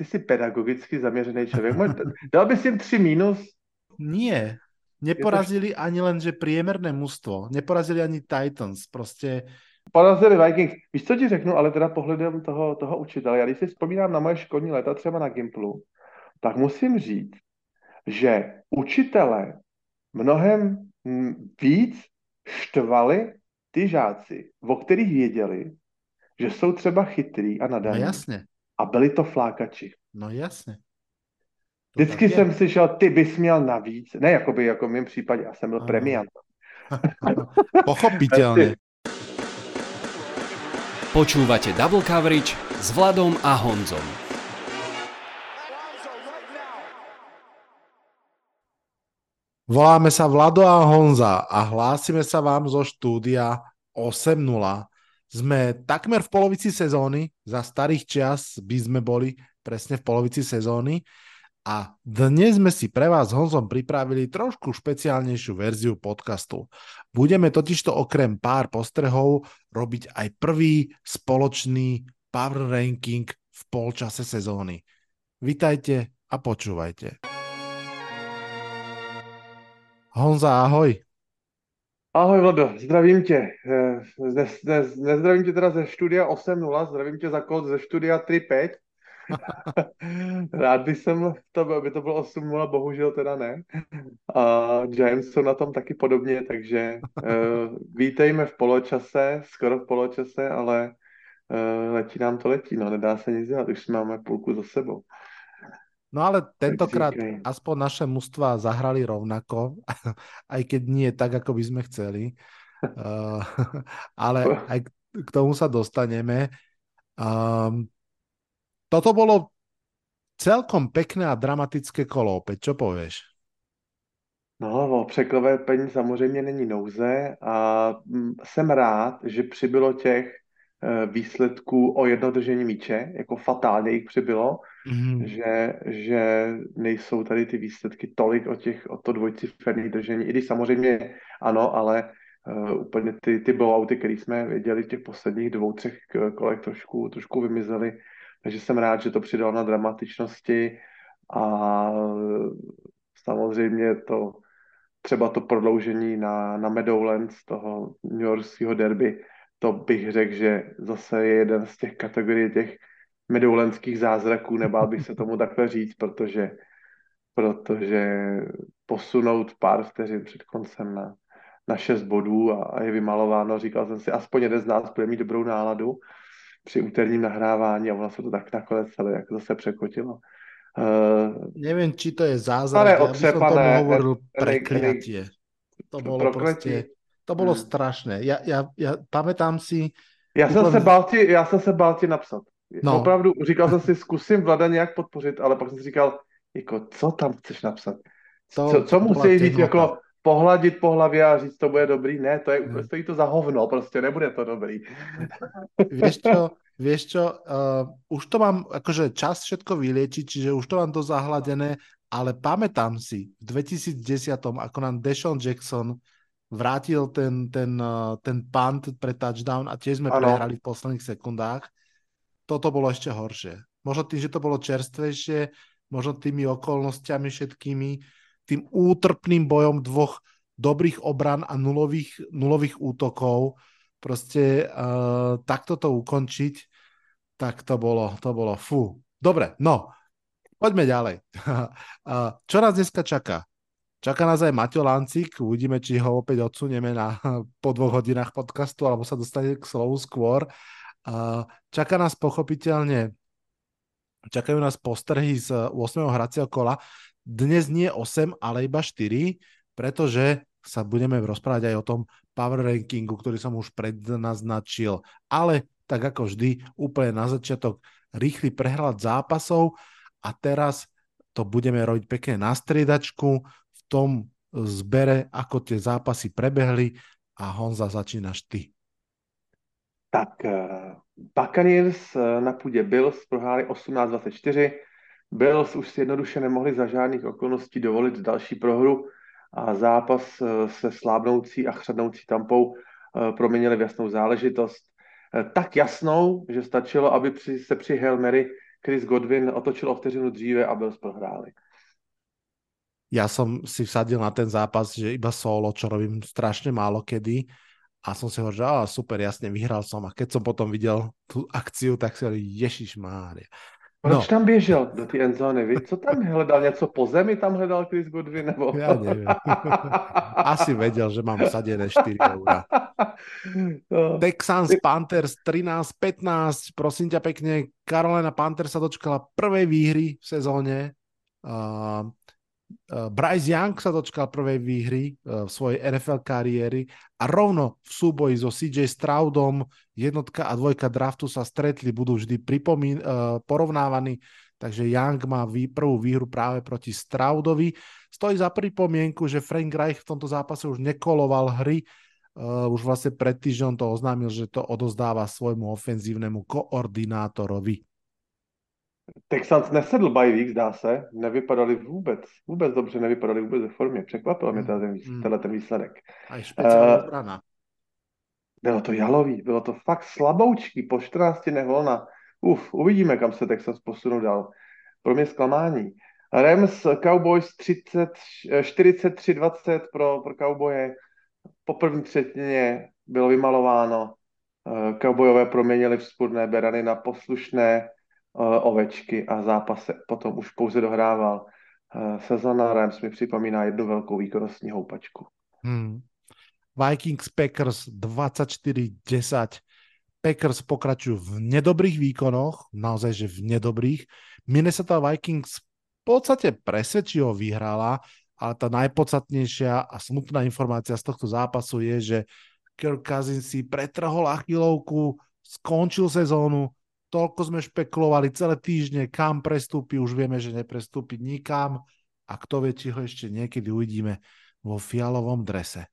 ty jsi pedagogicky zaměřený člověk. Dal bys jim tři mínus? Nie. Neporazili ani len, že priemerné mužstvo. Neporazili ani Titans. Prostě Porazili Vikings. Víš, co ti řeknu, ale teda pohledem toho, toho učitele. Já když si vzpomínám na moje školní léta třeba na Gimplu, tak musím říct, že učitele mnohem víc štvali ty žáci, o kterých věděli, že jsou třeba chytrý a nadaní. No jasně. A byli to flákači. No jasně. To Vždycky jsem je. slyšel, ty bys měl navíc. Ne, jakoby, jako v mém případě, já jsem byl premiant. Pochopitelně. Počúvate Double Coverage s Vladom a Honzom. Voláme sa Vlado a Honza a hlásime sa vám zo štúdia 8.0. Sme takmer v polovici sezóny, za starých čias by sme boli presne v polovici sezóny a dnes sme si pre vás s Honzom pripravili trošku špeciálnejšiu verziu podcastu. Budeme totižto okrem pár postrehov robiť aj prvý spoločný power ranking v polčase sezóny. Vitajte a počúvajte. Honza, ahoj. Ahoj Vlado, zdravím tě. Eh, ne, ne, nezdravím tě teda ze studia 8.0, zdravím tě za kód ze studia 3.5. Rád bych jsem, to, aby to bylo 8.0, bohužel teda ne. A Giants jsou na tom taky podobně, takže uh, vítejme v poločase, skoro v poločase, ale uh, letí nám to letí, no nedá se nic dělat, už máme půlku za sebou. No ale tentokrát aspoň naše mužstva zahrali rovnako, aj keď nie tak, ako by sme chceli. Uh, ale aj k tomu sa dostaneme. Um, toto bolo celkom pekné a dramatické kolo opäť. Čo povieš? No, o překvapení samozřejmě není nouze a mm, jsem rád, že přibylo těch Eh, výsledků o jedno držení míče, jako fatálně jich přibylo, mm. že, že nejsou tady ty výsledky tolik o, těch, o to dvojciferných držení, i když samozřejmě ano, ale uh, úplně ty, ty blowouty, které jsme viděli v těch posledních dvou, třech kolech trošku, trošku vymizely, takže jsem rád, že to přidalo na dramatičnosti a samozřejmě to třeba to prodloužení na, na Meadowlands, toho New Yorkského derby, to bych řekl, že zase je jeden z těch kategorií těch medoulenských zázraků, nebál bych se tomu takhle říct, protože, protože posunout pár vteřin před koncem na, na šest bodů a, a je vymalováno, říkal jsem si, aspoň jeden z nás bude mít dobrou náladu při úterním nahrávání a ono se to tak nakonec celé jak zase překotilo. Uh, Neviem, či to je zázrak, ale ja by som tomu hovoril prekliatie. To bolo proste to bylo hmm. strašné. Já, já, já pamätám si... Já jsem, se bál ti, já jsem se bál ti napsat. No. Opravdu, říkal jsem si, zkusím Vlada nějak podpořit, ale pak jsem si říkal, jako, co tam chceš napsat? To, co, co musí říct, jako pohladit po hlavě a říct, to bude dobrý? Ne, to je, hmm. stojí to za hovno, prostě nebude to dobrý. Víš čo, vieš čo, uh, už to mám, akože čas všetko vyliečiť, čiže už to mám to zahladené, ale pamätám si v 2010, ako nám Deshaun Jackson vrátil ten, ten, eh, ten punt pre touchdown a tiež sme ano. prehrali v posledných sekundách. Toto bolo ešte horšie. Možno tým, že to bolo čerstvejšie, možno tými okolnostiami všetkými, tým útrpným bojom dvoch dobrých obran a nulových, nulových útokov, proste uh, takto to ukončiť, tak to bolo, to bolo fú. Dobre, no, poďme ďalej. uh, čo nás dneska čaká? Čaká nás aj Maťo Lancik, uvidíme, či ho opäť odsunieme na, po dvoch hodinách podcastu, alebo sa dostane k slovu skôr. Čaká nás pochopiteľne, čakajú nás postrhy z 8. hracieho kola. Dnes nie 8, ale iba 4, pretože sa budeme rozprávať aj o tom power rankingu, ktorý som už prednaznačil. Ale tak ako vždy, úplne na začiatok rýchly prehľad zápasov a teraz to budeme robiť pekne na striedačku tom zbere, ako tie zápasy prebehli a Honza, začínaš ty. Tak uh, Buccaneers uh, na půdě Bills prohráli 18-24. Bills už si jednoduše nemohli za žádných okolností dovolit další prohru a zápas uh, se slábnoucí a chřadnoucí tampou proměnili v jasnou záležitost. Tak jasnou, že stačilo, aby se při Hail Mary Chris Godwin otočil o vteřinu dříve a byl prohráli. Ja som si vsadil na ten zápas, že iba solo, čo robím strašne málo kedy a som si hovoril, že á, super, jasne, vyhral som a keď som potom videl tú akciu, tak si hovoril, Ježiš Mária. Proč no. tam běžel do té endzóny? Vy, co tam hledal? Něco po zemi tam hledal Chris Goodwin? Nebo... Ja neviem. Asi vedel, že mám sadené 4 eurá. No. Texans Panthers 13-15. Prosím ťa pekne, Carolina Panthers sa dočkala prvej výhry v sezóne. Uh, Bryce Young sa dočkal prvej výhry eh, v svojej NFL kariéry a rovno v súboji so CJ Stroudom jednotka a dvojka draftu sa stretli, budú vždy pripomín, eh, porovnávaní, takže Young má prvú výhru práve proti Stroudovi. Stojí za pripomienku, že Frank Reich v tomto zápase už nekoloval hry, už vlastne pred týždňom to oznámil, že to odozdáva svojmu ofenzívnemu koordinátorovi. Texans nesedl by week, zdá se. Nevypadali vůbec, vůbec dobře, nevypadali vůbec ve formě. Překvapil mě ten, mm. tenhle ten výsledek. A je uh, Bylo to jalový, bylo to fakt slaboučký, po 14 neholna. Uf, uvidíme, kam se Texas posunou dál. Pro mě zklamání. Rams Cowboys 30, 43-20 pro, pro Cowboye. Po první třetině bylo vymalováno. Eh, Cowboyové proměnili vzpůrné berany na poslušné ovečky a zápas se potom už pouze dohrával. Sezona Rams mi připomíná jednu velkou výkonnostní houpačku. Hmm. Vikings Packers 24-10. Packers pokračujú v nedobrých výkonoch, naozaj, že v nedobrých. Minnesota Vikings v podstate presvedčivo vyhrala, ale tá najpodstatnejšia a smutná informácia z tohto zápasu je, že Kirk Cousins si pretrhol achilovku, skončil sezónu, toľko sme špekulovali celé týždne, kam prestúpi, už vieme, že neprestúpi nikam a kto vie, či ho ešte niekedy uvidíme vo fialovom drese.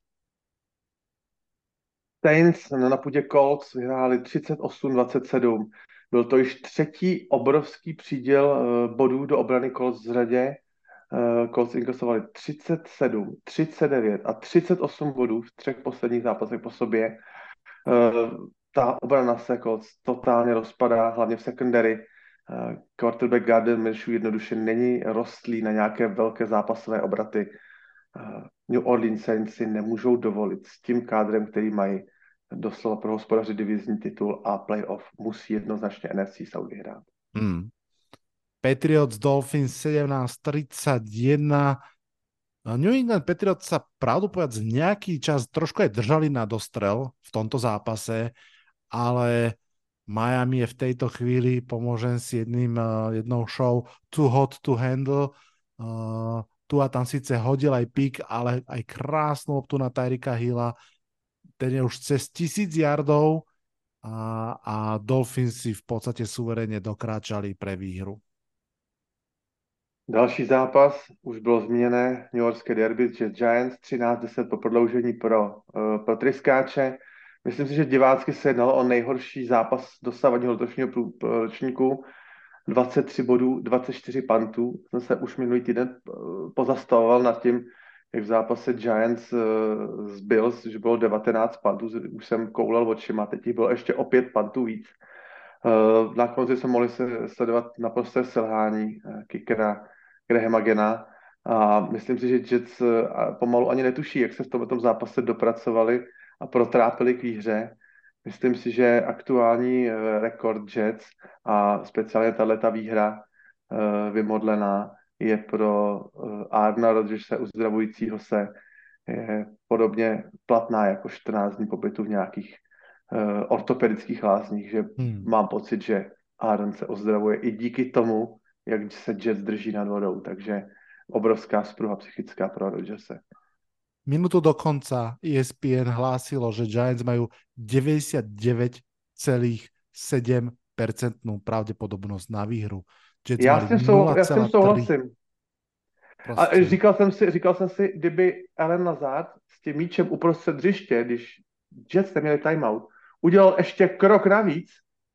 Saints na půdě Colts vyhráli 38-27. Byl to již třetí obrovský příděl eh, bodů do obrany Colts v řadě. Eh, Colts inkasovali 37, 39 a 38 bodů v třech posledních zápasech po sobě. Eh, ta obrana se jako totálně rozpadá, hlavně v secondary. Uh, quarterback Gardner Minshew jednoduše není rostlý na nějaké velké zápasové obraty. Uh, New Orleans Saints si nemůžou dovolit s tím kádrem, který mají doslova pro hospodaři divizní titul a playoff musí jednoznačně NFC South vyhrát. Hmm. Patriots Dolphins 17-31. New England Patriots sa pravdu povedať nejaký čas trošku aj držali na dostrel v tomto zápase ale Miami je v tejto chvíli, pomôžem si jedným, eh, jednou show Too Hot to Handle. Uh, tu a tam síce hodil aj pík, ale aj krásnu loptu na Tyrika Hilla. Ten je už cez tisíc yardov a, a Dolphins si v podstate suverene dokráčali pre výhru. Další zápas, už bylo zmíněné, New Yorkské derby, že Giants 13-10 po prodloužení pro, uh, pro Tryskáče. Myslím si, že divácky se jednalo o nejhorší zápas dosavadního letošního ročníku. 23 bodů, 24 pantů. Jsem se už minulý týden eh, pozastavoval nad tím, jak v zápase Giants eh, z Bills, že bylo 19 pantů, už jsem koulel očima, teď jich bylo ještě o 5 pantů víc. Eh, na konci jsme mohli se sledovat naprosté selhání kickera Grahama Gena a myslím si, že Jets pomalu ani netuší, jak se v tomto zápase dopracovali a protrápili k výhře. Myslím si, že aktuální eh, rekord Jets a speciálně tato výhra eh, vymodlená je pro eh, Arna Rodgerse uzdravujícího se je podobně platná jako 14 dní pobytu v nějakých ortopedických lázních, že hmm. mám pocit, že Aaron se ozdravuje i díky tomu, jak se Jets drží nad vodou, takže obrovská spruha psychická pro Rodgerse. Minútu do konca ESPN hlásilo, že Giants majú 99,7% pravděpodobnost na výhru. Jets já, s tím sou, souhlasím. Prostě. A říkal jsem, si, říkal jsem si, kdyby Ellen Lazard s tím míčem uprostřed hřiště, když Jets neměli timeout, udělal ještě krok navíc,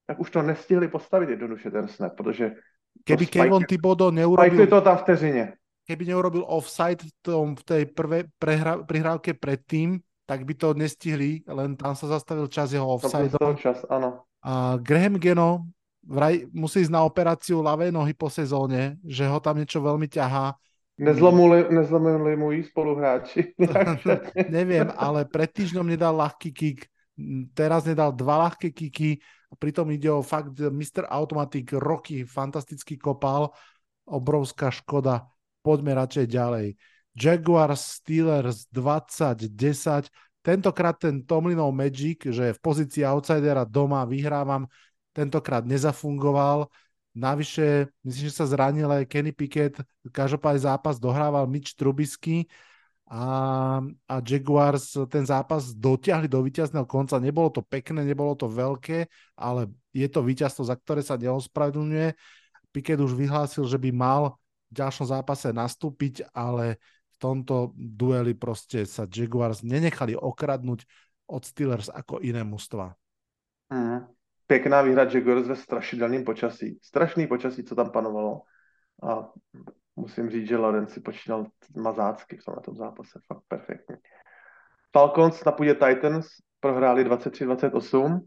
tak už to nestihli postavit jednoduše ten snap, protože Keby Kevin Thibodeau neurobil... to tam vteřině keby neurobil offside v, tom, v tej prvej prehra, prihrávke predtým, tak by to nestihli, len tam sa zastavil čas jeho offside. čas, áno. A Graham Geno vraj musí ísť na operáciu ľavej nohy po sezóne, že ho tam niečo veľmi ťahá. Nezlomili, nezlomili mu spoluhráči. Neviem, ale pred týždňom nedal ľahký kick, teraz nedal dva ľahké kiky, pritom ide o fakt Mr. Automatic roky, fantastický kopal, obrovská škoda. Poďme radšej ďalej. Jaguars Steelers 20-10. Tentokrát ten Tomlinov Magic, že v pozícii outsidera doma vyhrávam, tentokrát nezafungoval. Navyše, myslím, že sa zranil aj Kenny Pickett, každopádne zápas dohrával Mitch Trubisky a, a Jaguars ten zápas dotiahli do víťazného konca. Nebolo to pekné, nebolo to veľké, ale je to víťazstvo, za ktoré sa neospravedlňuje. Pickett už vyhlásil, že by mal ďalšom zápase nastúpiť, ale tomto dueli proste sa Jaguars nenechali okradnúť od Steelers ako iné mužstva. Mm. Pěkná výhra Jaguars ve strašidelném počasí. Strašný počasí, co tam panovalo. A musím říct, že Lorenz si počínal mazácky v tom zápase. Fakt perfektně. Falcons na půdě Titans prohráli 23-28.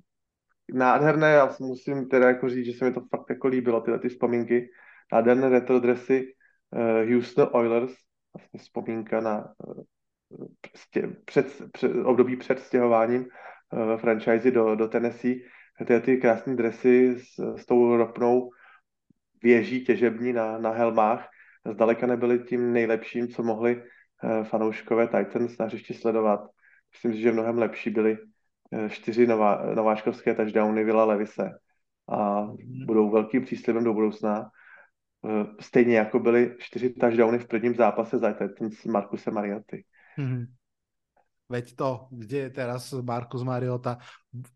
Nádherné, já musím teda jako říct, že se mi to fakt jako líbilo, tyhle ty vzpomínky. Nádherné retro dresy uh, Houston Oilers vlastně vzpomínka na eh, před, před, období před stěhováním uh, franchise do, do Tennessee. Ty, ty krásné dresy s, s tou ropnou věží těžební na, na helmách zdaleka nebyly tím nejlepším, co mohli fanouškové Titans na hřišti sledovat. Myslím si, že mnohem lepší byly čtyři nová, nováčkovské touchdowny Vila Levise a budou velkým příslibem do budoucna Eh, stejně jako byly čtyři touchdowny v prvním zápase za ten s Markusem Marioty. Hmm. Veď to, kde je teraz Markus Mariota,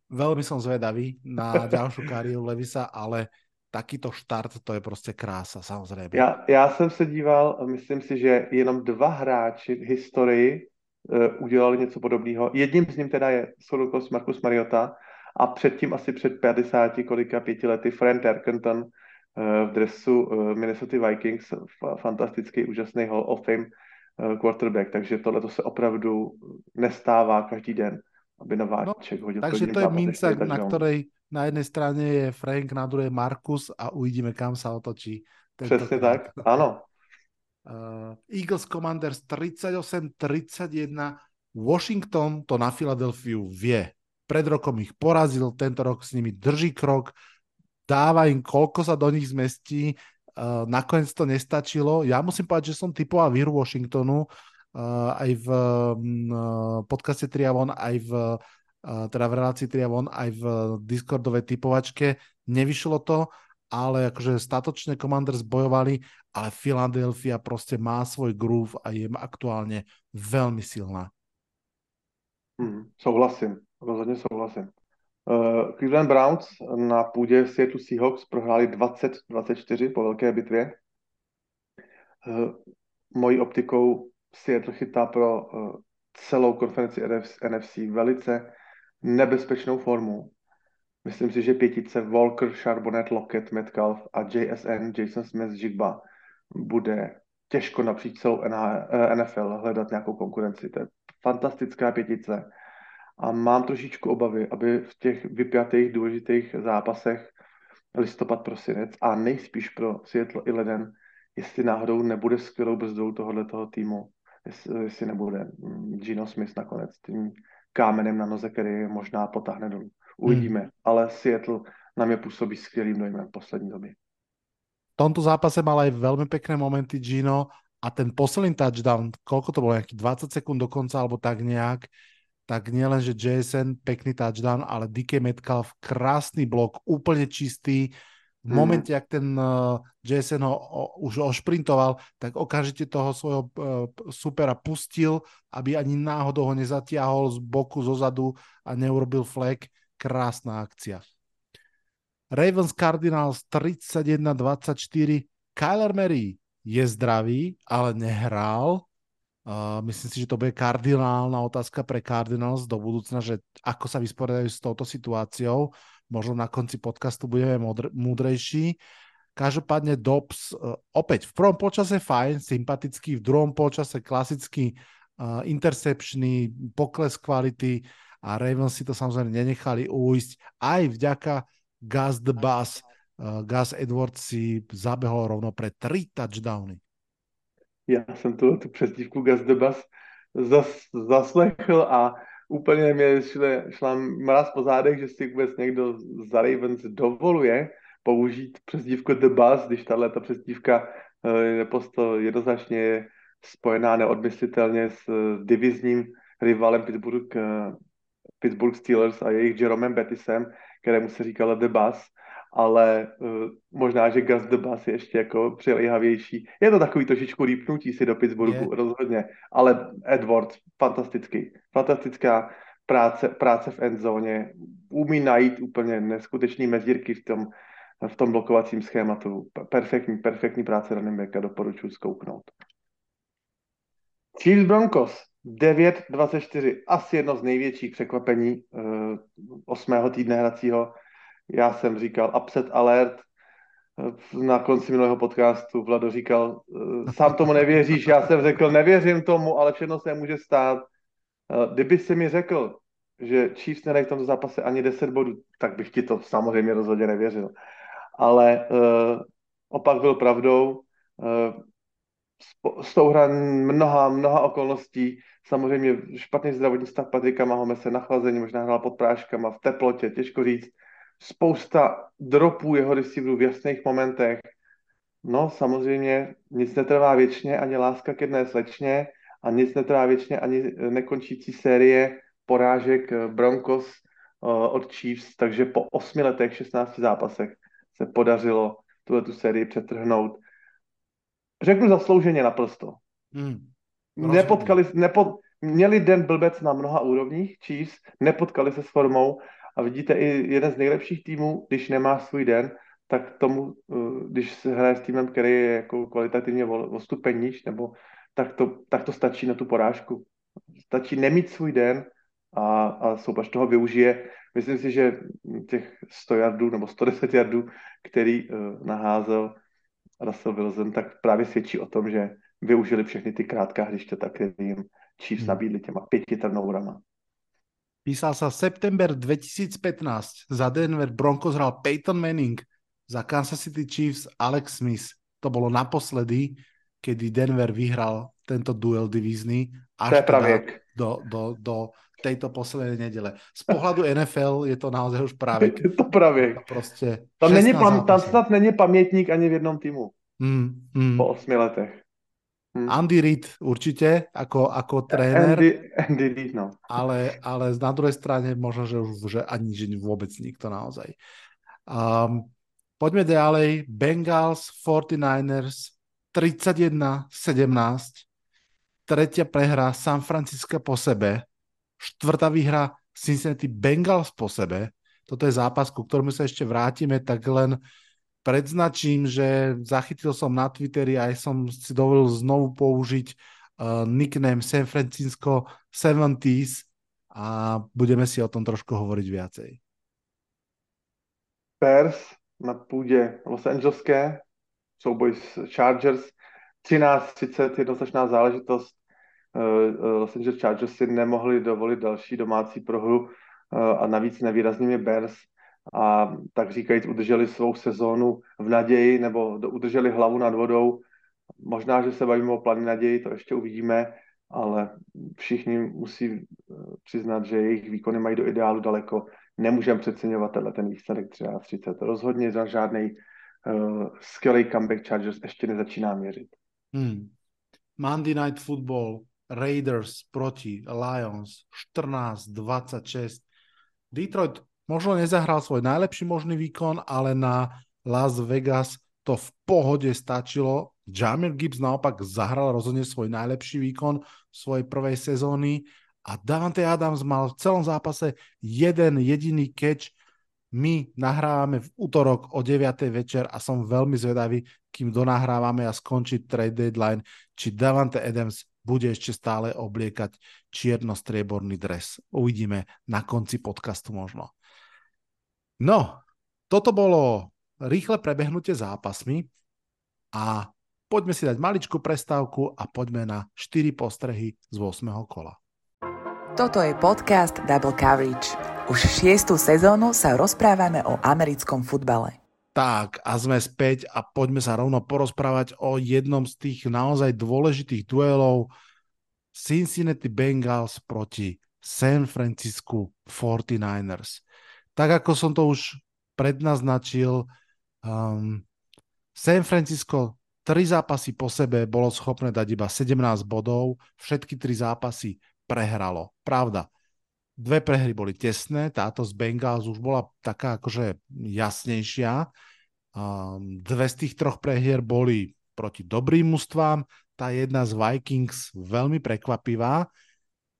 veľmi som zvedavý na ďalšiu kariéru Levisa, ale takýto štart, to je prostě krása, samozřejmě. Já, já jsem se díval, myslím si, že jenom dva hráči v historii uh, udělali něco podobného. Jedním z nich teda je Solukovs Markus Mariota a předtím asi před 50 kolika pěti lety Frank Terkenton, Eh, v dresu eh, Minnesota Vikings, fantastický, úžasný Hall of Fame eh, quarterback, takže tohle to se opravdu nestává každý den, aby nováček no, hodil. Takže to je mince, na ktorej na jednej strane je Frank, na druhej Markus a uvidíme, kam sa otočí. Přesně tak, ano. Uh, Eagles Commanders 38-31, Washington to na Filadelfiu vie. Pred rokom ich porazil, tento rok s nimi drží krok, dáva im, koľko sa do nich zmestí. Uh, nakoniec to nestačilo. Ja musím povedať, že som typoval výhru Washingtonu uh, aj v uh, podcaste Triavon, aj v uh, teda v relácii Triavon, aj v Discordovej typovačke. Nevyšlo to, ale akože statočne Commanders bojovali, ale Philadelphia proste má svoj groove a je aktuálne veľmi silná. Hmm, souhlasím, rozhodně souhlasím. Uh, Cleveland Browns na půdě Seattle Seahawks prohráli 20-24 po velké bitvě. Uh, mojí optikou Seattle chytá pro uh, celou konferenci NFC velice nebezpečnou formu. Myslím si, že pětice Walker, Charbonnet, Lockett, Metcalf a JSN, Jason Smith, Jigba bude těžko napříč celou NFL hledat nějakou konkurenci. To je fantastická pětice a mám trošičku obavy, aby v těch vypjatých důležitých zápasech listopad, prosinec a nejspíš pro Seattle i leden, jestli náhodou nebude skvělou brzdou tohohle toho týmu, jestli, jestli nebude mm, Gino Smith nakonec tím kámenem na noze, který možná potáhne dolů. Uvidíme, hmm. ale Seattle na mě působí skvělým dojmem v poslední době. V tomto zápase mal aj veľmi pekné momenty Gino a ten posledný touchdown, koľko to bolo, nejaký 20 sekúnd dokonca, alebo tak nejak, tak nielen, že JSN pekný touchdown, ale DK Metcalf krásny blok, úplne čistý. V mhm. momente, mm. ak ten uh, JSN ho už ošprintoval, tak okamžite toho svojho uh, supera pustil, aby ani náhodou ho nezatiahol z boku, zo zadu a neurobil flag. Krásna akcia. Ravens Cardinals 31-24. Kyler Murray je zdravý, ale nehral. Uh, myslím si, že to bude kardinálna otázka pre Cardinals do budúcna, že ako sa vysporiadajú s touto situáciou. Možno na konci podcastu budeme modr- múdrejší. Každopádne Dobbs uh, opäť v prvom počase fajn, sympatický, v druhom počase klasický uh, intercepčný, pokles kvality a Ravens si to samozrejme nenechali ujsť aj vďaka Gus the Bus Gus Edwards si zabehol rovno pre tři touchdowny. Já jsem tuhle tu přezdívku Bus zas, zaslechl a úplně mě šle, šla mraz po zádech, že si vůbec někdo za Ravens dovoluje použít přezdívku The Bus, když tahle ta přezdívka je naprosto jednoznačně spojená neodmyslitelně s divizním rivalem Pittsburgh, Pittsburgh Steelers a jejich Jeromem Bettisem, kterému se říkalo The Bus, ale uh, možná, že Gus The Bus je ještě jako přilejhavější. Je to takový trošičku rýpnutí si do Pittsburghu, je. rozhodně, ale Edwards, fantastický, fantastická práce, práce v endzóně, umí najít úplně neskutečný mezírky v tom, v tom blokovacím schématu. Perfektní, perfektní práce running doporučuji zkouknout. Chiefs Broncos 9-24, asi jedno z největších překvapení uh, osmého týdne hracího. Já jsem říkal upset alert, na konci minulého podcastu Vlado říkal, uh, sám tomu nevěříš, já jsem řekl, nevěřím tomu, ale všechno se může stát. Uh, kdyby si mi řekl, že Chiefs nedají v tomto zápase ani 10 bodů, tak bych ti to samozřejmě rozhodně nevěřil. Ale uh, opak byl pravdou. Uh, s tou hra mnoha, mnoha okolností. Samozřejmě špatný zdravotní stav Patrika Mahomese, nachlazení, možná hrál pod práškama, v teplotě, těžko říct. Spousta dropů jeho receiverů v jasných momentech. No, samozřejmě nic netrvá věčně, ani láska k jedné slečně a nic netrvá věčně, ani nekončící série porážek Broncos uh, od Chiefs, takže po osmi letech, 16 zápasech se podařilo tuhle tu sérii přetrhnout řeknu zaslouženě naprosto. Hmm. Nepotkali, nepo, měli den blbec na mnoha úrovních, Chiefs, nepotkali se s formou a vidíte i jeden z nejlepších týmů, když nemá svůj den, tak tomu, eh, když se hraje s týmem, který je jako kvalitativně o stupeň níž, nebo tak to, tak to stačí na tu porážku. Stačí nemít svůj den a, a soubaž toho využije. Myslím si, že těch 100 jardů nebo 110 jardů, který uh, naházel, Russell Wilson, tak právě svědčí o tom, že využili všechny ty krátká hřiště, které jim Chiefs hmm. nabídli těma pěti turnoverama. Písal sa september 2015. Za Denver Broncos hral Peyton Manning, za Kansas City Chiefs Alex Smith. To bolo naposledy, kedy Denver vyhral tento duel divízny až teda do, do, do tejto poslednej nedele. Z pohľadu NFL je to naozaj už právě. je to právě. To prostě tam, není pam, tam snad není pamětník ani v jednom týmu. Mm, mm. Po osmi letech. Hmm. Andy Reid určitě, jako, jako tréner. Andy, Andy Reid, no. Ale, ale na druhé straně možno, že už že ani že vůbec nikto naozaj. Um, poďme ďalej. Bengals, 49ers, 31-17. Tretia prehra San Francisco po sebe štvrtá výhra Cincinnati Bengals po sebe. Toto je zápas, ku ktorému sa ešte vrátime, tak len predznačím, že zachytil som na Twitteri aj som si dovolil znovu použiť uh, nickname San Francisco 70s a budeme si o tom trošku hovoriť viacej. Bears na půdě Los Angeleské, souboj s Chargers, 13-30, jednoznačná záležitost. Eh, Los Angeles Chargers si nemohli dovolit další domácí prohru eh, a navíc nevýraznými Bears a tak říkajíc udrželi svou sezónu v naději nebo udrželi hlavu nad vodou. Možná, že se bavíme o plný naději, to ještě uvidíme, ale všichni musí eh, přiznat, že jejich výkony mají do ideálu daleko. Nemůžeme přeceňovat tenhle ten výsledek 30. Rozhodně za žádný uh, skvělý comeback Chargers ještě nezačíná měřit. Hmm. Monday Night Football Raiders proti Lions 14-26. Detroit možno nezahral svoj najlepší možný výkon, ale na Las Vegas to v pohode stačilo. Jamir Gibbs naopak zahral rozhodne svoj najlepší výkon svojej prvej sezóny a Davante Adams mal v celom zápase jeden jediný catch. My nahrávame v útorok o 9. večer a som veľmi zvedavý, kým donahrávame a skončí trade deadline, či Davante Adams bude ešte stále obliekať čierno-strieborný dres. Uvidíme na konci podcastu možno. No, toto bolo rýchle prebehnutie zápasmi a poďme si dať maličkú prestávku a poďme na 4 postrehy z 8. kola. Toto je podcast Double Coverage. Už šiestú sezónu sa rozprávame o americkom futbale. Tak, a sme späť a poďme sa rovno porozprávať o jednom z tých naozaj dôležitých duelov Cincinnati Bengals proti San Francisco 49ers. Tak ako som to už prednaznačil, um, San Francisco tri zápasy po sebe bolo schopné dať iba 17 bodov, všetky tri zápasy prehralo. Pravda, dve prehry boli tesné, táto z Bengals už bola taká akože jasnejšia. Um, dve z tých troch prehier boli proti dobrým mužstvám, tá jedna z Vikings veľmi prekvapivá.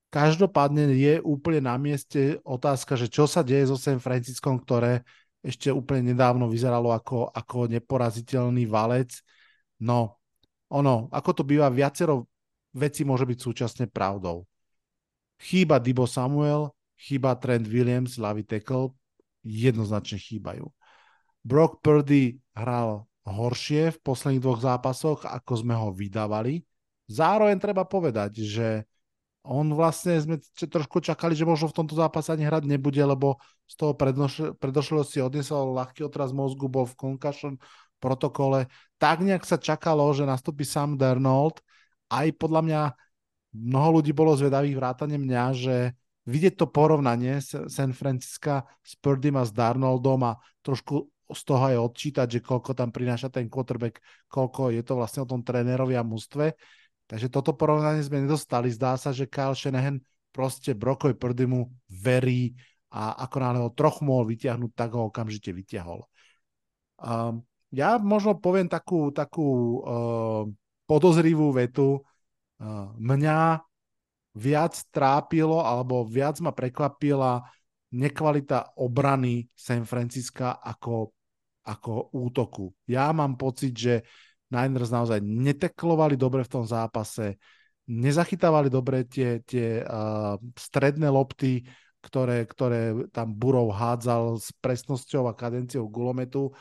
Každopádne je úplne na mieste otázka, že čo sa deje so San Franciskom, ktoré ešte úplne nedávno vyzeralo ako, ako neporaziteľný valec. No, ono, ako to býva, viacero veci môže byť súčasne pravdou. Chýba Dibo Samuel, chýba Trent Williams, ľavý tackle, jednoznačne chýbajú. Brock Purdy hral horšie v posledných dvoch zápasoch, ako sme ho vydávali. Zároveň treba povedať, že on vlastne sme trošku čakali, že možno v tomto zápase ani hrať nebude, lebo z toho predošlého si odnesol ľahký otraz mozgu, bol v concussion protokole. Tak nejak sa čakalo, že nastúpi Sam Darnold. Aj podľa mňa mnoho ľudí bolo zvedavých vrátane mňa, že vidieť to porovnanie San Francisca s Purdym a s Darnoldom a trošku z toho aj odčítať, že koľko tam prináša ten quarterback, koľko je to vlastne o tom trénerovi a mústve. Takže toto porovnanie sme nedostali. Zdá sa, že Kyle Shanahan proste Brokovi Purdymu verí a ako náhle ho trochu mohol vyťahnuť, tak ho okamžite vyťahol. Um, ja možno poviem takú, takú uh, podozrivú vetu. Uh, mňa viac trápilo alebo viac ma prekvapila nekvalita obrany San Francisca ako, ako útoku. Ja mám pocit, že Niners naozaj neteklovali dobre v tom zápase, nezachytávali dobre tie, tie uh, stredné lopty, ktoré, ktoré tam Burov hádzal s presnosťou a kadenciou gulometu.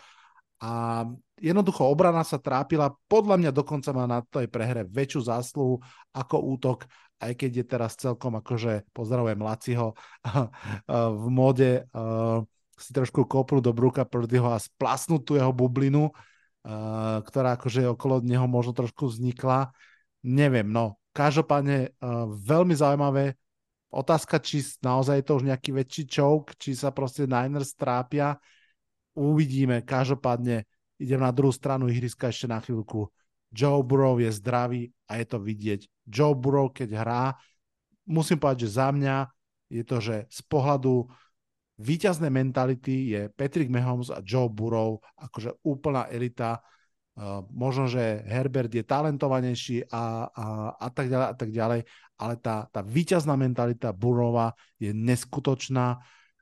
A jednoducho obrana sa trápila, podľa mňa dokonca má na tej prehre väčšiu zásluhu ako útok, aj keď je teraz celkom akože, pozdravujem Laciho, v mode uh, si trošku kopnúť do Bruka Purdyho a splasnúť tú jeho bublinu, uh, ktorá akože okolo neho možno trošku vznikla. Neviem, no. Každopádne uh, veľmi zaujímavé. Otázka, či naozaj je to už nejaký väčší choke, či sa proste Niners trápia uvidíme. Každopádne idem na druhú stranu ihriska ešte na chvíľku. Joe Burrow je zdravý a je to vidieť. Joe Burrow, keď hrá, musím povedať, že za mňa je to, že z pohľadu víťaznej mentality je Patrick Mahomes a Joe Burrow akože úplná elita. Uh, možno, že Herbert je talentovanejší a, a, a tak ďalej a tak ďalej, ale tá, tá víťazná mentalita Burrowa je neskutočná.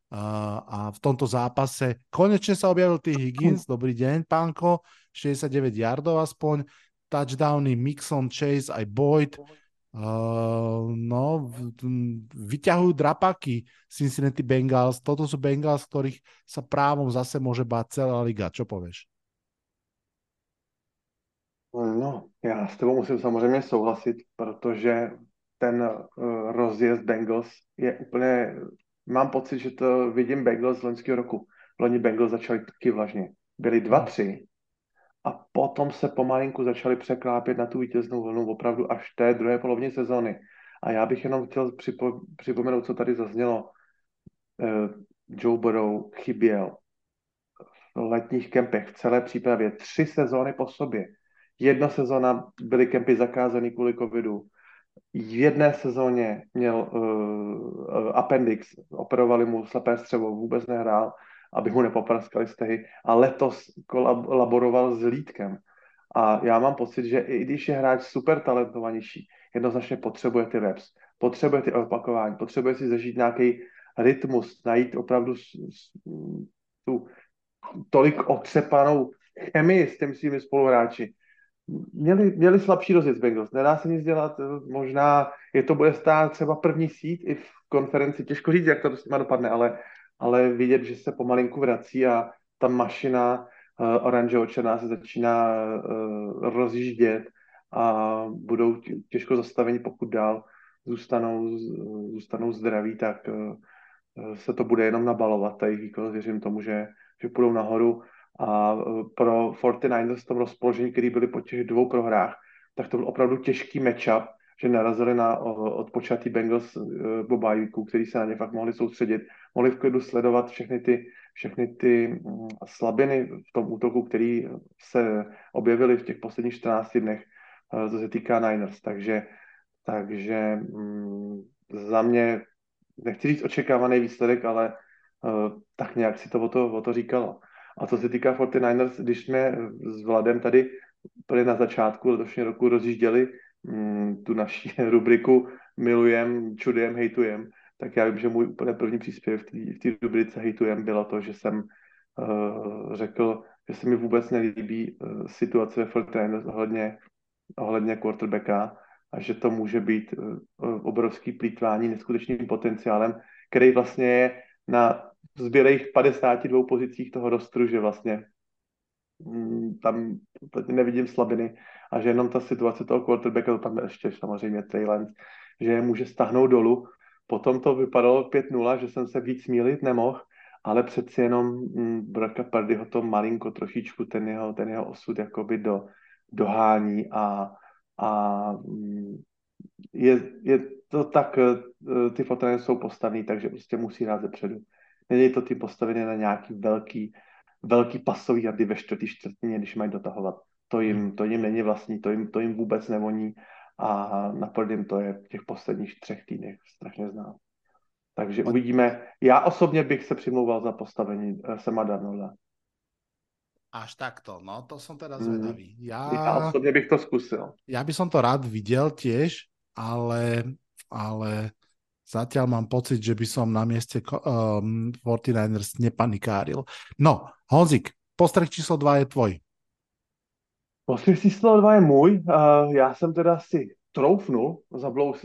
A v tomto zápase konečne sa objavil tý Higgins, dobrý deň, pánko, 69 yardov aspoň, touchdowny Mixon, Chase aj Boyd, uh, no, vyťahujú drapaky Cincinnati Bengals, toto sú Bengals, ktorých sa právom zase môže báť celá liga, čo povieš? No, já s tebou musím samozřejmě souhlasit, protože ten uh, rozjezd Bengals je úplně mám pocit, že to vidím Bengals z loňského roku. Loni Bengals začali taky vlažně. Byli dva, hmm. tři a potom se pomalinku začali překlápět na tu vítěznou vlnu opravdu až té druhé polovině sezóny. A já bych jenom chtěl připo, připomenout, co tady zaznělo. Uh, Joe Burrow chyběl v letních kempech, v celé přípravě, tři sezóny po sobě. Jedna sezóna byly kempy zakázané kvůli covidu, v jedné sezóně měl uh, appendix, operovali mu slepé střevo, vůbec nehrál, aby mu nepopraskali stehy. A letos kolaboroval s Lítkem. A já mám pocit, že i když je hráč super talentovanější, jednoznačně potřebuje ty reps, potřebuje ty opakování, potřebuje si zažít nějaký rytmus, najít opravdu tu tolik otřepanou chemii s těmi svými spoluhráči, měli, měli slabší rozjezd Bengals, nedá se nic dělat, možná je to bude stát třeba první sít i v konferenci, těžko říct, jak to s dopadne, ale, ale vidět, že se pomalinku vrací a ta mašina uh, oranžovo černá se začíná uh, rozjíždět a budou těžko zastaveni, pokud dál zůstanou, zůstanou zdraví, tak uh, se to bude jenom nabalovat, ta jejich věřím tomu, že, že půjdou nahoru. A eh, pro 49ers v tom rozpoložení, který byli po těch dvou prohrách, tak to byl opravdu těžký matchup, že narazili na odpočatý Bengals po bajvíku, který se na ně fakt mohli soustředit. Mohli v klidu sledovat všechny ty, všechny ty mm, slabiny v tom útoku, který se objevily v těch posledních 14 dnech, co se týká Niners. Takže, takže mm, za mě, nechci říct očekávaný výsledek, ale uh, tak nějak si to o to, o to říkalo. A co se týká 49ers, když jsme s Vladem tady úplně na začátku letošního roku rozjížděli tu naši rubriku Milujem, čudujem, hejtujem, tak já vím, že můj úplně první příspěvek v té rubrice hejtujem bylo to, že jsem uh, řekl, že se mi vůbec nelíbí uh, situace ve 49ers ohledně, ohledně quarterbacka a že to může být uh, obrovský plítvání neskutečným potenciálem, který vlastně je na zbělých 52 pozicích toho rostru, že vlastně mm, tam nevidím slabiny a že jenom ta situace toho quarterbacka, to tam ještě samozřejmě Trey že je může stahnout dolů. Potom to vypadalo 5-0, že jsem se víc mílit nemohl, ale přeci jenom mm, Braka Pardyho to malinko trošičku ten jeho, ten jeho osud jakoby do, dohání a, a mm, je, je to tak, eh, ty fotony jsou postavní, takže prostě musí hrát zepředu. Není to ty postavené na nějaký velký, velký pasový jardy ve čtvrtý čtvrtině, když mají dotahovat. To jim, to jim není vlastní, to jim, to jim vůbec nevoní a na Prdym to je v těch posledních třech týdnech strašně znám. Takže uvidíme. Já osobně bych se přimlouval za postavení eh, Sema Darnolda. Až takto, no to som teda zvedavý. Ja, ja osobne bych to skúsil. Ja by som to rád videl tiež, ale, ale zatiaľ mám pocit, že by som na mieste um, 49ers nepanikáril. No, Honzik, postreh číslo 2 je tvoj. Postreh číslo 2 je můj. Já jsem teda si troufnul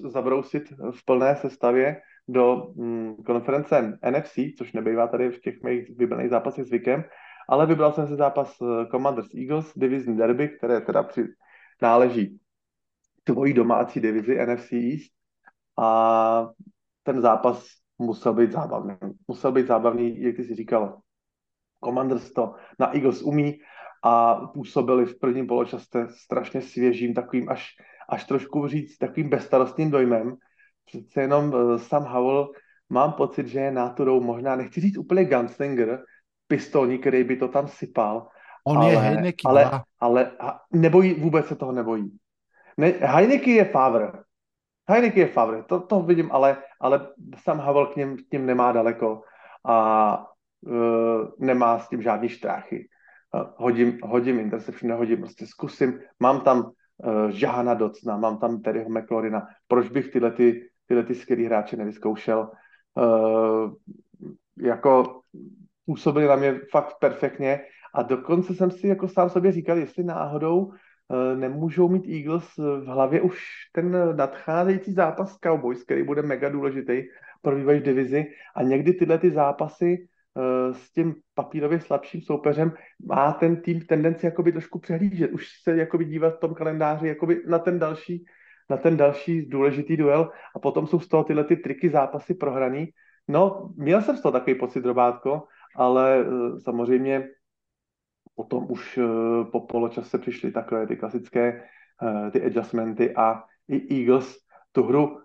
zabrousit v plné sestavě do mm, konference NFC, což nebývá tady v těch mých vybraných zápasech zvykem, ale vybral jsem si zápas eh, Commanders Eagles, divizní derby, které teda při, náleží tvojí domácí divizi NFC East a ten zápas musel být zábavný. Musel být zábavný, jak ty si říkal. Commanders to na Eagles umí a působili v prvním poločase strašně svěžím, takovým až, až trošku říct takovým bezstarostným dojmem. Přece jenom uh, Sam Howell mám pocit, že je náturou možná, nechci říct úplně gunslinger, pistolní, který by to tam sypal. On ale, je Heineken ale, ale, ale nebojí, vůbec se toho nebojí. Ne, Heineken je Favre. Heineken je Favre, to, to vidím, ale, ale sam Havel k něm, k něm nemá daleko a uh, nemá s tím žádný štráchy. Hodím, hodím interception, nehodím, prostě zkusím. Mám tam uh, Žahana Docna, mám tam Terryho McLaurina. Proč bych tyhle, ty, tyhle ty skvělý hráče nevyzkoušel? Uh, jako působili na mě fakt perfektně a dokonce jsem si jako sám sobě říkal, jestli náhodou Eh, nemůžou mít Eagles v hlavě už ten nadcházející zápas Cowboys, který bude mega důležitý pro vývoj divizi a někdy tyhle ty zápasy eh, s tím papírově slabším soupeřem má ten tým tendenci jakoby trošku přehlížet, už se jakoby dívat v tom kalendáři jakoby na ten další na ten další důležitý duel a potom jsou z toho tyhle ty triky zápasy prohraný. No, měl jsem z toho takový pocit, Robátko, ale eh, samozřejmě potom už eh, po poločase přišly takové ty klasické eh, ty adjustmenty a i Eagles tu hru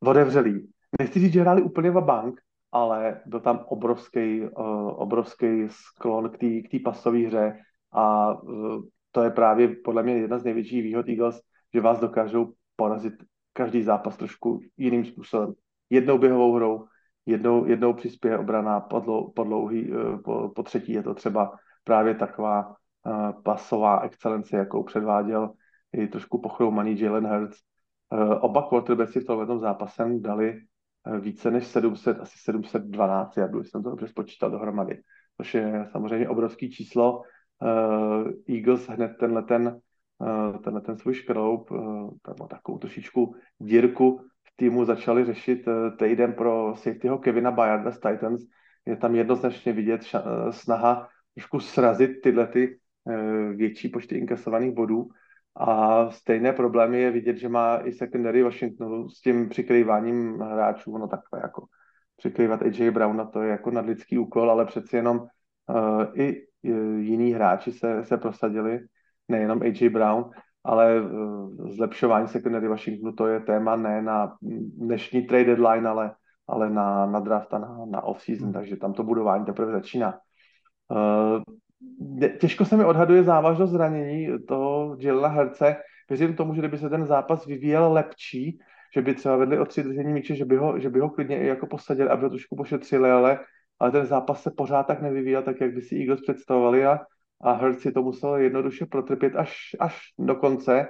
otevřeli. Nechci říct, že hráli úplně v bank, ale byl tam obrovský, uh, obrovský sklon k té pasové hře a uh, to je právě podle mě jedna z největších výhod Eagles, že vás dokážou porazit každý zápas trošku jiným způsobem. Jednou běhovou hrou, jednou, jednou přispěje obrana, po, dlou, po, uh, po, po třetí je to třeba právě taková uh, pasová excelence, jakou předváděl i trošku pochroumaný Jalen Hurts. Uh, oba quarterbacki v tomhle zápasem dali více než 700, asi 712 jardů, jsem to dobře spočítal dohromady, což je samozřejmě obrovský číslo. Uh, Eagles hned tenhle ten, uh, tenhle ten svůj škroub, uh, takovou trošičku dírku v týmu začali řešit týden pro safetyho Kevina Bayarda z Titans. Je tam jednoznačně vidět snaha trošku srazit tyhle ty eh, větší počty inkasovaných bodů. A stejné problémy je vidět, že má i secondary Washingtonu s tím přikrýváním hráčů, no takhle jako přikrývat AJ Browna, to je jako nadlidský úkol, ale přeci jenom uh, i jiní hráči se, se prosadili, nejenom AJ Brown, ale zlepšování secondary Washingtonu to je téma ne na dnešní trade deadline, ale, ale na, na draft a na, na off-season, takže tam to budování teprve začíná. Těžko se mi odhaduje závažnost zranění toho Jalena Herce. Věřím tomu, že kdyby se ten zápas vyvíjel lepší, že by třeba vedli o tři držení míče, že by ho, že by ho klidně i jako posadili, aby ho trošku pošetřili, ale, ale ten zápas se pořád tak nevyvíjel, tak jak by si Eagles představovali a, a Hurts si to musel jednoduše protrpět až, až do konce.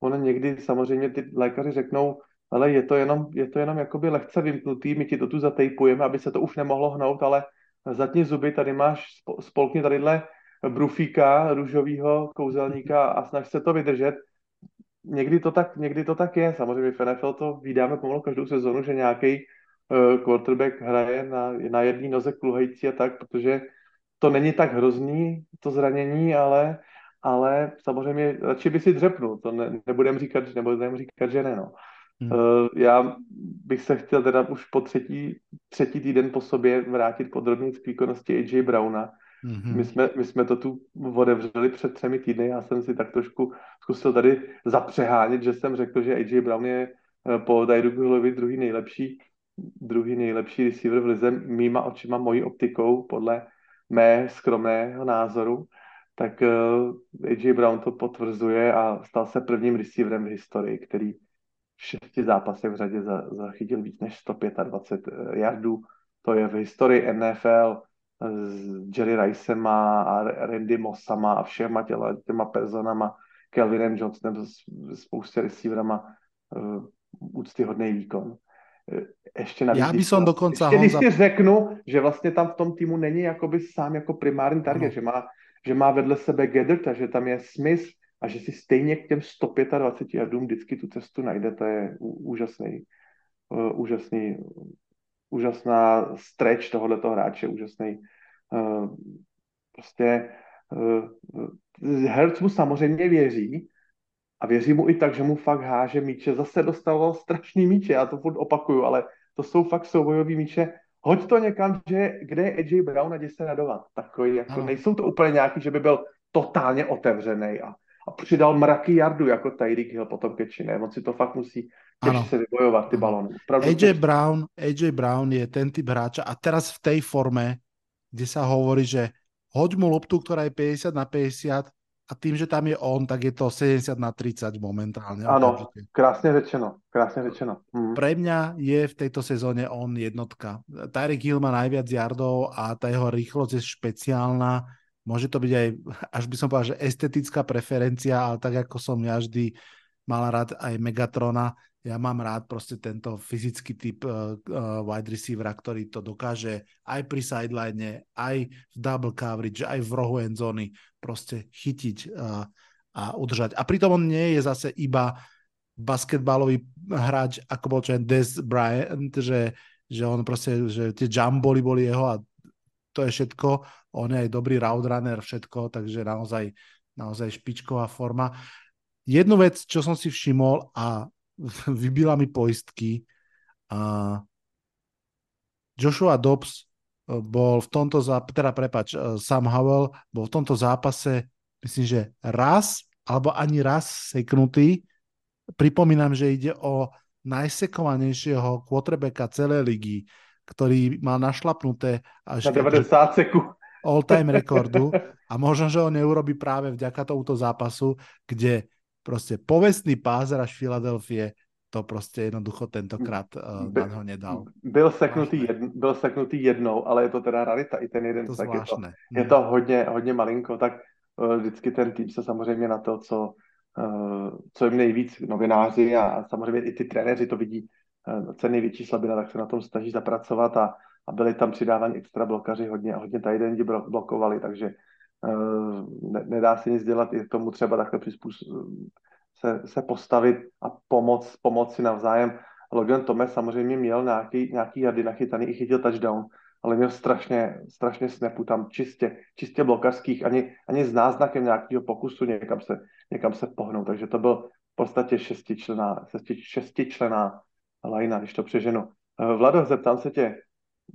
Ono někdy samozřejmě ty lékaři řeknou, ale je to jenom, je to jenom jakoby lehce vymknutý, my ti to tu zatejpujeme, aby se to už nemohlo hnout, ale zatni zuby, tady máš spolkně tadyhle brufíka, růžovýho kouzelníka a snaž se to vydržet někdy to tak, někdy to tak je. Samozřejmě v NFL to vydáme pomalu každou sezonu, že nějaký uh, quarterback hraje na, na jedné noze kluhající a tak, protože to není tak hrozný, to zranění, ale, ale samozřejmě radši by si dřepnul, to ne, nebudem říkat, nebudem říkat, že ne, no. Hmm. Uh, já bych se chtěl teda už po třetí, třetí týden po sobě vrátit podrobně k výkonnosti AJ Browna, Mm-hmm. My, jsme, my jsme to tu otevřeli před třemi týdny, já jsem si tak trošku zkusil tady zapřehánět, že jsem řekl, že AJ Brown je eh, po Tyreeku Hillovi druhý nejlepší, druhý nejlepší receiver v lize mýma očima, mojí optikou, podle mé skromného názoru, tak uh, eh, AJ Brown to potvrzuje a stal se prvním receiverem v historii, který v šesti zápasech v řadě zachytil víc než 125 eh, yardů. To je v historii NFL s Jerry Ricema a Randy Mossama a všema těla, těma personama, Kelvinem Johnsonem, spoustě receiverama, uh, úctyhodný výkon. Eh, ještě navíc, Já bych som dokonce ještě, když si řeknu, že vlastně tam v tom týmu není jakoby sám jako primární target, no. že, má, že má vedle sebe Gedert že tam je Smith a že si stejně k těm 125 yardům vždycky tu cestu najde, to je úžasný, uh, úžasný úžasná stretch tohoto hráče, úžasný uh, prostě uh, Hertz mu samozřejmě věří a věří mu i tak, že mu fakt háže míče. Zase dostával strašný míče, já to furt opakuju, ale to jsou fakt soubojový míče. Hoď to někam, že, kde je AJ Brown a jde se radovat. Takový, jako, nejsou to úplně nějaký, že by byl totálně otevřený a a přidal mraky jardu jako Tyreek Hill potom ne? On si to fakt musí ano. se vybojovat ty balóny. AJ Brown, AJ Brown je ten typ hráča a teraz v tej forme, kde sa hovorí, že hoď mu loptu, ktorá je 50 na 50 a tým, že tam je on, tak je to 70 na 30 momentálne. Áno, krásne řečeno, krásne řečeno. Mm. Pre mňa je v tejto sezóne on jednotka. Tyreek Hill má najviac jardov a tá jeho rýchlosť je špeciálna Môže to byť aj, až by som povedal, že estetická preferencia, ale tak ako som ja vždy mal rád aj Megatrona, ja mám rád proste tento fyzický typ uh, uh, wide receivera, ktorý to dokáže aj pri sideline, aj v double coverage, aj v rohu endzóny proste chytiť uh, a udržať. A pritom on nie je zase iba basketbalový hráč, ako bol čo Des Bryant, že, že on proste, že tie jumboli boli jeho a to je všetko. On je aj dobrý route runner, všetko, takže naozaj, naozaj špičková forma. Jednu vec, čo som si všimol a vybila mi poistky, a Joshua Dobbs e, bol v tomto zápase, teda prepač, e, Sam Howell bol v tomto zápase, myslím, že raz, alebo ani raz seknutý. Pripomínam, že ide o najsekovanejšieho quarterbacka celej ligy ktorý mal našlapnuté až na 90 sekúnd all-time rekordu a možno, že ho neurobi práve vďaka tomuto zápasu, kde proste povestný pázer až Filadelfie to prostě jednoducho tentokrát uh, By, na ho nedal. Byl seknutý, jedn, byl seknutý jednou, ale je to teda rarita, i ten jeden. To tak je to, je to hodně, hodně malinko, tak uh, vždycky ten tým se samozřejmě na to, co, uh, co jim nejvíc novináři a, a samozřejmě i ty trenéři to vidí, Eh, největší slabina, tak se na tom snaží zapracovat a, a byli tam přidáváni extra blokaři, hodně, hodně tajdendi blokovali, takže uh, ne, nedá se nic dělat, i tomu třeba takhle se, se postavit a pomoct, pomoci navzájem. Logan Thomas samozřejmě měl nějaký, nějaký jady nachytaný, i chytil touchdown, ale měl strašně, strašně snapu tam čistě, čistě blokařských, ani, ani s náznakem nějakého pokusu někam se, někam se pohnout. Takže to byl v podstatě šestičlená, šestičlená Lajna, když to přeženu. Eh, Vlado, zeptám se tě,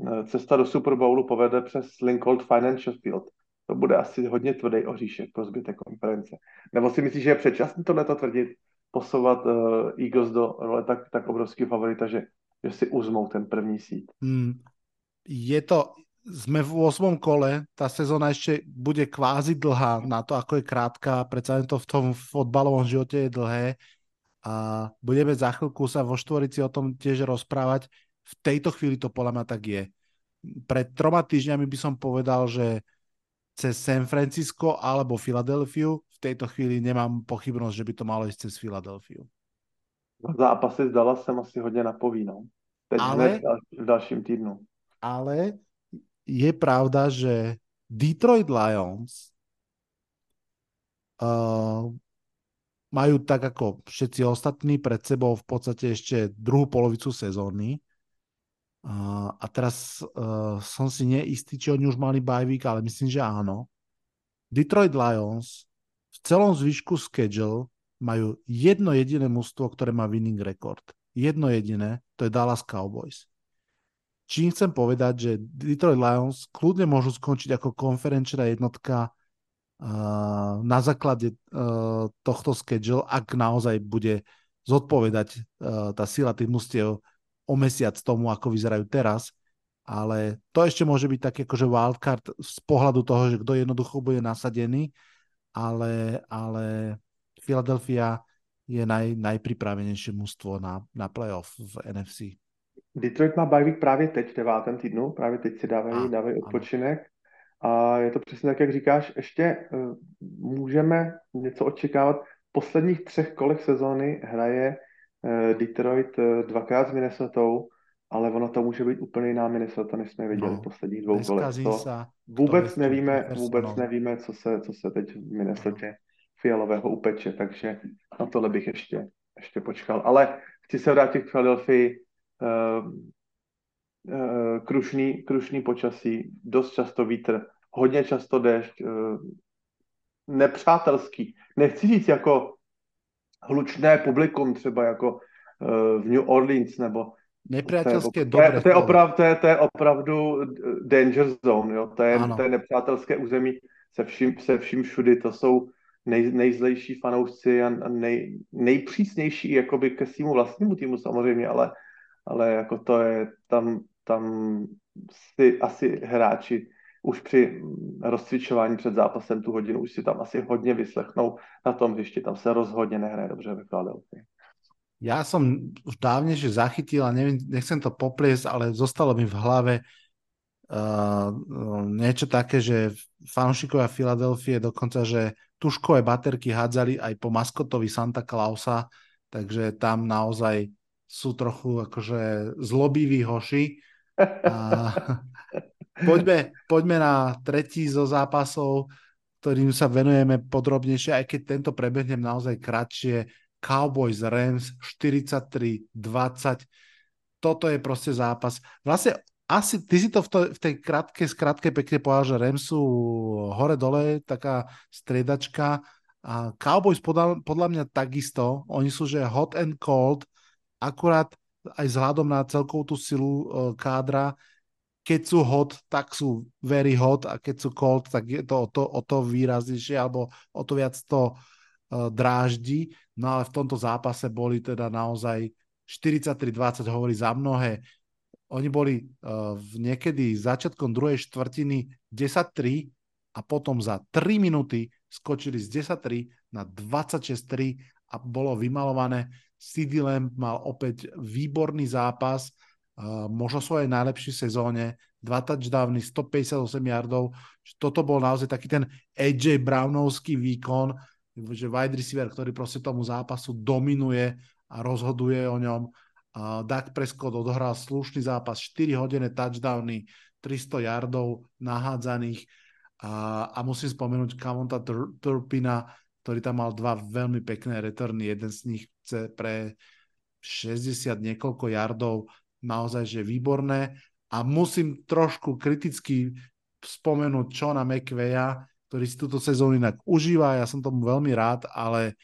eh, cesta do Super Bowlu povede přes Lincoln Financial Field. to bude asi hodně tvrdý oříšek pro zbytek konference. Nebo si myslíš, že je předčasný tohleto tvrdit, posouvat uh, Eagles do role tak, tak obrovského favorita, že, že si uzmou ten první sít? Hmm. Je to, sme v 8. kole, tá sezóna ešte bude kvázi dlhá na to, ako je krátka, predsa to v tom fotbalovom živote je dlhé a budeme za chvíľku sa vo štvorici o tom tiež rozprávať. V tejto chvíli to podľa mňa tak je. Pred troma týždňami by som povedal, že cez San Francisco alebo Filadelfiu. V tejto chvíli nemám pochybnosť, že by to malo ísť cez Filadelfiu. Zápasy s Dallasem asi hodně napoví, no. Teď ale, v dalším týdnu. Ale je pravda, že Detroit Lions uh, majú tak ako všetci ostatní pred sebou v podstate ešte druhú polovicu sezóny. Uh, a teraz uh, som si neistý, či oni už mali bajvík, ale myslím, že áno. Detroit Lions v celom zvyšku schedule majú jedno jediné mužstvo, ktoré má winning record. Jedno jediné, to je Dallas Cowboys. Čím chcem povedať, že Detroit Lions kľudne môžu skončiť ako konferenčná jednotka na základe tohto schedule, ak naozaj bude zodpovedať tá sila tých mustiev o mesiac tomu, ako vyzerajú teraz, ale to ešte môže byť taký akože wildcard z pohľadu toho, že kto jednoducho bude nasadený, ale, ale Philadelphia je naj, najpripravenejšie mužstvo na, na playoff v NFC. Detroit má bajvík právě teď v devátém týdnu, právě teď si dávají, dávají odpočinek. A je to přesně tak, jak říkáš, ještě uh, můžeme něco očekávat. V posledních třech kolech sezóny hraje uh, Detroit uh, dvakrát s Minnesota, ale ono to může být úplně jiná Minnesota, než jsme viděli no, v posledních dvou kolech. To vůbec nevíme, vůbec nevíme, co se, co se teď v Minnesota fialového upeče, takže na tohle bych ještě, ještě počkal. Ale chci se vrátit k Philadelphii. Uh, uh, krušný, krušný počasí, dost často vítr, hodně často déšť, eh, nepřátelský. Nechci říct jako hlučné publikum, třeba jako eh, v New Orleans, nebo Nepřátelské to je, to, je, to, je oprav, to, je, to je opravdu danger zone, jo? To, je, to je nepřátelské území se vším, se vším všudy, to jsou nej, nejzlejší fanoušci a nej, nejpřísnější jakoby ke svýmu vlastnímu týmu samozřejmě, ale, ale jako to je, tam, tam si asi hráči už při rozcvičování před zápasem tu hodinu už si tam asi hodně vyslechnou na tom hřišti. Tam se rozhodně nehraje dobře ve Philadelphia. Ja som už dávnejšie zachytil a neviem, nechcem to popliesť, ale zostalo mi v hlave uh, niečo také, že fanúšikovia Filadelfie dokonca, že tuškové baterky hádzali aj po maskotovi Santa Clausa, takže tam naozaj sú trochu akože zlobiví hoši. A, poďme, poďme na tretí zo zápasov, ktorým sa venujeme podrobnejšie, aj keď tento prebehnem naozaj kratšie. Cowboys Rams 43-20. Toto je proste zápas. Vlastne asi, ty si to v, to, v tej krátke, skrátke pekne povedal, že Rams sú hore-dole, taká striedačka. A Cowboys podľa, podľa mňa takisto, oni sú že hot and cold, akurát aj vzhľadom na celkovú tú silu uh, kádra, keď sú hot, tak sú very hot a keď sú cold, tak je to o to, o to výraznejšie alebo o to viac to uh, dráždi. No ale v tomto zápase boli teda naozaj 43-20 hovorí za mnohé. Oni boli uh, niekedy začiatkom druhej štvrtiny 10-3 a potom za 3 minúty skočili z 10-3 na 26-3 a bolo vymalované. CD Lamb mal opäť výborný zápas možno svojej najlepšej sezóne, dva touchdowny, 158 yardov. Toto bol naozaj taký ten AJ Brownovský výkon, že wide receiver, ktorý proste tomu zápasu dominuje a rozhoduje o ňom. Dak Prescott odohral slušný zápas, 4 hodiny touchdowny, 300 yardov nahádzaných a, a musím spomenúť Kamonta Turpina, ktorý tam mal dva veľmi pekné returny, jeden z nich pre 60 niekoľko yardov, naozaj že výborné. A musím trošku kriticky spomenúť Čona McVeya, ktorý si túto sezónu inak užíva, ja som tomu veľmi rád, ale,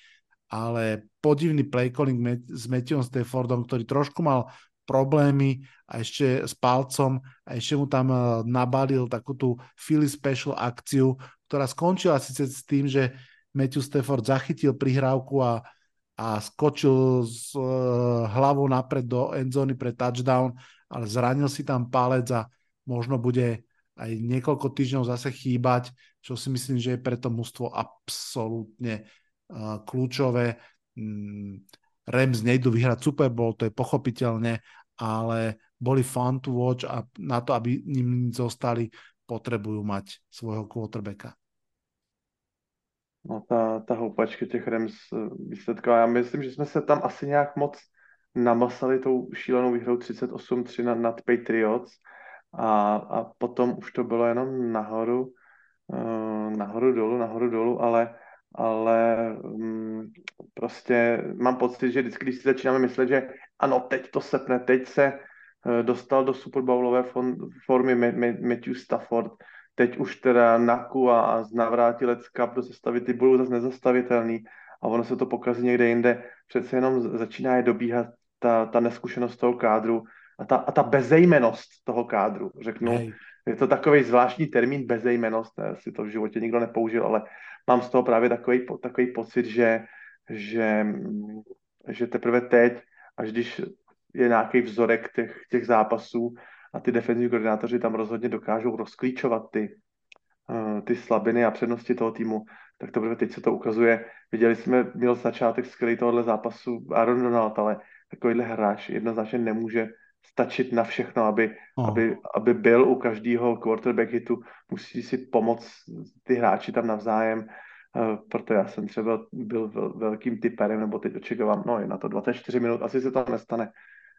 ale podivný play calling s Matthewom Staffordom, ktorý trošku mal problémy a ešte s palcom a ešte mu tam uh, nabalil takú tú Philly Special akciu, ktorá skončila síce s tým, že Matthew Stafford zachytil prihrávku a, a skočil s uh, hlavou napred do endzóny pre touchdown, ale zranil si tam palec a možno bude aj niekoľko týždňov zase chýbať, čo si myslím, že je pre to mužstvo absolútne uh, kľúčové. Mm, Rams nejdu vyhrať Super Bowl, to je pochopiteľne, ale boli fun to watch a na to, aby ním zostali, potrebujú mať svojho quarterbacka. No ta, ta houpačka těch Rams eh, výsledka. Já myslím, že jsme se tam asi nějak moc namasali tou šílenou výhrou 38-3 nad, nad Patriots a, a potom už to bylo jenom nahoru, uh, nahoru dolů, nahoru dolů, ale, ale um, prostě mám pocit, že vždycky, když si začínáme myslet, že ano, teď to sepne, teď se uh, dostal do Super Bowlové formy Matthew Stafford, teď už teda Naku a, a navrátí Let's Cup do sestavy, ty budou zase nezastavitelný a ono se to pokazí někde jinde. Přece jenom začíná je dobíhat ta, ta neskušenost toho kádru a ta, a ta bezejmenost toho kádru, řeknu. Hej. Je to takový zvláštní termín bezejmenost, ne, si to v životě nikdo nepoužil, ale mám z toho právě takový, takový pocit, že, že, že teprve teď, až když je nějaký vzorek těch, těch zápasů, a ty defenzivní koordinátoři tam rozhodně dokážou rozklíčovat ty, uh, ty slabiny a přednosti toho týmu, tak to teď se to ukazuje. Viděli jsme, měl začátek skvělý tohohle zápasu Aaron Donald, ale takovýhle hráč jednoznačně nemůže stačit na všechno, aby, oh. aby, aby byl u každého quarterback hitu. Musí si pomoct ty hráči tam navzájem. Uh, proto já jsem třeba byl velkým typerem, nebo teď očekávám, no je na to 24 minut, asi se to nestane,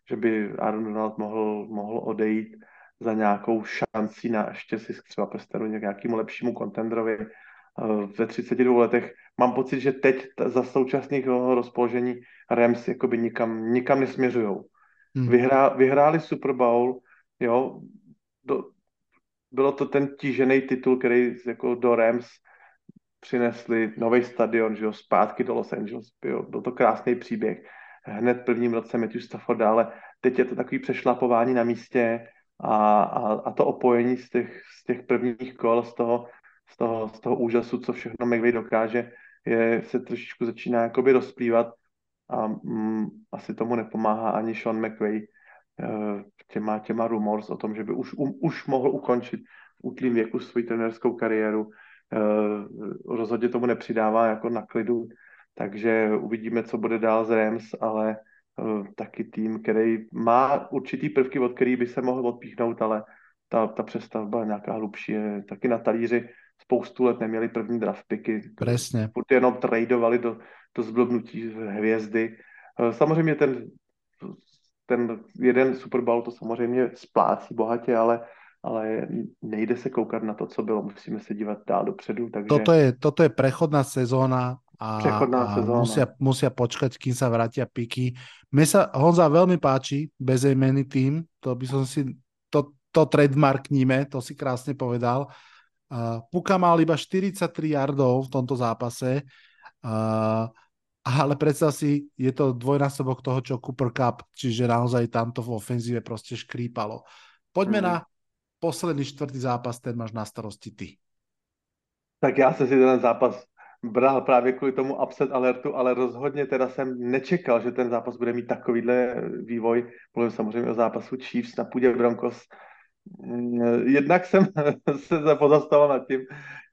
že by Aaron Donald mohl, mohl odejít za nějakou šancí na ještě si třeba prstenu nějakému lepšímu kontendrovi eh, ve 32 letech. Mám pocit, že teď za současných rozpoložení Rams jakoby nikam, nikam nesměřují. Hmm. Vyhrá, vyhráli Super Bowl, jo, do, bylo to ten tížený titul, který jako do Rams přinesli nový stadion, že jo, zpátky do Los Angeles, jo, byl to krásný příběh hned prvním roce Matthew Stafford, ale teď je to takový přešlapování na místě a, a, a to opojení z těch, z těch prvních kol, z toho, z toho, z toho úžasu, co všechno McVay dokáže, je, se trošičku začíná jakoby rozplývat a mm, asi tomu nepomáhá ani Sean McVay uh, těma, těma rumors o tom, že by už, um, už mohl ukončit v útlým věku svoji trenerskou kariéru. Uh, rozhodně tomu nepřidává jako na klidu takže uvidíme, co bude dál z Rams, ale uh, taky tým, který má určitý prvky, od který by se mohl odpíchnout, ale ta, ta přestavba nějaká hlubší je taky na talíři. Spoustu let neměli první draft picky. Presně. Furt jenom tradovali do, do zblbnutí hvězdy. Uh, samozřejmě ten, ten jeden Super Bowl to samozřejmě splácí bohatě, ale ale nejde se koukat na to, co bylo, musíme se dívat dál dopředu. Takže... Toto, je, toto je prechodná sezóna a, prechodná a sezóna. Musia, musia počkať, kým sa vrátia piky. Mne sa Honza veľmi páči, bezejmený tým, to by som si, to, to trademarkníme, to si krásne povedal. Uh, Puka mal iba 43 yardov v tomto zápase, uh, ale predstav si, je to dvojnásobok toho, čo Cooper Cup, čiže naozaj tamto v ofenzíve proste škrípalo. Poďme mm. na posledný čtvrtý zápas, ten máš na starosti ty. Tak já jsem si ten zápas bral právě kvůli tomu upset alertu, ale rozhodně teda jsem nečekal, že ten zápas bude mít takovýhle vývoj. Mluvím samozřejmě o zápasu Chiefs na půdě Broncos. Mm, jednak jsem se pozastavil nad tím,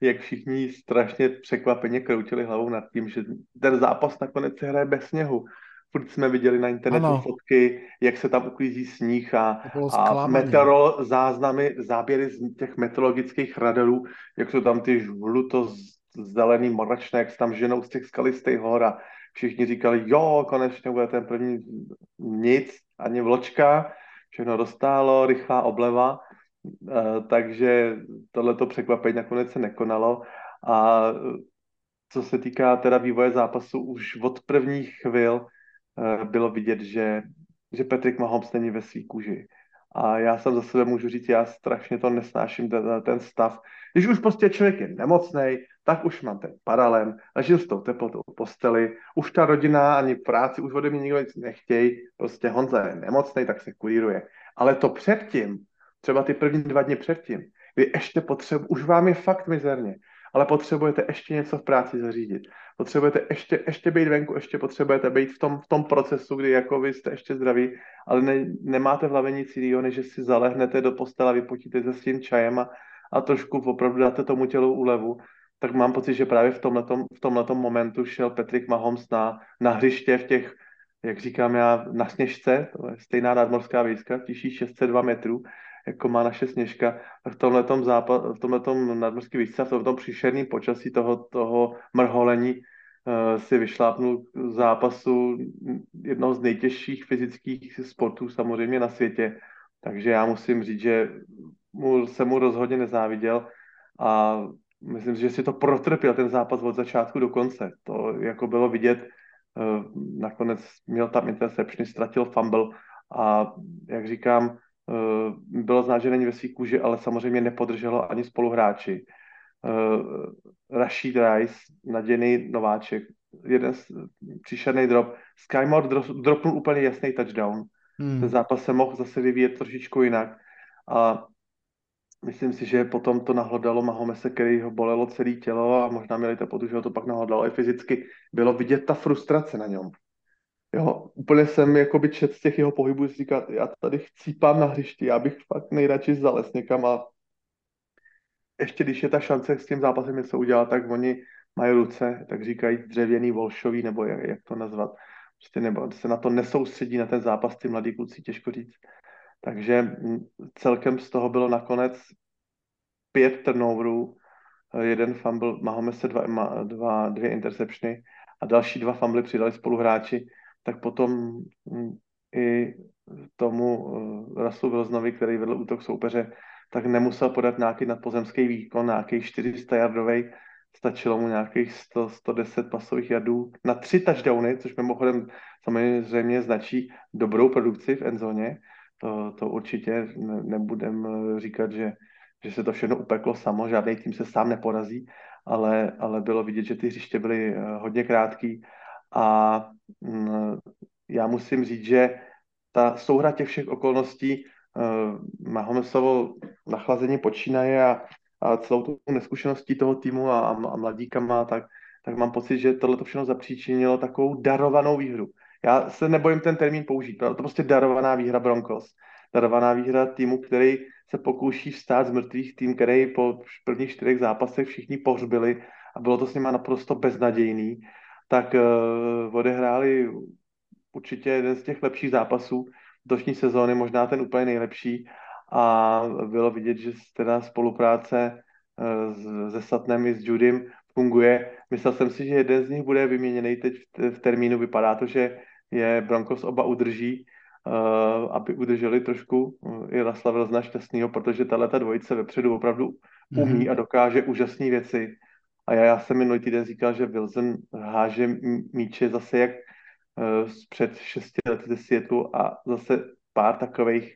jak všichni strašně překvapeně kroutili hlavou nad tím, že ten zápas nakonec se hraje bez sněhu furt jsme viděli na internetu ano. fotky, jak se tam uklízí sníh a, a meteoro záznamy, záběry z těch meteorologických radarů, jak jsou tam ty žluto zelený mračné, jak se tam ženou z těch skalistých hor a všichni říkali, jo, konečně bude ten první nic, ani vločka, všechno dostálo, rychlá obleva, e, takže tohleto překvapení nakonec se nekonalo. A co se týká teda vývoje zápasu, už od prvních chvil bylo vidět, že, že Patrick Mahomes není ve svý kůži. A já jsem za sebe můžu říct, já strašně to nesnáším, ten, ten stav. Když už prostě člověk je nemocný, tak už mám ten paralel, ležím s tou teplotou posteli, už ta rodina ani práci, už ode mě nikdo nic nechtějí, prostě Honza je nemocný, tak se kuríruje. Ale to předtím, třeba ty první dva dny předtím, kdy ještě potřebu, už vám je fakt mizerně, ale potřebujete ještě něco v práci zařídit. Potřebujete ještě, ještě být venku, ještě potřebujete být v tom, v tom procesu, kdy jako vy jste ještě zdraví, ale ne, nemáte v hlavě nic jiného, než že si zalehnete do postela, vypotíte se s tím čajem a, a trošku opravdu dáte tomu tělu úlevu, tak mám pocit, že právě v tomhletom momentu šel Patrick Mahomes na, na hřiště v těch, jak říkám já, na sněžce, to je stejná nadmorská výska, těžší 602 metrů, jako má naše sněžka, v tomhletom, západ, v tomhletom nadmorský výšce, v tomhletom příšerném počasí toho, toho mrholení uh, si vyšlápnul zápasu jednoho z nejtěžších fyzických sportů samozřejmě na světě. Takže já musím říct, že mu, jsem mu rozhodně nezáviděl a myslím si, že si to protrpěl ten zápas od začátku do konce. To jako bylo vidět, uh, nakonec měl tam interception, ztratil fumble a jak říkám, Eh, bylo znát, že není ve svých kůži, ale samozřejmě nepodrželo ani spoluhráči. Uh, Rashid Rice, nadějný nováček, jeden příšerný drop. Skymore dropnul úplně jasný touchdown. Hmm. Ten zápas se mohl zase vyvíjet trošičku jinak. A myslím si, že potom to nahlodalo Mahomese, který ho bolelo celé tělo a možná měli to že ho to pak nahlodalo i fyzicky. Bylo vidět ta frustrace na něm. Jo, úplně jsem jakoby čet z těch jeho pohybů, si říká, já tady chcípám na hřišti, já bych fakt nejradši zales někam a ještě když je ta šance s tím zápasem něco udělat, tak oni mají ruce, tak říkají dřevěný, volšový, nebo jak, jak to nazvat. Prostě nebo se na to nesoustředí na ten zápas ty mladí kluci, těžko říct. Takže mm, celkem z toho bylo nakonec pět turnoverů, jeden fumble, máme se dva, dva, dvě interceptiony a další dva fumble přidali spoluhráči tak potom mm, i tomu eh, Raslu Wilsonovi, který vedl útok soupeře, tak nemusel podat nějaký nadpozemský výkon, nějaký 400 jardový, stačilo mu nějakých 100, 110 pasových jardů na tři touchdowny, což mimochodem samozřejmě značí dobrou produkci v endzóně. To, to určitě ne, nebudem eh, říkat, že, že se to všechno upeklo samo, žádný tým se sám neporazí, ale, ale bylo vidět, že ty hřiště byly eh, hodně krátký a mm, já musím říct, že ta souhra těch všech okolností uh, Mahomesovo nachlazení počínaje a, a celou tu neskušeností toho týmu a, a mladíkama, tak, tak mám pocit, že tohle to všechno zapříčinilo takovou darovanou výhru. Já se nebojím ten termín použít, to prostě darovaná výhra Broncos. Darovaná výhra týmu, který se pokouší vstát z mrtvých tým, který po prvních čtyřech zápasech všichni pohřbili a bylo to s nima naprosto beznadějný tak uh, odehráli určitě jeden z těch lepších zápasů došní sezóny, možná ten úplně nejlepší a bylo vidět, že teda spolupráce uh, se Satnem i s Judym funguje. Myslel jsem si, že jeden z nich bude vyměněný teď v, v termínu. Vypadá to, že je Broncos oba udrží, uh, aby udrželi trošku i Lasla zna šťastného, protože tahle dvojice vepředu opravdu umí mm-hmm. a dokáže úžasné věci. A já, já jsem minulý týden říkal, že Wilson háže míče zase jak uh, před šesti lety ze světu a zase pár takových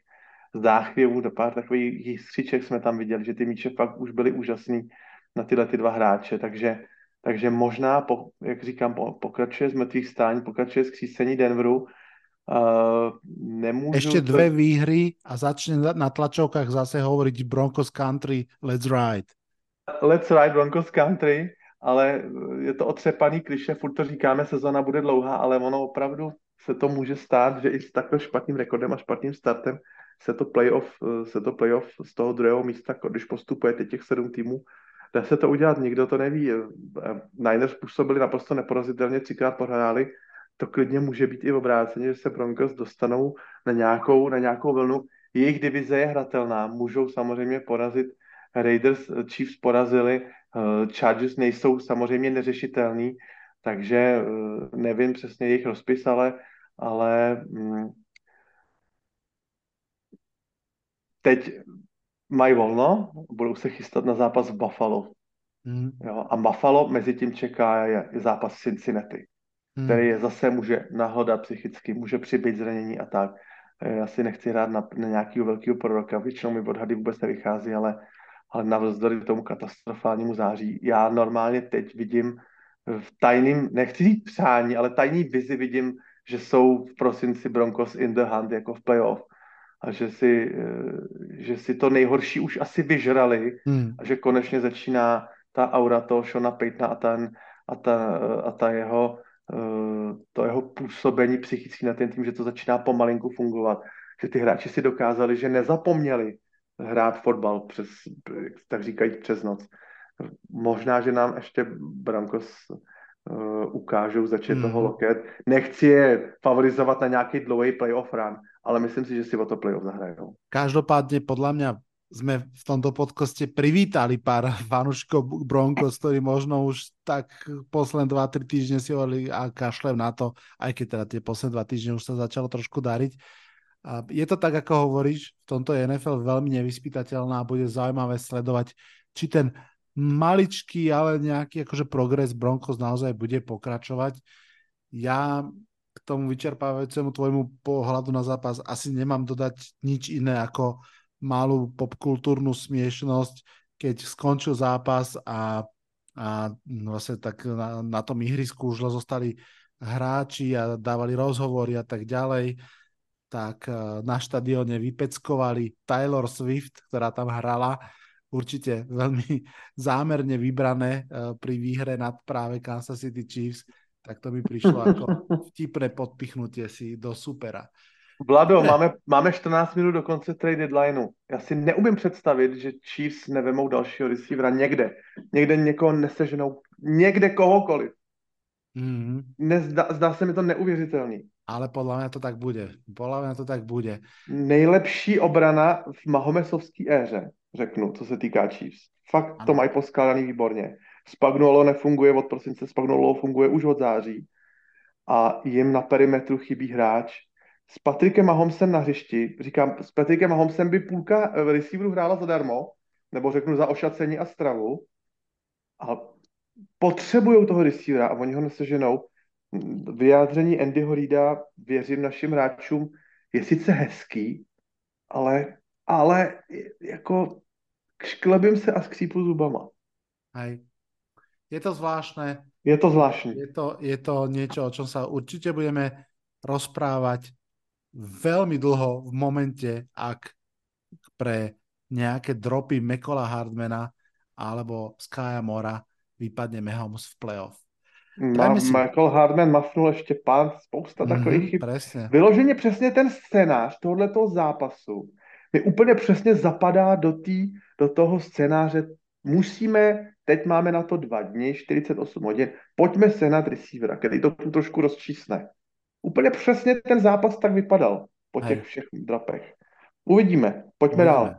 záchvěvů, pár takových jistřiček jsme tam viděli, že ty míče fakt už byly úžasný na tyhle ty dva hráče, takže, takže možná, po, jak říkám, po, pokračuje z mrtvých stání, pokračuje z křísení Denveru, Uh, nemůžu... Ešte dve výhry a začne na tlačovkách zase hovoriť Broncos Country, let's ride. Let's ride Broncos Country, ale je to otřepaný kliše, furt to říkáme, sezona bude dlouhá, ale ono opravdu se to může stát, že i s takhle špatným rekordem a špatným startem se to playoff, se to playoff z toho druhého místa, když postupujete těch sedm týmů, dá se to udělat, nikdo to neví. Niners působili naprosto neporazitelně, třikrát prohráli, to klidně může být i obráceně, že se Broncos dostanou na nějakou, na nějakou vlnu. Jejich divize je hratelná, můžou samozřejmě porazit Raiders eh, Chiefs porazili, eh, Chargers nejsou samozřejmě neřešitelný, takže eh, nevím přesně jejich rozpis, ale, ale mm, teď mají volno, budou se chystat na zápas v Buffalo. Mm. Jo, a Buffalo mezi tím čeká je, je zápas Cincinnati, mm. který je zase může nahodat psychicky, může přibýt zranění a tak. Já si nechci hrát na, na nějakého velkého proroka, většinou mi odhady vůbec nevychází, ale ale navzdory tomu katastrofálnímu září, já normálně teď vidím v tajným, nechci říct přání, ale tajný vizi vidím, že jsou v prosinci Broncos in the hunt jako v playoff a že si, eh, že si to nejhorší už asi vyžrali hmm. a že konečně začíná ta aura toho Shona Paytona a, ten, a, ta, a ta jeho, eh, to jeho působení psychický na ten tým, že to začíná pomalinku fungovat. Že ty hráči si dokázali, že nezapomněli hrát fotbal přes, tak říkají, přes noc. Možná, že nám ještě Brankos uh, ukážou začít mm. toho loket. Nechci je favorizovat na nějaký dlouhý playoff run, ale myslím si, že si o to playoff zahrajou. Každopádně podle mě sme v tomto podcaste privítali pár fanúšikov Broncos, ktorí možno už tak posledné 2-3 týždne si hovorili a kašlem na to, aj keď teda tie posledné 2 týždne už sa začalo trošku dariť. Je to tak, ako hovoríš, v tomto je NFL veľmi nevyspytateľná a bude zaujímavé sledovať, či ten maličký, ale nejaký akože progres Broncos naozaj bude pokračovať. Ja k tomu vyčerpávajúcemu tvojmu pohľadu na zápas asi nemám dodať nič iné ako malú popkultúrnu smiešnosť, keď skončil zápas a, a vlastne tak na, na tom ihrisku už zostali hráči a dávali rozhovory a tak ďalej, tak e, na štadióne vypeckovali Taylor Swift, ktorá tam hrala určite veľmi zámerne vybrané eh, pri výhre nad práve Kansas City Chiefs, tak to mi prišlo ako vtipné podpichnutie si do supera. Vlado, máme, máme 14 minut do konce trade deadlineu. Já si neumím představit, že Chiefs nevemou dalšího receivera někde. Někde někoho neseženou, někde kohokoliv. Mm-hmm. Nezdá, zdá se mi to neuvěřitelný. Ale podle mě to tak bude. Podle mě to tak bude. Nejlepší obrana v Mahomesovské éře řeknu, co se týká Chiefs. Fakt ano. to mají poskládaný výborně. Spagnuolo nefunguje od prosince, Spagnuolo funguje už od září a jim na perimetru chybí hráč. S Patrikem Mahomsem na hřišti, říkám, s Patrikem Mahomsem by půlka eh, receiverů hrála zadarmo, nebo řeknu za ošacení a stravu, a potřebují toho receivera a oni ho neseženou. Vyjádření Andyho Reida, věřím našim hráčům, je sice hezký, ale, ale jako šklebím se a skřípu zubama. Hej. Je to zvláštne. Je to zvláštne. Je to, je to niečo, o čom sa určite budeme rozprávať veľmi dlho v momente, ak pre nejaké dropy Mekola Hardmana alebo Skya Mora vypadne Mahomes v playoff. Ma, si... Michael Hardman mafnul ještě pár, spousta mm-hmm, takových chyb. Presne. Vyloženě přesně ten scénář tohoto zápasu mi úplně přesně zapadá do, tý, do toho scénáře. Musíme, teď máme na to dva dny, 48 hodin, pojďme sehnat receivera, který to tu trošku rozčísne. Úplně přesně ten zápas tak vypadal po těch Hej. všech drapech. Uvidíme, pojďme Uvidíme. dál.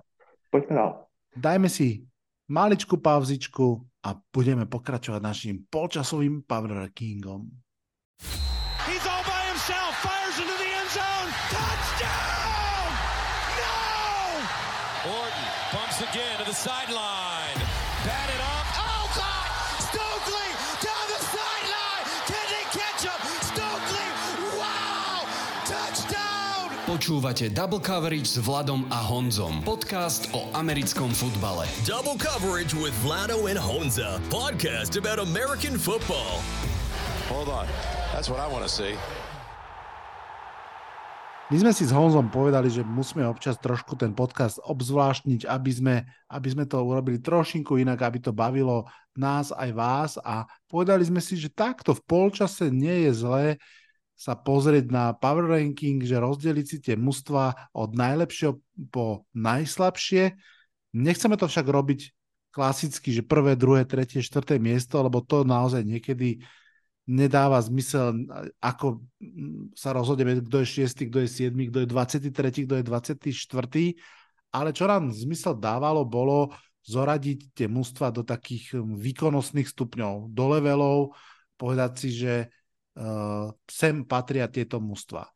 Pojďme dál. Dajme si maličku pauzičku a budeme pokračovať naším polčasovým power rankingom. He's all by himself, fires into the end zone, touchdown! Bumps again to the sideline. Počúvate Double Coverage s Vladom a Honzom. Podcast o americkom futbale. Double Coverage with Vlado and Honza. Podcast about American football. Hold on. That's what I want to see. My sme si s Honzom povedali, že musíme občas trošku ten podcast obzvláštniť, aby sme, aby sme to urobili trošinku inak, aby to bavilo nás aj vás a povedali sme si, že takto v polčase nie je zlé sa pozrieť na power ranking, že rozdeliť si tie mužstva od najlepšieho po najslabšie. Nechceme to však robiť klasicky, že prvé, druhé, tretie, štvrté miesto, lebo to naozaj niekedy nedáva zmysel, ako sa rozhodneme, kto je 6, kto je 7, kto je 23, kto je 24. Ale čo nám zmysel dávalo, bolo zoradiť tie mužstva do takých výkonnostných stupňov, do levelov, povedať si, že sem patria tieto mužstva.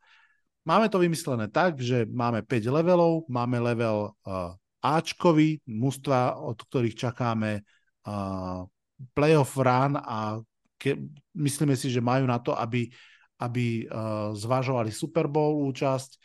Máme to vymyslené tak, že máme 5 levelov, máme level uh, Ačkový, mužstva, od ktorých čakáme uh, playoff run a ke, myslíme si, že majú na to, aby, aby zvažovali Super Bowl účasť.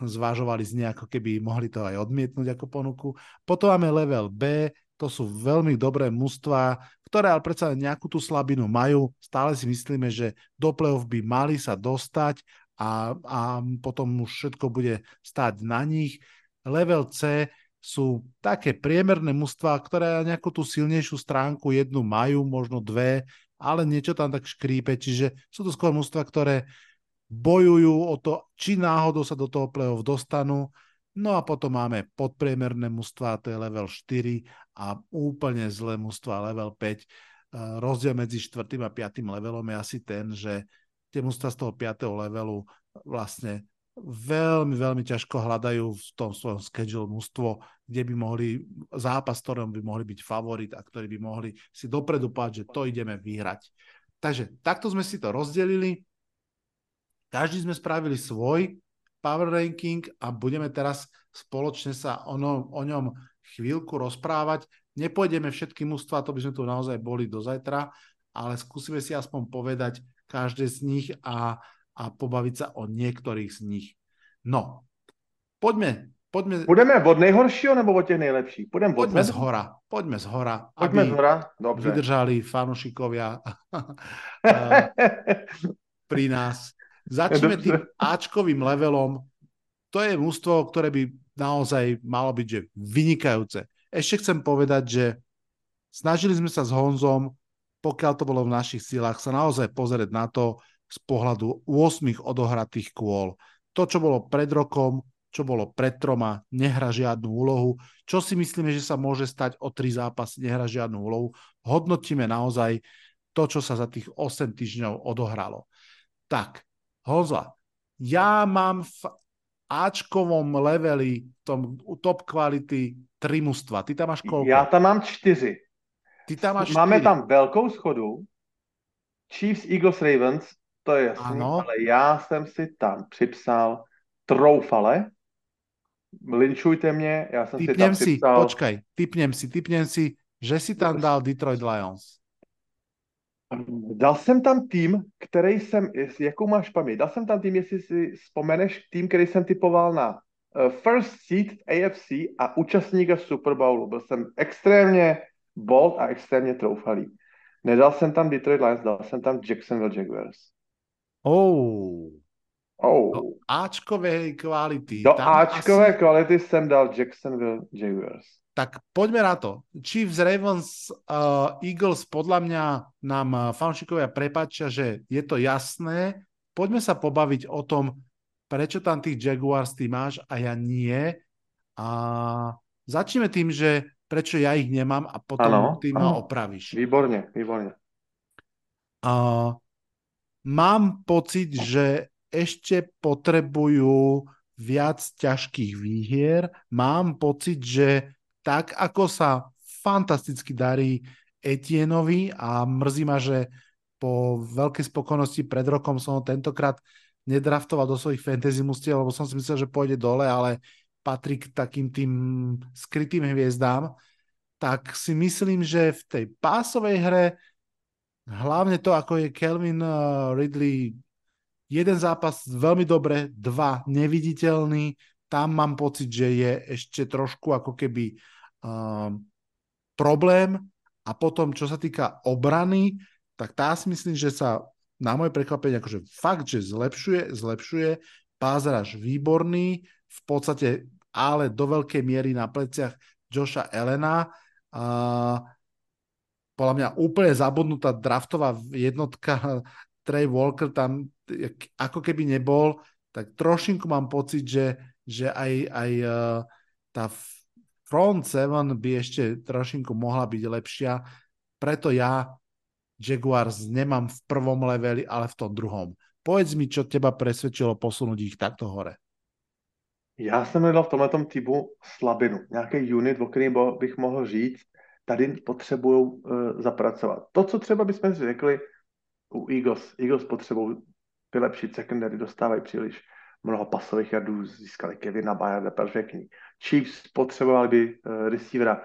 Zvážovali z ako keby mohli to aj odmietnúť ako ponuku. Potom máme level B, to sú veľmi dobré mužstva, ktoré ale predsa nejakú tú slabinu majú. Stále si myslíme, že do play-off by mali sa dostať a, a potom už všetko bude stáť na nich. Level C sú také priemerné mužstva, ktoré nejakú tú silnejšiu stránku jednu majú, možno dve, ale niečo tam tak škrípe, čiže sú to skôr mužstva, ktoré bojujú o to, či náhodou sa do toho play-off dostanú. No a potom máme podpriemerné mužstva, to je level 4 a úplne zlé mužstva level 5. E, rozdiel medzi 4. a 5. levelom je asi ten, že tie mužstva z toho 5. levelu vlastne veľmi, veľmi ťažko hľadajú v tom svojom schedule mužstvo, kde by mohli, zápas, ktorom by mohli byť favorit a ktorí by mohli si dopredu povedať, že to ideme vyhrať. Takže takto sme si to rozdelili. Každý sme spravili svoj power ranking a budeme teraz spoločne sa o, no, o ňom chvíľku rozprávať. Nepôjdeme všetky mústva, to by sme tu naozaj boli do zajtra, ale skúsime si aspoň povedať každé z nich a, a pobaviť sa o niektorých z nich. No, poďme. poďme Budeme od nejhoršího nebo od těch nejlepších? Půjdeme poďme z hora. Poďme z hora. Poďme z hora, dobře. Vydržali fanušikovia pri nás. Začneme tým Ačkovým levelom. To je mústvo, ktoré by naozaj malo byť že vynikajúce. Ešte chcem povedať, že snažili sme sa s Honzom, pokiaľ to bolo v našich silách, sa naozaj pozrieť na to z pohľadu 8 odohratých kôl. To, čo bolo pred rokom, čo bolo pred troma, nehra žiadnu úlohu. Čo si myslíme, že sa môže stať o tri zápasy, nehra žiadnu úlohu. Hodnotíme naozaj to, čo sa za tých 8 týždňov odohralo. Tak, Honza, ja mám v Ačkovom leveli, v tom top kvality tri mužstva. Ty tam máš koľko? Ja tam mám čtyři. Ty tam máš Máme čtyři. tam veľkou schodu. Chiefs, Eagles, Ravens, to je jasný, ano. ale já jsem si tam připsal troufale. Linčujte mě, já jsem typnem si tam připsal... Si, počkaj, typnem si, typnem si, že si tam dal Detroit Lions. Dal jsem tam tým, který jsem, jakou máš paměť, dal jsem tam tým, jestli si vzpomeneš, tým, který jsem typoval na uh, first seed v AFC a účastníka Super Bowlu. Byl jsem extrémně bold a extrémně troufalý. Nedal jsem tam Detroit Lions, dal jsem tam Jacksonville Jaguars. Oh. Oh. Do Ačkovej kvality. Do tam Ačkové asi... kvality jsem dal Jacksonville Jaguars. Tak poďme na to. Chiefs, Ravens, uh, Eagles podľa mňa nám uh, fanšikovia prepačia, že je to jasné. Poďme sa pobaviť o tom, prečo tam tých Jaguars ty máš a ja nie. A začneme tým, že prečo ja ich nemám a potom ano, ty ma opravíš. Výborne, výborne. Uh, mám pocit, že ešte potrebujú viac ťažkých výhier. Mám pocit, že tak ako sa fantasticky darí Etienovi a mrzí ma, že po veľkej spokojnosti pred rokom som ho tentokrát nedraftoval do svojich fantasy mustiev, lebo som si myslel, že pôjde dole, ale patrí k takým tým skrytým hviezdám, tak si myslím, že v tej pásovej hre hlavne to, ako je Kelvin eh, Ridley jeden zápas veľmi dobre, dva neviditeľný, tam mám pocit, že je ešte trošku ako keby um, problém. A potom, čo sa týka obrany, tak tá si myslím, že sa na moje prekvapenie akože fakt, že zlepšuje, zlepšuje, pázraž výborný, v podstate ale do veľkej miery na pleciach Joša Elena. A podľa mňa úplne zabudnutá draftová jednotka Trey Walker tam ako keby nebol, tak trošinku mám pocit, že, že aj, aj uh, tá front seven by ešte trošinku mohla byť lepšia, preto ja Jaguars nemám v prvom leveli, ale v tom druhom. Povedz mi, čo teba presvedčilo posunúť ich takto hore. Já jsem hledal v tomhle týmu slabinu, nějaký unit, o kterým bych mohl říct, tady potřebují uh, zapracovat. To, co třeba bychom si řekli u Eagles, Eagles potřebují vylepšit secondary, dostávají příliš mnoho pasových jardů, získali Kevina Bayarda, perfektní. Chiefs potřebovali by uh, receivera.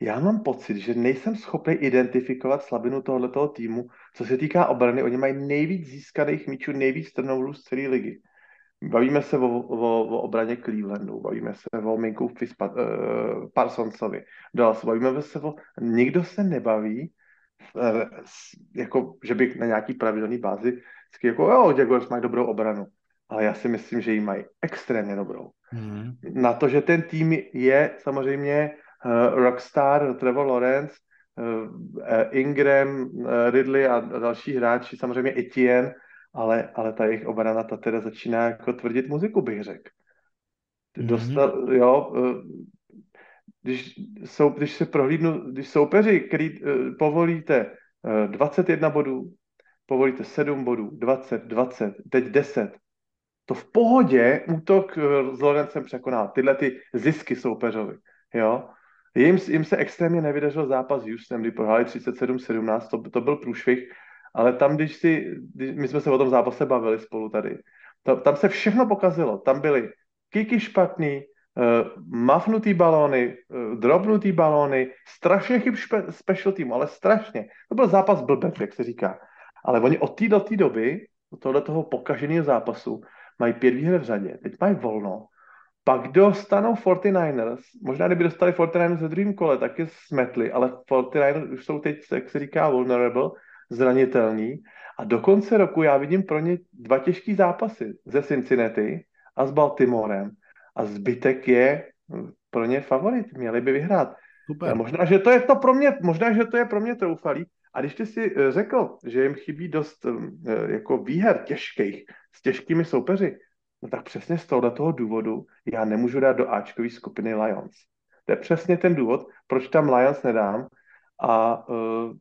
Já mám pocit, že nejsem schopný identifikovat slabinu tohoto týmu. Co se týká obrany, oni mají nejvíc získaných míčů, nejvíc turnoverů z celé ligy. Bavíme se o, o, o obraně Clevelandu, bavíme se o Minku Fispa, uh, Parsonsovi, Dallas, bavíme se o... Nikdo se nebaví, uh, jako, že by na nějaký pravidelný bázi, jako jo, Jaguars mají dobrou obranu, ale já si myslím, že ji mají extrémně dobrou. Mm. Na to, že ten tým je samozřejmě uh, Rockstar, Trevor Lawrence, uh, Ingram, uh, Ridley a další hráči, samozřejmě Etienne, ale, ale ta jejich obrana, ta teda začíná jako tvrdit muziku, bych řekl. Mm-hmm. Dostal, jo, když, jsou, když se prohlídnu, když soupeři, který povolíte uh, 21 bodů, povolíte 7 bodů, 20, 20, teď 10, to v pohodě útok s Lorencem překoná. Tyhle ty zisky soupeřovi. Jo? Jim, jim se extrémně nevydařil zápas s Houston, kdy prohráli 37-17, to, to byl průšvih, ale tam, když si, když, my jsme se o tom zápase bavili spolu tady, to, tam se všechno pokazilo. Tam byly kiky špatný, uh, mafnutý balóny, uh, drobnutý balóny, strašně chyb špe, special team, ale strašně. To byl zápas blbec, jak se říká. Ale oni od té do té doby, do tohle toho pokaženého zápasu, mají pět výher v řadě, teď mají volno, pak dostanou 49ers, možná kdyby dostali 49ers ve druhém kole, tak je smetli, ale 49ers už jsou teď, jak se říká, vulnerable, zranitelní a do konce roku já vidím pro ně dva těžký zápasy ze Cincinnati a s Baltimorem a zbytek je pro ně favorit, měli by vyhrát. Super. A možná, že to je to pro mě, možná, že to je pro mě troufalý. A když ty si eh, řekl, že jim chybí dost eh, jako výher těžkých s těžkými soupeři, no tak přesně z tohoto důvodu já nemůžu dát do Ačkové skupiny Lions. To je přesně ten důvod, proč tam Lions nedám, a uh,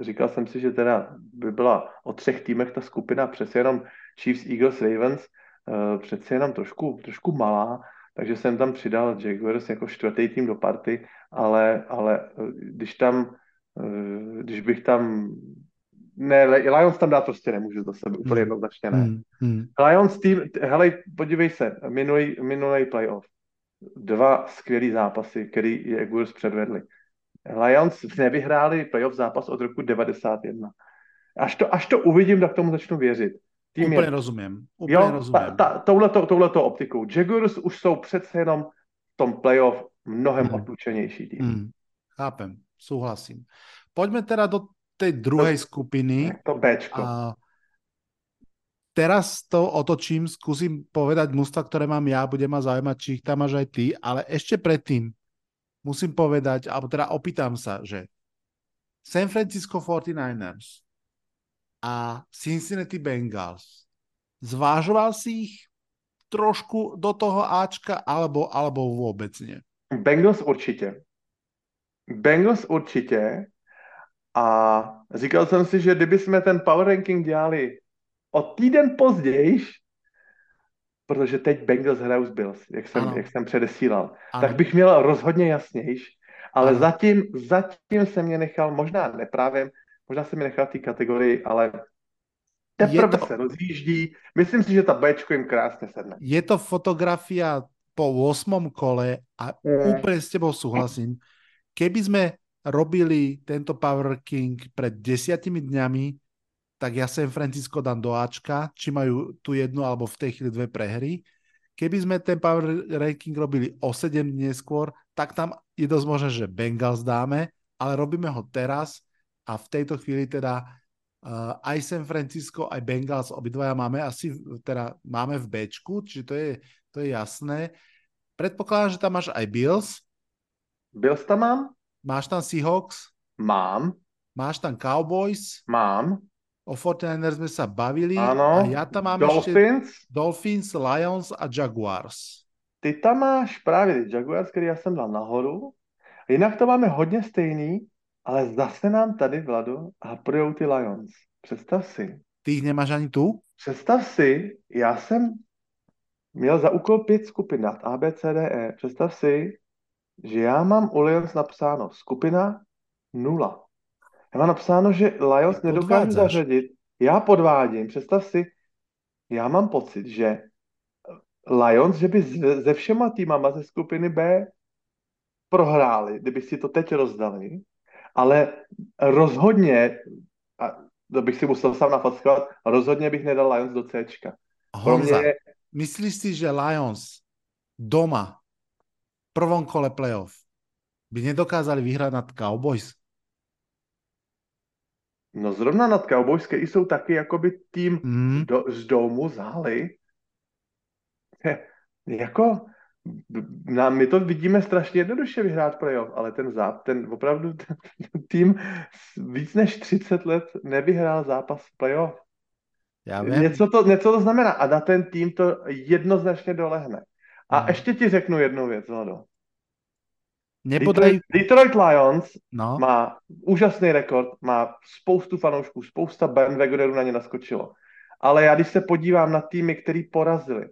říkal jsem si, že teda by byla o třech týmech ta skupina přece jenom Chiefs, Eagles, Ravens, uh, přece jenom trošku, trošku malá, takže jsem tam přidal Jaguars jako čtvrtý tým do party, ale, ale když tam, když bych tam ne, Lions tam dát prostě nemůžu za sebe, úplně hmm. jednoznačně ne. Hmm. Hmm. Lions tým, hele, podívej se, minulý, minulý playoff, dva skvělý zápasy, který Jaguars předvedli. Lions nevyhráli playoff zápas od roku 91. Až to, až to uvidím, tak tomu začnu věřit. Tým Úplně je, rozumím. Úplně jo, rozumím. Ta, ta, touhleto, touhleto optikou. Jaguars už jsou přece jenom v tom playoff mnohem hmm. odlučenější tým. Hmm. Chápem, souhlasím. Pojďme teda do té druhé to, skupiny. To Bčko. A teraz to otočím, skúsim povedať mužstva, ktoré mám ja, bude ma zaujímať, či ich tam máš aj ty, ale ešte predtým, musím povedať, alebo teda opýtam sa, že San Francisco 49ers a Cincinnati Bengals, zvážoval si ich trošku do toho Ačka, alebo, alebo vôbec nie? Bengals určitě. Bengals určitě. A říkal jsem si, že kdyby jsme ten power ranking dělali o týden později, protože teď Bengals hrajou z Bills, jak jsem, jak jsem předesílal, ano. tak bych měl rozhodně jasnější. Ale ano. zatím, zatím se mě nechal, možná neprávě, možná se mi nechal té kategorii, ale teprve to... se rozjíždí. Myslím si, že ta Bčko jim krásně sedne. Je to fotografia po 8. kole a mm. úplne s tebou súhlasím. Keby sme robili tento Power King pred desiatimi dňami, tak ja San Francisco dám do Ačka, či majú tu jednu alebo v tej chvíli dve prehry. Keby sme ten power ranking robili o 7 dní skôr, tak tam je dosť možné, že Bengals dáme, ale robíme ho teraz a v tejto chvíli teda uh, aj San Francisco, aj Bengals obidvaja máme asi, teda máme v Bčku, čiže to je, to je jasné. Predpokladám, že tam máš aj Bills. Bills tam mám. Máš tam Seahawks? Mám. Máš tam Cowboys? Mám. O 49ers sme sa bavili. Ano. A ja tam mám Dolphins. ešte Dolphins, Lions a Jaguars. Ty tam máš právě Jaguars, který já jsem dal nahoru. Jinak to máme hodně stejný, ale zase nám tady, Vlado, haprujou ty Lions. Představ si. Ty ich nemáš ani tu? Představ si, já jsem měl za úkol pět skupin nad A, B, C, D, E. Představ si, že já mám u Lions napsáno skupina nula. Já mám napsáno, že Lions nedokážu zařadit. Já podvádím. Představ si, já mám pocit, že Lions, že by ze všema týmama ze skupiny B prohráli, kdyby si to teď rozdali, ale rozhodně, a to bych si musel sám nafackovat, rozhodně bych nedal Lions do C. Pro mě, myslíš si, že Lions doma prvom kole playoff by nedokázali vyhrať nad Cowboys? No zrovna nad Cowboys, který jsou taky jakoby tým Mm. do, z domu, z haly. jako, na, my to vidíme strašně jednoduše vyhrát playoff, ale ten záp, ten opravdu ten, tým víc než 30 let nevyhrál zápas playoff. Viem. Něco to, něco to znamená a na ten tým to jednoznačně dolehne. A Mm. ještě ti řeknu jednu věc, Vlado. Nebodaj... Detroit, Detroit Lions No, má úžasný rekord, má spoustu fanoušků, spousta bandwagonerů na ně naskočilo. Ale já když se podívám na týmy, který porazili,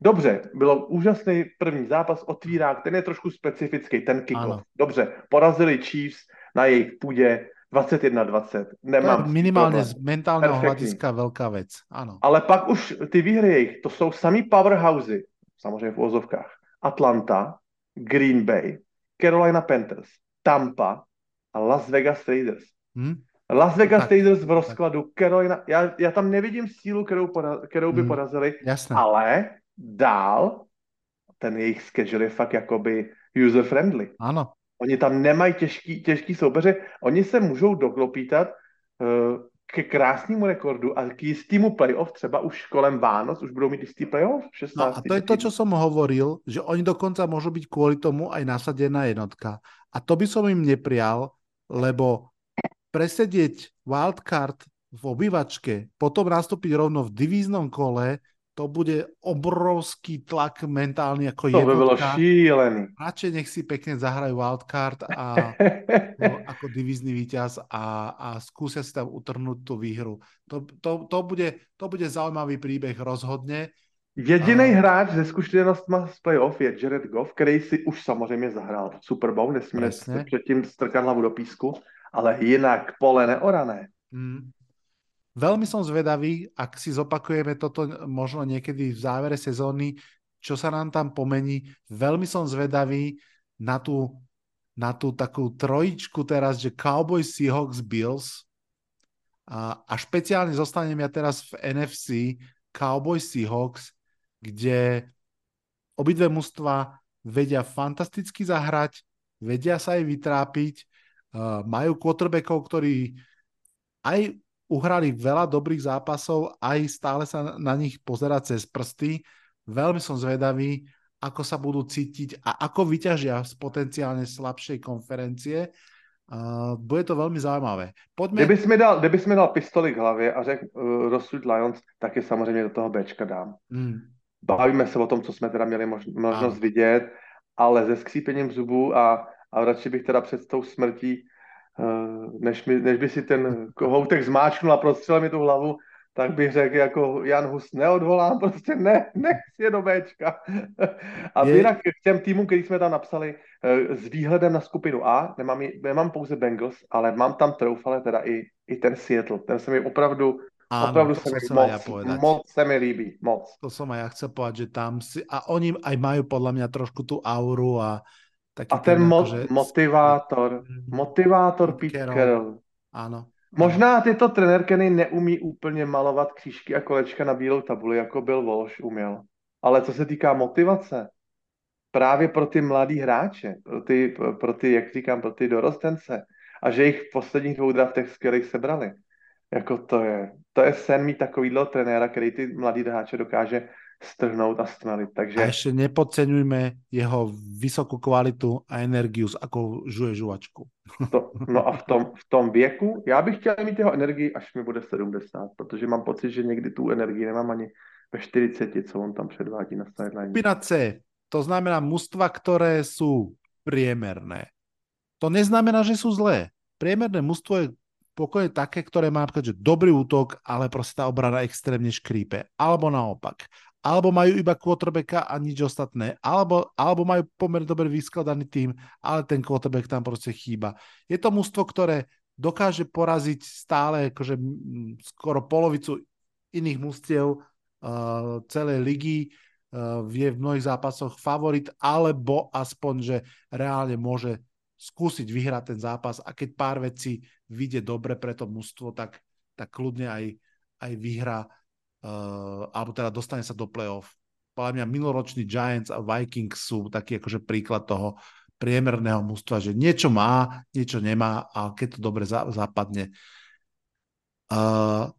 dobře, bylo úžasný první zápas, otvírák, ten je trošku specifický, ten kickoff. Dobře, porazili Chiefs na jejich půdě 21-20. to Nemám problém. z mentálneho Perfektní. hľadiska veľká vec. Áno. Ale pak už ty výhry jejich, to jsou samý powerhousey, samozřejmě v ozovkách. Atlanta, Green Bay, Carolina Panthers, Tampa a Las Vegas Raiders. Hm? Las Vegas Tak, Raiders v rozkladu, Carolina, já, já tam nevidím sílu, kterou, pora, kterou by Hmm. porazili, Jasné. ale dál ten jejich schedule je fakt jakoby user-friendly. Áno. Oni tam nemají těžký, těžký soupeře, oni se můžou doklopítat uh, ke krásnému rekordu a k jistýmu playoff, třeba už kolem Vánoc, už budou mít jistý playoff, 16. No a to je to, čo som hovoril, že oni dokonca môžu byť kvôli tomu aj nasadená jednotka. A to by som im neprial, lebo presedieť wildcard v obývačke, potom nastúpiť rovno v divíznom kole, to bude obrovský tlak mentálny ako To by bylo jednotka. šílený. Radšej nech si pekne zahrajú wildcard a no, ako divízny víťaz a, a skúsia si tam utrhnúť tú výhru. To, to, to, bude, to bude zaujímavý príbeh rozhodne. Jediný A- hráč se zkušenostma z playoff je Jared Goff, který si už samozřejmě zahrál Super Bowl, nesmíme předtím strkat hlavu do písku, ale jinak pole neorané. Mm. Veľmi som zvedavý, ak si zopakujeme toto možno niekedy v závere sezóny, čo sa nám tam pomení. Veľmi som zvedavý na tú, na tú takú trojičku teraz, že Cowboys, Seahawks, Bills. A, a špeciálne zostanem ja teraz v NFC Cowboys, Seahawks, kde obidve mužstva vedia fantasticky zahrať, vedia sa aj vytrápiť, uh, majú quarterbackov, ktorí aj uhrali veľa dobrých zápasov, aj stále sa na nich pozerať cez prsty. Veľmi som zvedavý, ako sa budú cítiť a ako vyťažia z potenciálne slabšej konferencie. Uh, bude to veľmi zaujímavé. Poďme... Kdybys mi dal, kdybys mi dal pistoli k hlavě a řekl uh, rozsud Lions, tak je samozřejmě do toho Bčka dám. Mm, Bavíme se o tom, co jsme teda měli mož, možnost Ano. vidět, ale se skřípením zubů a, a radši bych teda před tou smrtí, než, mi, než by si ten kohoutek zmáčknul a prostřelil mi tu hlavu, tak bych řekl jako Jan Hus, neodvolám, prostě ne, nech si je do Bčka. A Je- jinak k těm týmům, který jsme tam napsali, eh, s výhledem na skupinu A, nemám, nemám pouze Bengals, ale mám tam troufale teda i, i ten Seattle. Ten se mi opravdu, áno, opravdu se mi ja moc, povedať. moc se mi líbí, moc. To som aj ja chcel povedať, že tam si... A oni aj majú podľa mňa trošku tú auru a taký A ten mo- akože- motivátor, motivátor Pete Carroll. Áno. Možná tyto trenér Kenny neumí úplně malovat křížky a kolečka na bílou tabuli, jako Bill Walsh uměl. Ale co se týká motivace, právě pro ty mladý hráče, pro ty, pro ty, jak říkám, pro ty dorostence, a že jich v posledních dvou draftech skvělých sebrali. Jako to je, to je sen mít takovýhle trenéra, který ty mladý hráče dokáže strhnout a stmelit. Takže A ešte nepodceňujme jeho vysokú kvalitu a energiu, s akou žuje žuvačku. To, no a v tom, v tom věku, já bych chtěl mít jeho energii, až mi bude 70, protože mám pocit, že někdy tu energii nemám ani ve 40, co on tam předvádí na sideline. Skupina C, to znamená mužstva, ktoré sú priemerné. To neznamená, že sú zlé. Priemerné mužstvo je pokojne také, ktoré má napríklad, že dobrý útok, ale proste tá obrana extrémne škrípe. Alebo naopak. Alebo majú iba quarterbacka a nič ostatné. Alebo, alebo majú pomerne dobre vyskladaný tým, ale ten quarterback tam proste chýba. Je to mužstvo, ktoré dokáže poraziť stále akože skoro polovicu iných mužstiev uh, celej ligy, uh, je v mnohých zápasoch favorit, alebo aspoň, že reálne môže skúsiť vyhrať ten zápas a keď pár vecí vyjde dobre pre to mužstvo, tak, tak kľudne aj, aj vyhrá uh, alebo teda dostane sa do playoff. Podľa mňa minuloročný Giants a Vikings sú taký akože príklad toho priemerného mústva, že niečo má, niečo nemá a keď to dobre za, zapadne. Uh,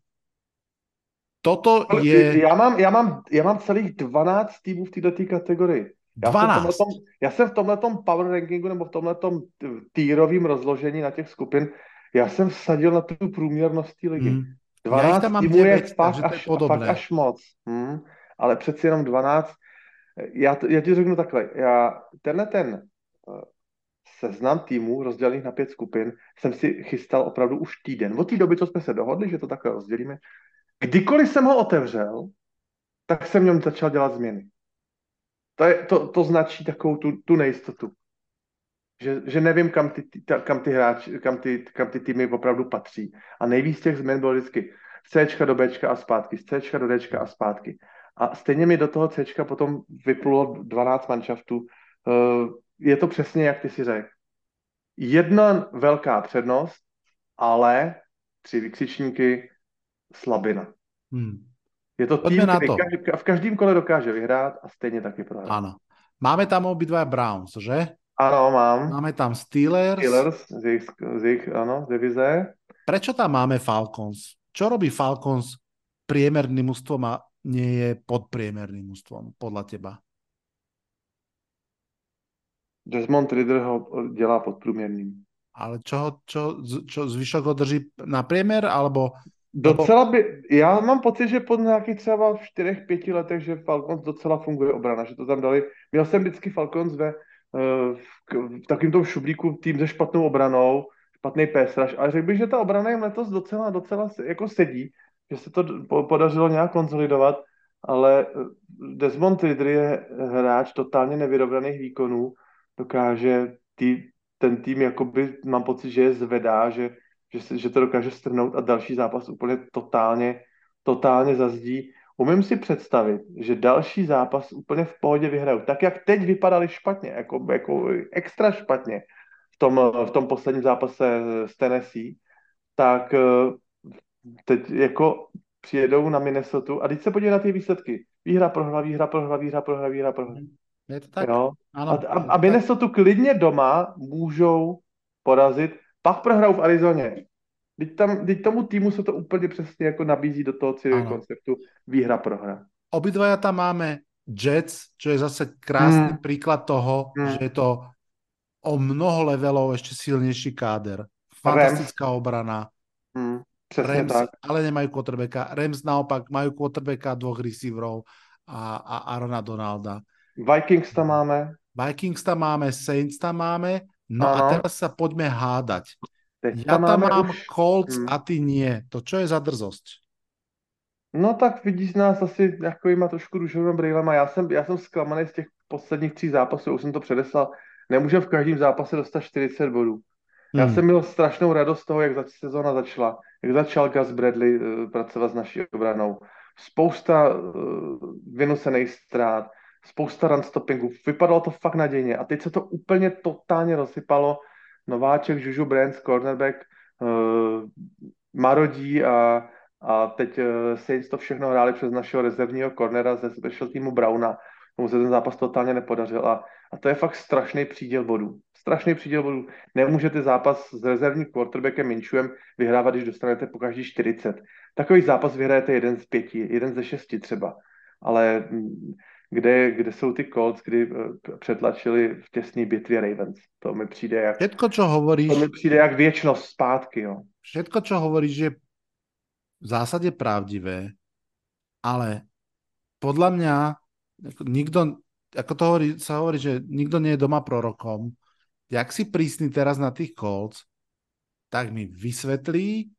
toto je... Já mám, já, mám, já mám celých 12 týmů v této kategorii. Já 12. Jsem já jsem v tomhletom power rankingu nebo v tomhletom týrovým rozložení na těch skupin, já jsem vsadil na tu průměrnost té ligy. Mm. 12 tam mám týmů je 9, fakt takže to je až, podobné. fakt až moc. Hmm. Ale přeci jenom 12. Já, to, já ti řeknu takhle. Já tenhle ten uh, seznam týmů rozdělených na pět skupin jsem si chystal opravdu už týden. Od té doby, co jsme se dohodli, že to takhle rozdělíme, kdykoliv jsem ho otevřel, tak jsem v něm začal dělat změny. To, je, to, to značí takovou tu, tu nejistotu. Že, že nevím, kam ty, ta, kam, ty hráči, kam, ty, kam ty týmy opravdu patří. A nejvíc těch změn bylo vždycky z C do B a zpátky, z C do D a zpátky. A stejně mi do toho C potom vyplulo 12 manšaftů. Uh, je to přesně, jak ty si řekl. Jedna velká přednost, ale tři vykřičníky, slabina. Hmm. Je to tým, na to. v každém kole dokáže vyhrát a stejně taky prohrát. Áno. Máme tam obidva Browns, že? Ano, mám. Máme tam Steelers. Steelers z jejich, z jejich ano, z divize. Prečo tam máme Falcons? Čo robí Falcons priemerným ústvom a nie je podpriemerným ústvom, podľa teba? Desmond Ridder ho dělá podprůměrným. Ale čo, čo, čo zvyšok ho drží na priemer, alebo Docela by, já mám pocit, že po nějakých třeba v čtyřech, pěti letech, že Falcons docela funguje obrana, že to tam dali. Měl jsem vždycky Falcons ve, v, k- v takovém tom šublíku tým se špatnou obranou, špatný péstraž, ale řekl bych, že ta obrana jim letos docela, docela jako sedí, že se to podařilo nějak konsolidovat, ale eh, Desmond Ridder je hráč totálně nevyrovnaných výkonů, dokáže tý, ten tým, jakoby, mám pocit, že je zvedá, že že, že to dokáže strhnout a další zápas úplně totálně, totálně zazdí. Umím si představit, že další zápas úplně v pohodě vyhrajou. Tak, jak teď vypadali špatně, jako, jako extra špatně v tom, v tom posledním zápase s Tennessee, tak eh, teď jako přijedou na Minnesota a teď se podívej na ty výsledky. Výhra, prohra, výhra, prohra, výhra, prohra, výhra, prohra. je to tak? Jo? Áno. A, a, a Minnesota klidně doma můžou porazit, pak prohrajou v Arizoně. Teď, tam, teď tomu týmu se to úplně přesně jako nabízí do toho celého konceptu výhra, prohra. Obidvaja tam máme Jets, čo je zase krásny Mm. príklad toho, Mm. že je to o mnoho levelov ešte silnejší káder. Fantastická obrana. Hmm, přesně Rams, tak. ale nemajú quarterbacka. Rams naopak majú quarterbacka dvoch receiverov a, a Arona Donalda. Vikings tam máme. Vikings tam máme, Saints tam máme. No a Áno. teraz sa poďme hádať. Teď Ja tam mám už... Colts Hmm. a ty nie. To čo je za drzosť? No tak vidíš nás asi takovýma trošku růžovými brýlema. Já jsem, já jsem zklamaný z těch posledních tří zápasů, už jsem to předeslal. Nemůžeme v každém zápase dostat 40 bodů. Já Hmm. jsem měl strašnou radost z toho, jak zač- sezóna začala, jak začal Gus Bradley uh, pracovat s naší obranou. Spousta uh, vynucených ztrát, spousta run stoppingů. Vypadalo to fakt nadějně. A teď se to úplně totálně rozsypalo. Nováček, Juju Brands, cornerback, uh, marodí a, a teď uh, Saints to všechno hráli přes našeho rezervního cornera ze special týmu Browna. Tomu se ten zápas totálně nepodařil a, a to je fakt strašný příděl bodů. Strašný příděl bodů. Nemůžete zápas s rezervním quarterbackem Minčuem vyhrávat, když dostanete po každý 40. Takový zápas vyhrajete jeden z pěti, jeden ze šesti třeba. Ale mm, kde, kde jsou ty Colts, kdy eh, přetlačili v těsné bitvě Ravens. To mi přijde jak, Všetko, čo hovoríš, to mi přijde jak věčnost zpátky. Jo. všetko, čo hovoríš, je v zásade pravdivé, ale podľa mňa nikto, ako to hovorí, sa hovorí, že nikto nie je doma prorokom. Jak si prísny teraz na tých Colts, tak mi vysvetlí,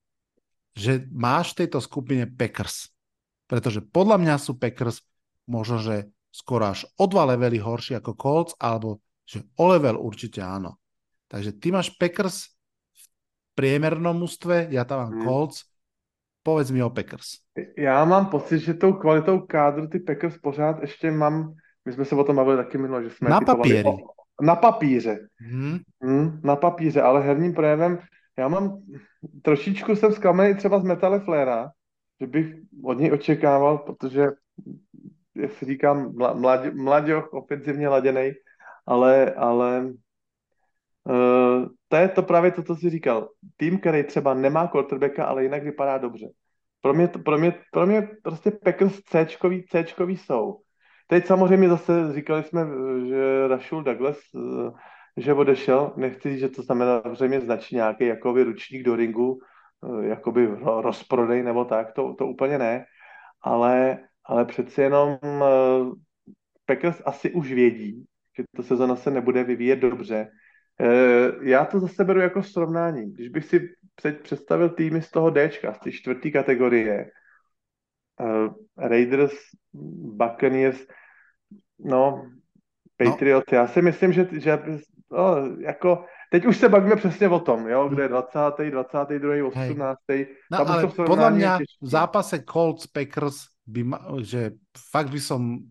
že máš v tejto skupine Packers. Pretože podľa mňa sú Packers možno, že skoro až o dva levely horší ako Colts, alebo že o level určite áno. Takže ty máš Packers v priemernom ústve, ja tam mám Hmm. Colts, povedz mi o Packers. Já mám pocit, že tou kvalitou kádru ty Packers pořád ještě mám, my jsme se o tom bavili taky minule, že jsme Na o- na papíře. Hm? Hmm, na papíře, ale herním projevem, já mám, trošičku jsem zklamaný třeba z Metale Flera, že bych od něj očekával, protože jak si říkám, mlad, mladěch, ofenzivně laděnej, ale, ale uh, to je to právě to, co jsi říkal. Tým, který třeba nemá quarterbacka, ale jinak vypadá dobře. Pro mě, pro mě, pro mě prostě Packers C-čkový, C-čkový jsou. Teď samozřejmě zase říkali jsme, že Rashul Douglas, eh, že odešel, nechci říct, že to znamená zřejmě značí nějaký jakoby ručník do ringu, eh, jakoby rozprodej nebo tak, to, to úplně ne, ale, ale přeci jenom eh, Packers asi už vědí, že ta sezona se nebude vyvíjet dobře. Já to zase beru jako srovnání. Když bych si představil týmy z toho Dčka, z té čtvrté kategorie, Raiders, Buccaneers, no, Patriots, no. já si myslím, že, že no, jako, teď už se bavíme přesně o tom, jo, kde je 20., 22., 18. No, Tam ale podľa mňa v zápase Colts Packers by ma, že fakt by som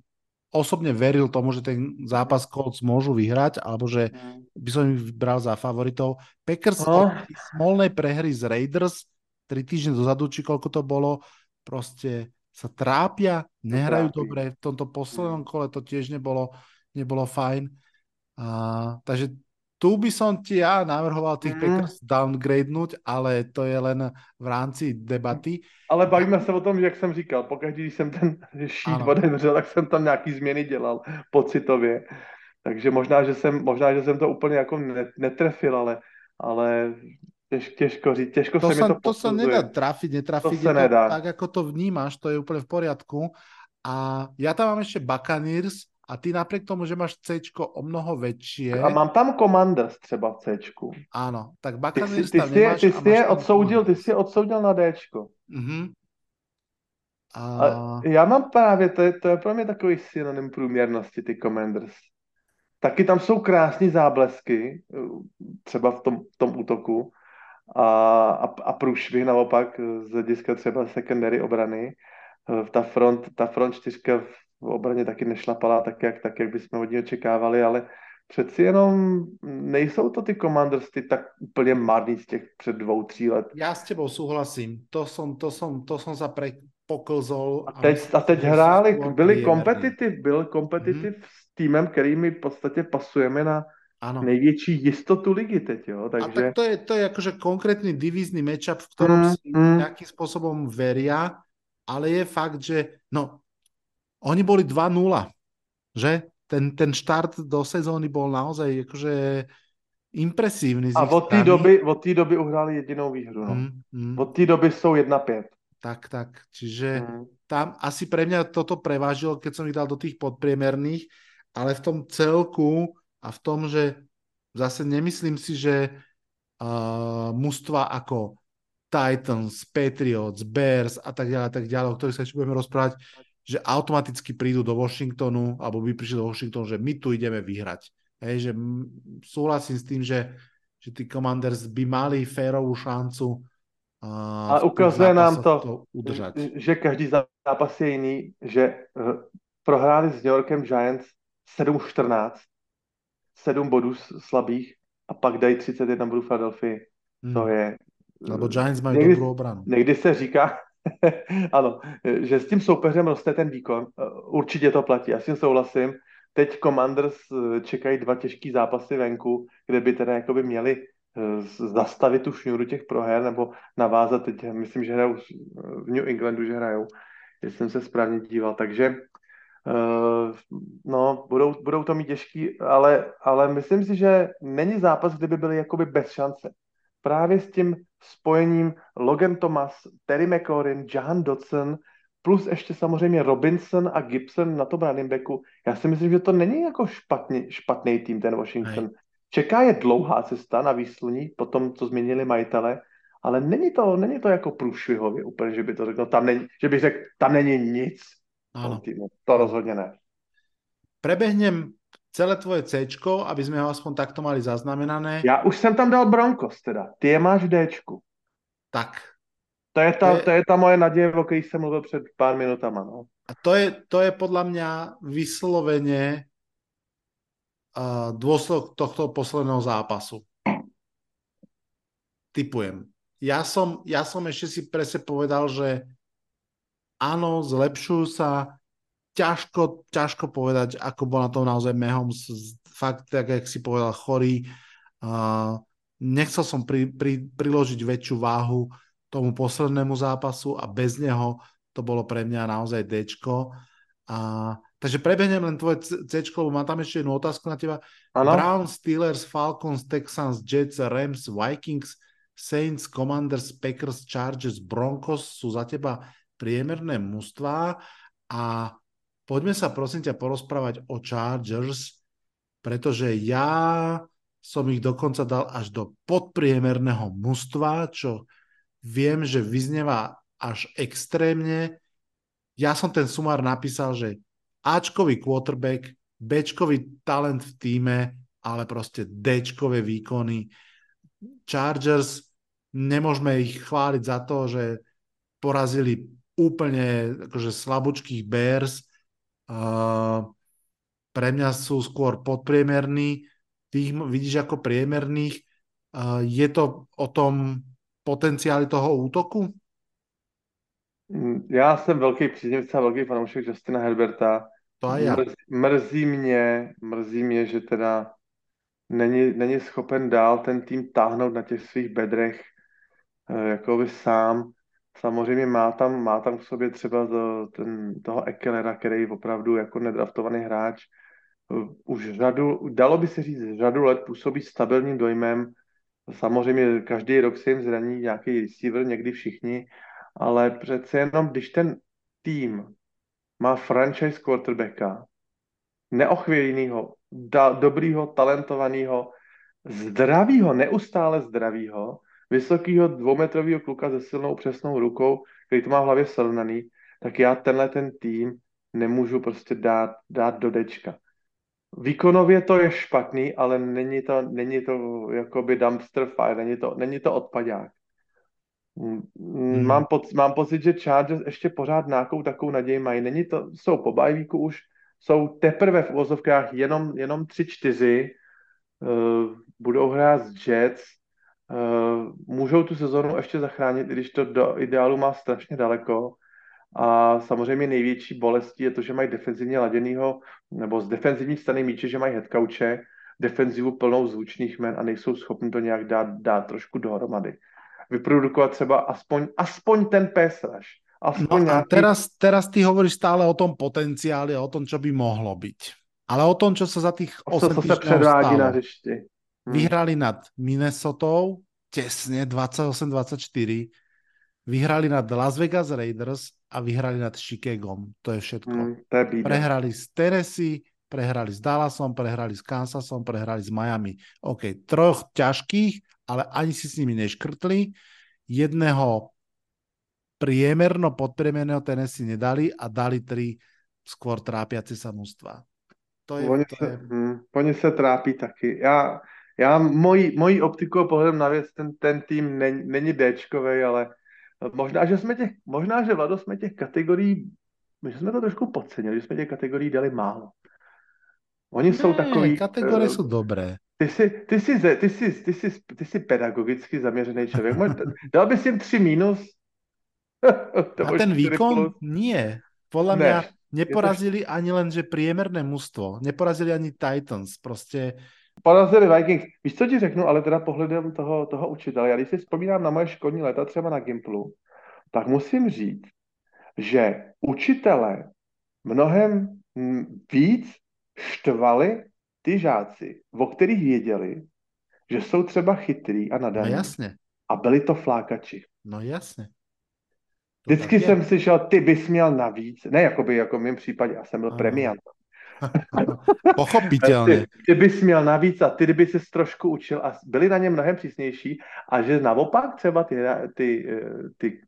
osobne veril tomu, že ten zápas Colts môžu vyhrať, alebo že mm. by som ich vybral za favoritov. Packers no. smolnej prehry z Raiders tri týždne dozadu, či koľko to bolo, proste sa trápia, nehrajú Trápi. dobre. V tomto poslednom kole to tiež nebolo, nebolo fajn. A, takže tu by som ti ja navrhoval tých mm. Packers downgradenúť, ale to je len v rámci debaty. Ale bavíme se o tom, jak jsem říkal, pokaždé, když jsem ten šít otevřel, tak jsem tam nějaký změny dělal pocitově. Takže možná, že jsem, možná, že jsem to úplně jako netrefil, ale, ale Těž, těžko říct, těžko to se sa, mi to To sa nedá trafiť, netrafiť. To sa nedá. Tak, ako to vnímaš, to je úplne v poriadku. A ja tam mám ešte Buccaneers a ty napriek tomu, že máš C o mnoho väčšie... A mám tam Commanders třeba v C. Áno, tak Buccaneers ty, ty, ty nemáš. Ty si je odsoudil, ty si odsoudil na D. Uh-huh. A... a... já mám právě, to je, to je pro mě takový synonym průměrnosti, ty Commanders. Taky tam jsou krásné záblesky, třeba v tom, v tom útoku, a, a, a průšvih naopak z hlediska třeba secondary obrany. Ta front, ta front čtyřka v obraně taky nešlapala tak, jak, tak, jak bychom od ní očekávali, ale přeci jenom nejsou to ty Commanders ty tak úplně marný z těch před dvou, tří let. Já s tebou souhlasím. To som, to som, to som za pre, poklzol. A teď, a teď hráli, byli kompetitiv, byl kompetitiv mm-hmm. s týmem, který my v podstatě pasujeme na Ano. největší jistotu ligy teď, jo. Takže... A tak to je, to je akože konkrétny divízny matchup, v ktorom mm, si mm. nejakým spôsobom veria, ale je fakt, že no, oni boli 2-0, že? Ten, ten štart do sezóny bol naozaj akože impresívny. A od té doby, od té doby uhráli jedinou výhru. No. Mm, mm. Od té doby jsou 1-5. Tak, tak. Čiže mm. tam asi pre mňa toto prevážilo, keď som ich dal do tých podpriemerných, ale v tom celku a v tom, že zase nemyslím si, že uh, mužstva ako Titans, Patriots, Bears a tak ďalej, a tak ďalej, o ktorých sa ešte budeme rozprávať, že automaticky prídu do Washingtonu, alebo by prišli do Washingtonu, že my tu ideme vyhrať. Hej, že súhlasím s tým, že, že tí Commanders by mali férovú šancu uh, a ukazuje nám to, to udržať. že každý zápas je jiný, že uh, prohráli s New Yorkem Giants 7-14 7 bodů slabých a pak dají 31 bodů Philadelphia. Hmm. To je... Nebo Giants mají někdy, dobrou obranu. Někdy se říká, ano, že s tím soupeřem roste ten výkon. Určitě to platí, já s tím souhlasím. Teď Commanders eh, čekají dva těžký zápasy venku, kde by teda jakoby měli zastavit tu šňůru těch proher nebo navázat. Teď myslím, že hrajou v New Englandu, že hrajou, jestli jsem se správně díval. Takže no, budou, budou to mít těžký, ale, ale myslím si, že není zápas, kde by byli jakoby bez šance. Právě s tím spojením Logan Thomas, Terry McLaurin, Jahan Dodson, plus ještě samozřejmě Robinson a Gibson na tom running backu. Já si myslím, že to není jako špatný, špatný tým ten Washington. Nej. Čeká je dlouhá cesta na výsluní, po tom, co změnili majitele, ale není to, není to jako průšvihově úplně, že by to řekl, no, tam není, že bych řekl, tam není nic. Áno. To rozhodne ne. Prebehnem celé tvoje C, aby sme ho aspoň takto mali zaznamenané. Já už jsem tam dal Broncos teda. Ty je máš D. Tak. To je, ta, je... to je ta moje naděje, o které jsem mluvil před pár minutama. No. A to je, to je podľa mňa vyslovene uh, dôsledok tohto posledného zápasu. Typujem. Ja som, ja som ešte si presne povedal, že áno, zlepšujú sa, ťažko, ťažko povedať, ako bol na tom naozaj Mahomes, fakt, tak jak si povedal, chorý. Uh, nechcel som pri, pri, priložiť väčšiu váhu tomu poslednému zápasu a bez neho to bolo pre mňa naozaj Dčko. A, takže prebehnem len tvoje C, lebo mám tam ešte jednu otázku na teba. Ano? Browns, Steelers, Falcons, Texans, Jets, Rams, Vikings, Saints, Commanders, Packers, Chargers, Broncos sú za teba priemerné mužstvá a poďme sa prosím ťa porozprávať o Chargers, pretože ja som ich dokonca dal až do podpriemerného mužstva, čo viem, že vyznieva až extrémne. Ja som ten sumár napísal, že Ačkový quarterback, Bčkový talent v týme, ale proste Dčkové výkony. Chargers, nemôžeme ich chváliť za to, že porazili úplne akože slabúčkých Bears. Pre mňa sú skôr podpriemerní, ty ich vidíš ako priemerných. Je to o tom potenciáli toho útoku? Mm, já jsem velký příznivce a velký fanoušek Justina Herberta. To a já. Mrzí, mrzí mě, mrzí mě, že teda není, není schopen dál ten tým táhnout na těch svých bedrech eh, jakoby sám. Samozřejmě má tam, má tam v sobě třeba to, ten, toho Ekelera, který opravdu jako nedraftovaný hráč. Už řadu, dalo by se říct, řadu let působí stabilním dojmem. Samozřejmě každý rok se jim zraní nějaký receiver, někdy všichni, ale přece jenom, když ten tým má franchise quarterbacka, neochvějnýho, dobrýho, talentovaného, zdravýho, neustále zdravýho, vysokého dvoumetrového kluka se silnou přesnou rukou, který to má v hlavě srovnaný, tak já tenhle ten tým nemůžu prostě dát, dát do dečka. Výkonově to je špatný, ale není to, není to jakoby dumpster fire, není to, není to odpadák. Hmm. Mám, poc, mám pocit, že Chargers ještě pořád nějakou takovou naději mají. Není to, jsou po bajvíku už, jsou teprve v uvozovkách jenom, jenom 3-4, uh, budou hrát s Jets, můžou tu sezonu ještě zachránit, i když to do ideálu má strašně daleko. A samozřejmě největší bolestí je to, že mají defenzivně laděnýho, nebo z defenzivní strany míče, že mají headcouche, defenzivu plnou zvučných men a nejsou schopni to nějak dát, dát trošku dohromady vyprodukovat třeba aspoň, aspoň ten pésraž. Aspoň no nějaký... a teraz, teraz ty hovoríš stále o tom potenciáli a o tom, čo by mohlo byť. Ale o tom, čo sa za tých 8 to, predvádí stalo. na řešti. Hmm. Vyhrali nad Minnesotou tesne 28-24, vyhrali nad Las Vegas Raiders a vyhrali nad Chicagom. To je všetko. To je prehrali s Tennessee, prehrali s Dallasom, prehrali s Kansasom, prehrali s Miami. OK, troch ťažkých ale ani si s nimi neškrtli. Jedného priemerno podpriemerného Tennessee nedali a dali tri skôr trápiace sa mústva. To je, oni, to je... hm, oni se trápí taky. Já, já mojí, mojí optikou pohledem na věc, ten, ten tým není, není Dčkovej, ale možná, že jsme těch, možná, že Vlado jsme těch kategorií, my jsme to trošku podcenili, že jsme těch kategorií dali málo. Oni ne, jsou takový... Kategorie uh, jsou dobré. Ty jsi, ty jsi, ty jsi, ty jsi, ty jsi pedagogicky zaměřený člověk. Dal bys jim tři mínus? A ten výkon? Plus. Nie. Podľa ne, mňa neporazili to... ani len, že priemerné mužstvo. Neporazili ani Titans. Prostě... Porazili Vikings. Víš, co ti řeknu, ale teda pohledem toho, toho učitele. Já když si vzpomínám na moje školní léta třeba na Gimplu, tak musím říct, že učitele mnohem víc štvali ty žáci, o kterých věděli, že jsou třeba chytrý a nadaní. No jasně. A byli to flákači. No jasně. To Vždycky jsem si šel, ty bys měl navíc, ne jakoby jako v mém případě, já jsem byl premiant. Pochopitelně. Ty, ty bys měl navíc a ty kdyby se trošku učil a byli na ně mnohem přísnější a že naopak třeba ty, ty, ty,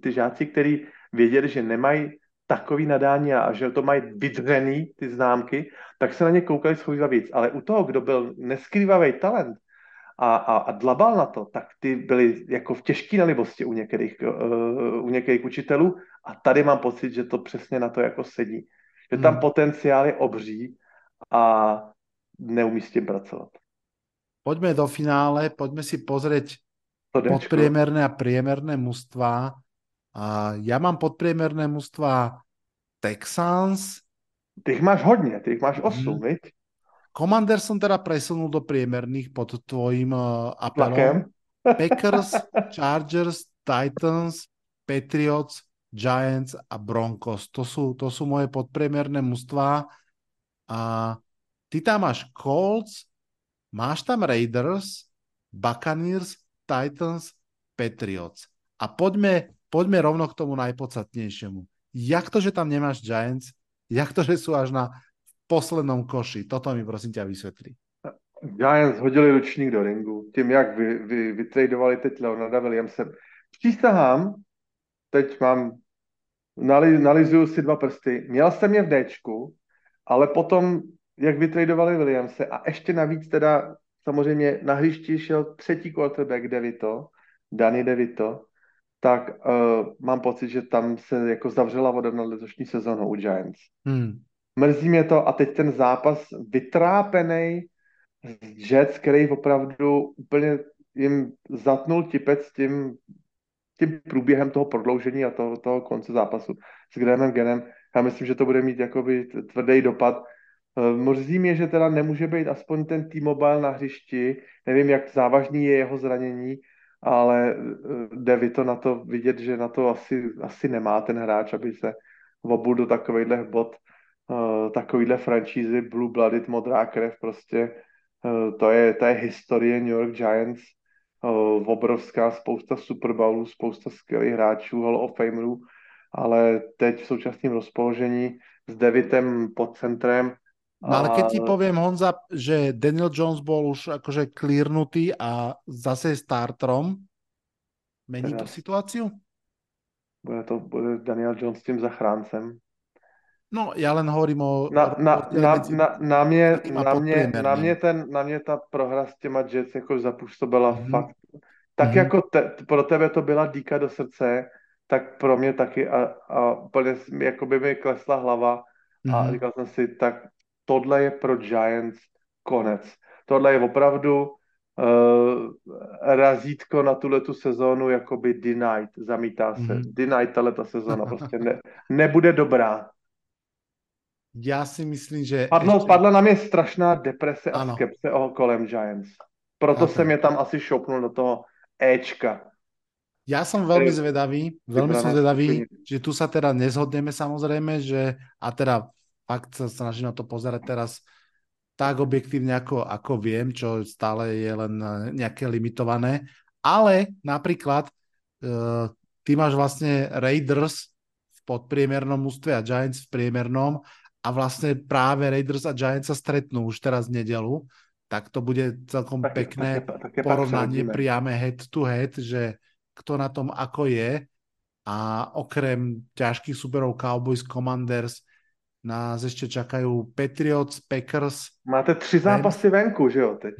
ty žáci, kteří věděli, že nemají takový nadání a že to mají vydřený, ty známky, tak se na ně koukali schovývat víc. Ale u toho, kdo byl neskrývavý talent a, a, a dlabal na to, tak ty byly jako v těžké nelibosti u některých, uh, u některých učitelů a tady mám pocit, že to přesně na to jako sedí. Že tam hmm. potenciál je obří a neumí s tím pracovat. Poďme do finále, poďme si pozrieť podpriemerné a priemerné mužstva ja mám podpriemerné mužstva Texans. Ty ich máš hodně, ty ich máš 8, Mhm. mm. viď? Commander som teda presunul do priemerných pod tvojim uh, apelom. Packers, Chargers, Titans, Patriots, Giants a Broncos. To sú, to sú moje podpriemerné mužstvá. A ty tam máš Colts, máš tam Raiders, Buccaneers, Titans, Patriots. A poďme, poďme rovno k tomu najpodstatnejšiemu. Jak to, že tam nemáš Giants? Jak to, že sú až na poslednom koši? Toto mi prosím ťa vysvetlí. Giants hodili ručník do ringu. Tím, jak vy, vy, vytradovali teď Leonarda Williamsem. Přísahám, teď mám, nalizuju si dva prsty. Měl jsem je v Dčku, ale potom, jak vytradovali Williamse a ještě navíc teda samozřejmě na hřišti šel třetí quarterback Devito, Danny Devito, tak uh, mám pocit, že tam se jako zavřela voda na letošní sezónu u Giants. Hmm. Mrzí mě to a teď ten zápas vytrápený z Jets, který opravdu úplně jim zatnul tipec tím, tím průběhem toho prodloužení a toho, toho konce zápasu s Grahamem Genem. Já myslím, že to bude mít jakoby tvrdý dopad. Eh, Mrzí mě, že teda nemůže být aspoň ten T-Mobile na hřišti. Nevím, jak závažný je jeho zranění, ale eh, jde to na to vidět, že na to asi, asi nemá ten hráč, aby se obul do takovýchhle bod, uh, takovýhle franšízy, Blue Blooded, modrá krev, prostě to, je, to je historie New York Giants, obrovská spousta Super Bowlů, spousta skvělých hráčů, Hall of Famerů, ale teď v současném rozpoložení s Davidem pod centrem No ale keď ti poviem, Honza, že Daniel Jones bol už akože clearnutý a zase je starterom, mení to situáciu? bude to bude Daniel Jones s tím zachráncem. No, ja len hovorím o... Na, na, na, na, na, a na, podpriemerným. na, mě ten, na mě ta prohra s těma Jets jako zapůsobila Mhm. mm-hmm. fakt. Tak Mhm. mm-hmm. jako te, pro tebe to byla dýka do srdce, tak pro mě taky a, a úplně jako by mi klesla hlava a Mhm. říkal jsem si, tak tohle je pro Giants konec. Tohle je opravdu uh, razítko na tuhle tu sezónu jakoby denied, zamítá se. Mhm. Mm-hmm. Denied tahle ta sezóna prostě ne, nebude dobrá. Ja si myslím, že... Padlo, ešte- padla na mě strašná deprese a Ano. skepse o kolem Giants. Proto Chápem. jsem je tam asi šoupnul do toho Ečka. Ja som veľmi zvedavý, veľmi som zvedavý, že tu sa teda nezhodneme samozrejme, že a teda fakt sa snažím na to pozerať teraz tak objektívne, ako, ako viem, čo stále je len eh, nejaké limitované, ale napríklad uh, ty máš vlastne Raiders v podpriemernom ústve a Giants v priemernom a vlastne práve Raiders a Giants sa stretnú už teraz v nedelu, tak to bude celkom Tak, pekné tak, tak, tak je pak porovnanie priame head to head, že kto na tom ako je a okrem ťažkých superov Cowboys, Commanders nás ešte čakajú Patriots, Packers. Máte tři zápasy venku, že jo, teď?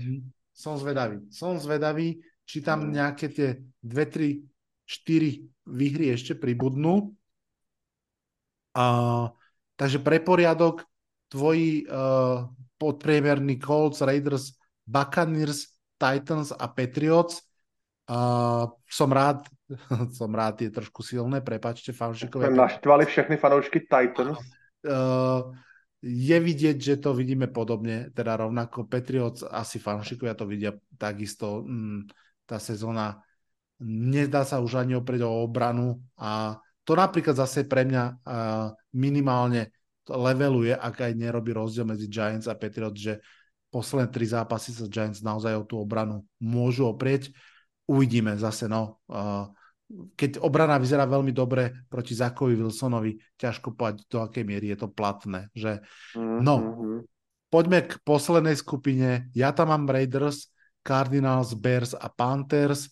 Som zvedavý. Som zvedavý, či tam nejaké tie 2, 3, 4 výhry ešte pribudnú. Uh, takže pre poriadok tvoji uh, podpriemerní Colts, Raiders, Buccaneers, Titans a Patriots. Uh, som rád, som rád, je trošku silné, prepačte, fanšikovia. Jsme naštvali všechny fanoušky Titans. Uh, je vidieť, že to vidíme podobne, teda rovnako Patriots, asi fanšikovia to vidia takisto, mm, tá sezóna nedá sa už ani oprieť o obranu a to napríklad zase pre mňa uh, minimálne leveluje, ak aj nerobí rozdiel medzi Giants a Patriots, že posledné tri zápasy sa Giants naozaj o tú obranu môžu oprieť. Uvidíme zase, no. Uh, keď obrana vyzerá veľmi dobre proti Zakovi Wilsonovi, ťažko povedať, do akej miery je to platné. Že... No. Mhm. Poďme k poslednej skupine. Ja tam mám Raiders, Cardinals, Bears a Panthers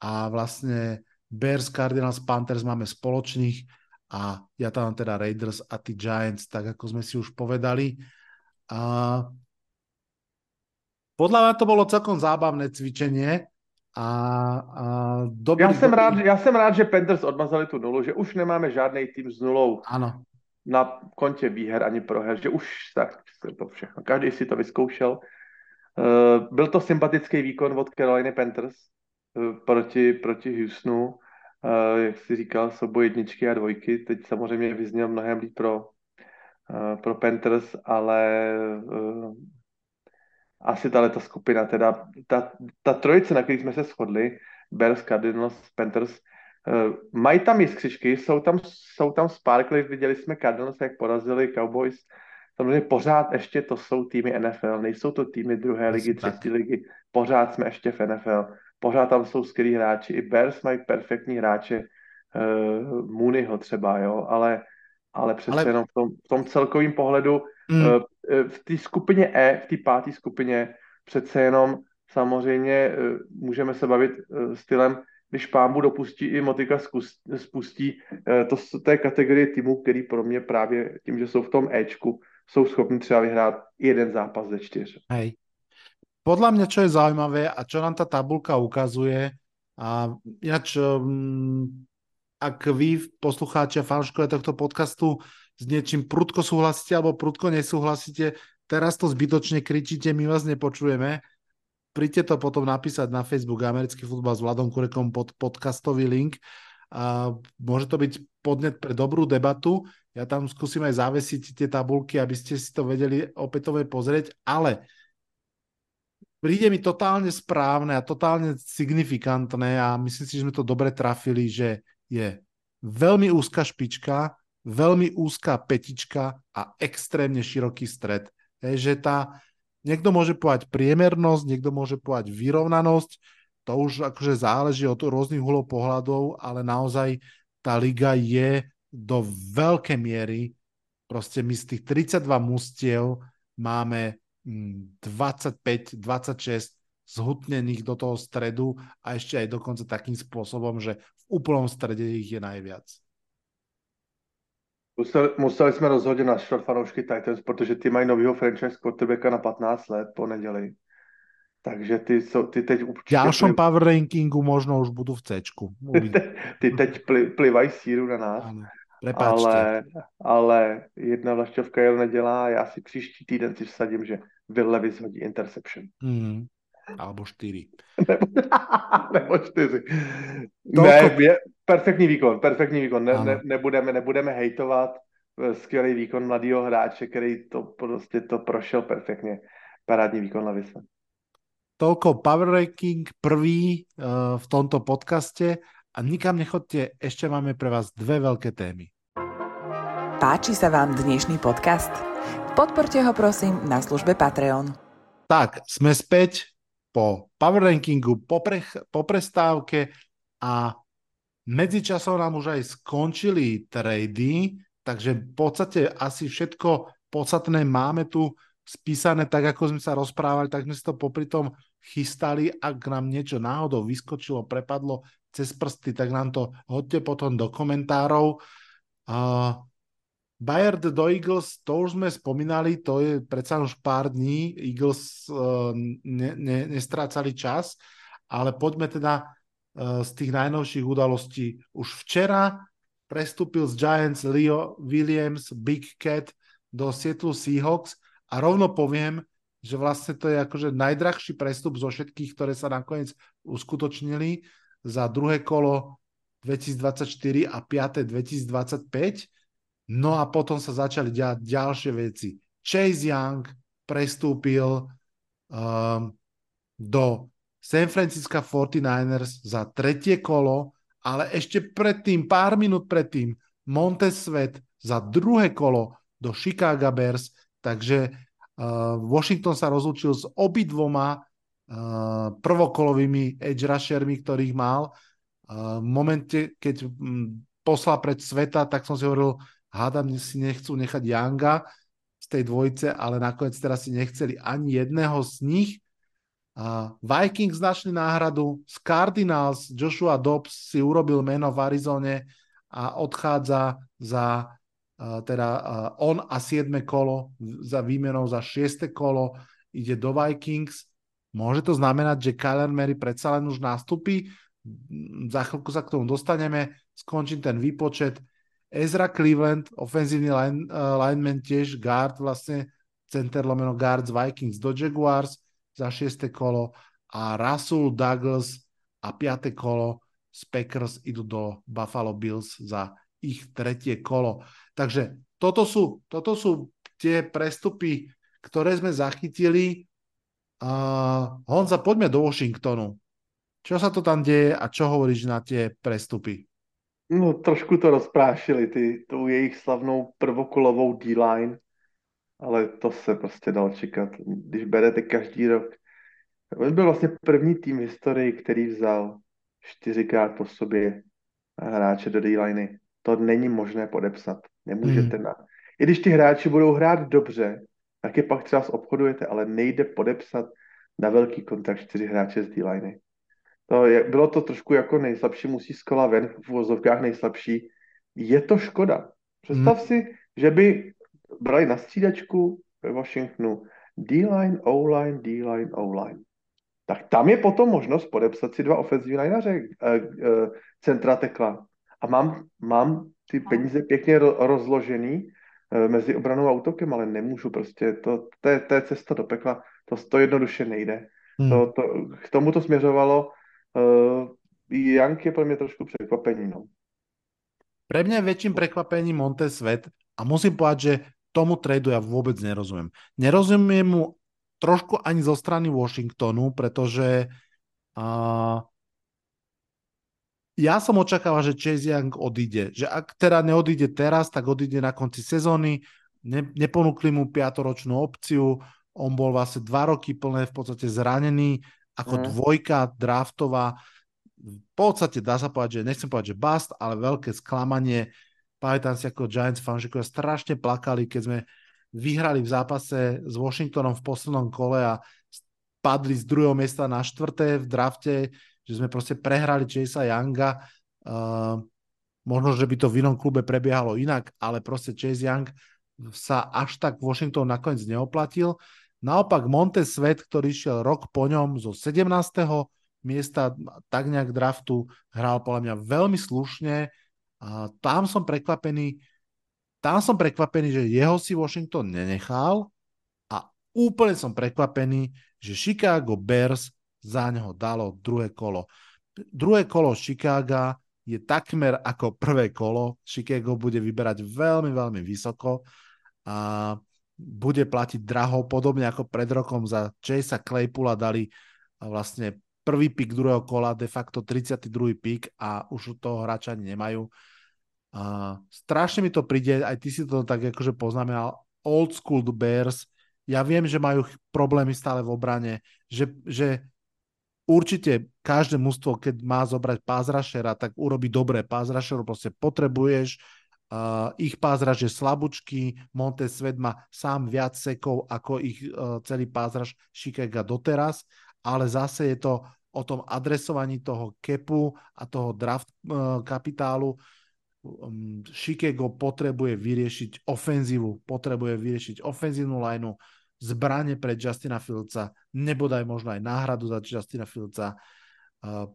a vlastne Bears, Cardinals, Panthers máme spoločných a ja tam teda Raiders a tí Giants, tak ako sme si už povedali. A podľa mňa to bolo celkom zábavné cvičenie a, a dobrý, Já jsem, rád, já jsem rád, že Panthers odmazali tu nulu, že už nemáme žádný tým s nulou Áno, na kontě výher ani proher, že už tak to všechno. Každý si to vyzkoušel. Uh, byl to sympatický výkon od Carolina Panthers proti, proti Houstonu. Uh, jak jsi říkal, souboj jedničky a dvojky. Teď samozřejmě vyzněl mnohem líp pro, uh, pro Panthers, ale asi tahle ta skupina, teda ta, ta trojice, na kterých jsme se shodli, Bears, Cardinals, Panthers, mají tam jiskřičky, jsou tam, jsou tam sparkly, viděli jsme Cardinals, jak porazili Cowboys, samozřejmě pořád ještě to jsou týmy NFL, nejsou to týmy druhé ligy, třetí ligy, pořád jsme ještě v NFL, pořád tam jsou skvělí hráči, i Bears mají perfektní hráče, uh, Mooneyho třeba, jo, ale, ale přece ale... jenom v tom, v tom celkovém pohledu mm. uh, v té skupině E, v té páté skupině přece jenom samozřejmě uh, můžeme se bavit uh, stylem, když pámbu dopustí i Motika spustí, uh, to, to je kategorie týmů, který pro mě právě tím, že jsou v tom Ečku, jsou schopni třeba vyhrát jeden zápas ze čtyř. Hej. Podľa mňa, čo je zaujímavé a čo nám tá tabulka ukazuje, a ináč, um, ak vy, poslucháči a fanškové tohto podcastu, s niečím prudko súhlasíte alebo prudko nesúhlasíte, teraz to zbytočne kričíte, my vás nepočujeme. Príďte to potom napísať na Facebook Americký futbal s Vladom Kurekom pod podcastový link. A môže to byť podnet pre dobrú debatu. Ja tam skúsim aj zavesiť tie tabulky, aby ste si to vedeli opätovne pozrieť, ale príde mi totálne správne a totálne signifikantné a myslím si, že sme to dobre trafili, že je veľmi úzka špička, veľmi úzká petička a extrémne široký stred. Že tá, niekto môže povedať priemernosť, niekto môže povedať vyrovnanosť, to už akože záleží od rôznych uhlov pohľadov, ale naozaj tá liga je do veľkej miery, proste my z tých 32 mustiev máme 25, 26 zhutnených do toho stredu a ešte aj dokonca takým spôsobom, že v úplnom strede ich je najviac. Museli, museli jsme rozhodně naštvat fanoušky Titans, protože ty mají novýho franchise quarterbacka na 15 let po neděli. Takže ty, jsou, ty teď určitě... V ďalšom power rankingu možno už budú v C. ty teď pli, plivají síru na nás. Ano. Prepáčte. Ale, ale jedna vlašťovka jel nedělá, já si příští týden si vsadím, že Will Levis hodí interception. Mm. Alebo čtyři. nebo, nebo čtyři. Ne, je perfektní výkon, perfektní výkon. Ne, ne, nebudeme, nebudeme hejtovat eh, skvělý výkon mladého hráče, který to prostě to prošel perfektně. Parádní výkon Levisa. Toľko Power Ranking prvý uh, v tomto podcaste a nikam nechodte, ešte máme pre vás dve veľké témy. Páči sa vám dnešný podcast? Podporte ho prosím na službe Patreon. Tak, sme späť po power rankingu, po, pre, po prestávke a medzičasom nám už aj skončili trady, takže v podstate asi všetko podstatné máme tu spísané tak, ako sme sa rozprávali, tak sme si to popri tom chystali. Ak nám niečo náhodou vyskočilo, prepadlo cez prsty, tak nám to hodte potom do komentárov. Uh, Bayard do Eagles, to už sme spomínali, to je predsa už pár dní, Eagles uh, ne, ne, nestrácali čas, ale poďme teda uh, z tých najnovších udalostí. Už včera prestúpil z Giants Leo Williams, Big Cat do Seattle Seahawks a rovno poviem, že vlastne to je akože najdrahší prestup zo všetkých, ktoré sa nakoniec uskutočnili za druhé kolo 2024 a 5. 2025. No a potom sa začali diať ďalšie veci. Chase Young prestúpil um, do San Francisco 49ers za tretie kolo, ale ešte predtým, pár minút predtým, Montez Svet za druhé kolo do Chicago Bears, takže Washington sa rozlúčil s obidvoma uh, prvokolovými edge rushermi, ktorých mal. Uh, v momente, keď um, poslal pred sveta, tak som si hovoril, hádam si nechcú nechať Younga z tej dvojice, ale nakoniec teraz si nechceli ani jedného z nich. Vikings našli náhradu, z Cardinals Joshua Dobbs si urobil meno v Arizone a odchádza za teda on a 7 kolo za výmenou za 6 kolo ide do Vikings Môže to znamenať, že Kyler Mary predsa len už nastúpi? Za chvíľku sa k tomu dostaneme. Skončím ten výpočet. Ezra Cleveland, ofenzívny line, uh, lineman tiež, guard vlastne, center lomeno guard z Vikings do Jaguars za 6. kolo a Russell Douglas a 5. kolo z Packers idú do Buffalo Bills za ich tretie kolo. Takže toto sú, toto sú tie prestupy, ktoré sme zachytili. Uh, Honza, poďme do Washingtonu. Čo sa to tam deje a čo hovoríš na tie prestupy? No, trošku to rozprášili, ty, tou jejich slavnou prvokolovou D-line, ale to se prostě dalo čekat. Když berete každý rok, on byl vlastně první tým v historii, který vzal čtyřikrát po sobě hráče do D-liney. To není možné podepsat. Nemůžete hmm. na... I když ty hráči budou hrát dobře, tak je pak třeba obchodujete, ale nejde podepsat na velký kontrakt čtyři hráče z D-liney. To je, bylo to trošku jako nejslabší, musí z kola ven, v uvozovkách nejslabší. Je to škoda. Představ hmm. si, že by brali na střídačku ve Washingtonu D-line, O-line, D-line, O-line. Tak tam je potom možnost podepsat si dva ofenzivní lineaře, eh, eh, centra tekla. A mám, mám ty peníze pěkně rozložený eh, mezi obranou a útokem, ale nemůžu prostě, to, to, je, to je cesta do pekla, to, to jednoduše nejde. Hmm. To, to, k tomu to směřovalo Uh, Jank je pre mňa trošku překvapení. No. Pre mňa je väčším prekvapením Monte Svet a musím povedať, že tomu tradu ja vôbec nerozumiem. Nerozumiem mu trošku ani zo strany Washingtonu, pretože uh, ja som očakával, že Chase Young odíde. Že ak teda neodíde teraz, tak odíde na konci sezóny. Ne, neponúkli mu piatoročnú opciu. On bol vlastne dva roky plné v podstate zranený ako mm. dvojka draftová. V podstate dá sa povedať, že nechcem povedať, že bust, ale veľké sklamanie. Pamätám si ako Giants fanšikovia strašne plakali, keď sme vyhrali v zápase s Washingtonom v poslednom kole a padli z druhého miesta na štvrté v drafte, že sme proste prehrali Chasea Younga. Uh, možno, že by to v inom klube prebiehalo inak, ale proste Chase Young sa až tak Washington nakoniec neoplatil. Naopak Monte Svet, ktorý šiel rok po ňom zo 17. miesta, tak nejak draftu, hral podľa mňa veľmi slušne. A tam som prekvapený, tam som prekvapený, že jeho si Washington nenechal a úplne som prekvapený, že Chicago Bears za neho dalo druhé kolo. Druhé kolo Chicago je takmer ako prvé kolo. Chicago bude vyberať veľmi, veľmi vysoko. A bude platiť draho, podobne ako pred rokom za Chasea Claypoola dali vlastne prvý pik druhého kola, de facto 32. pik a už toho hráča nemajú. A strašne mi to príde, aj ty si to tak akože poznamenal, old school Bears, ja viem, že majú problémy stále v obrane, že, že určite každé mužstvo, keď má zobrať pázrašera, tak urobí dobré pázrašeru, proste potrebuješ Uh, ich pázraž je slabúčky, Montes Svet má sám viac sekov ako ich uh, celý pázraž Chicago doteraz, ale zase je to o tom adresovaní toho kepu a toho draft uh, kapitálu. Um, Chicago potrebuje vyriešiť ofenzívu, potrebuje vyriešiť ofenzívnu lineu, zbranie pre Justina Filca, nebodaj možno aj náhradu za Justina Filca.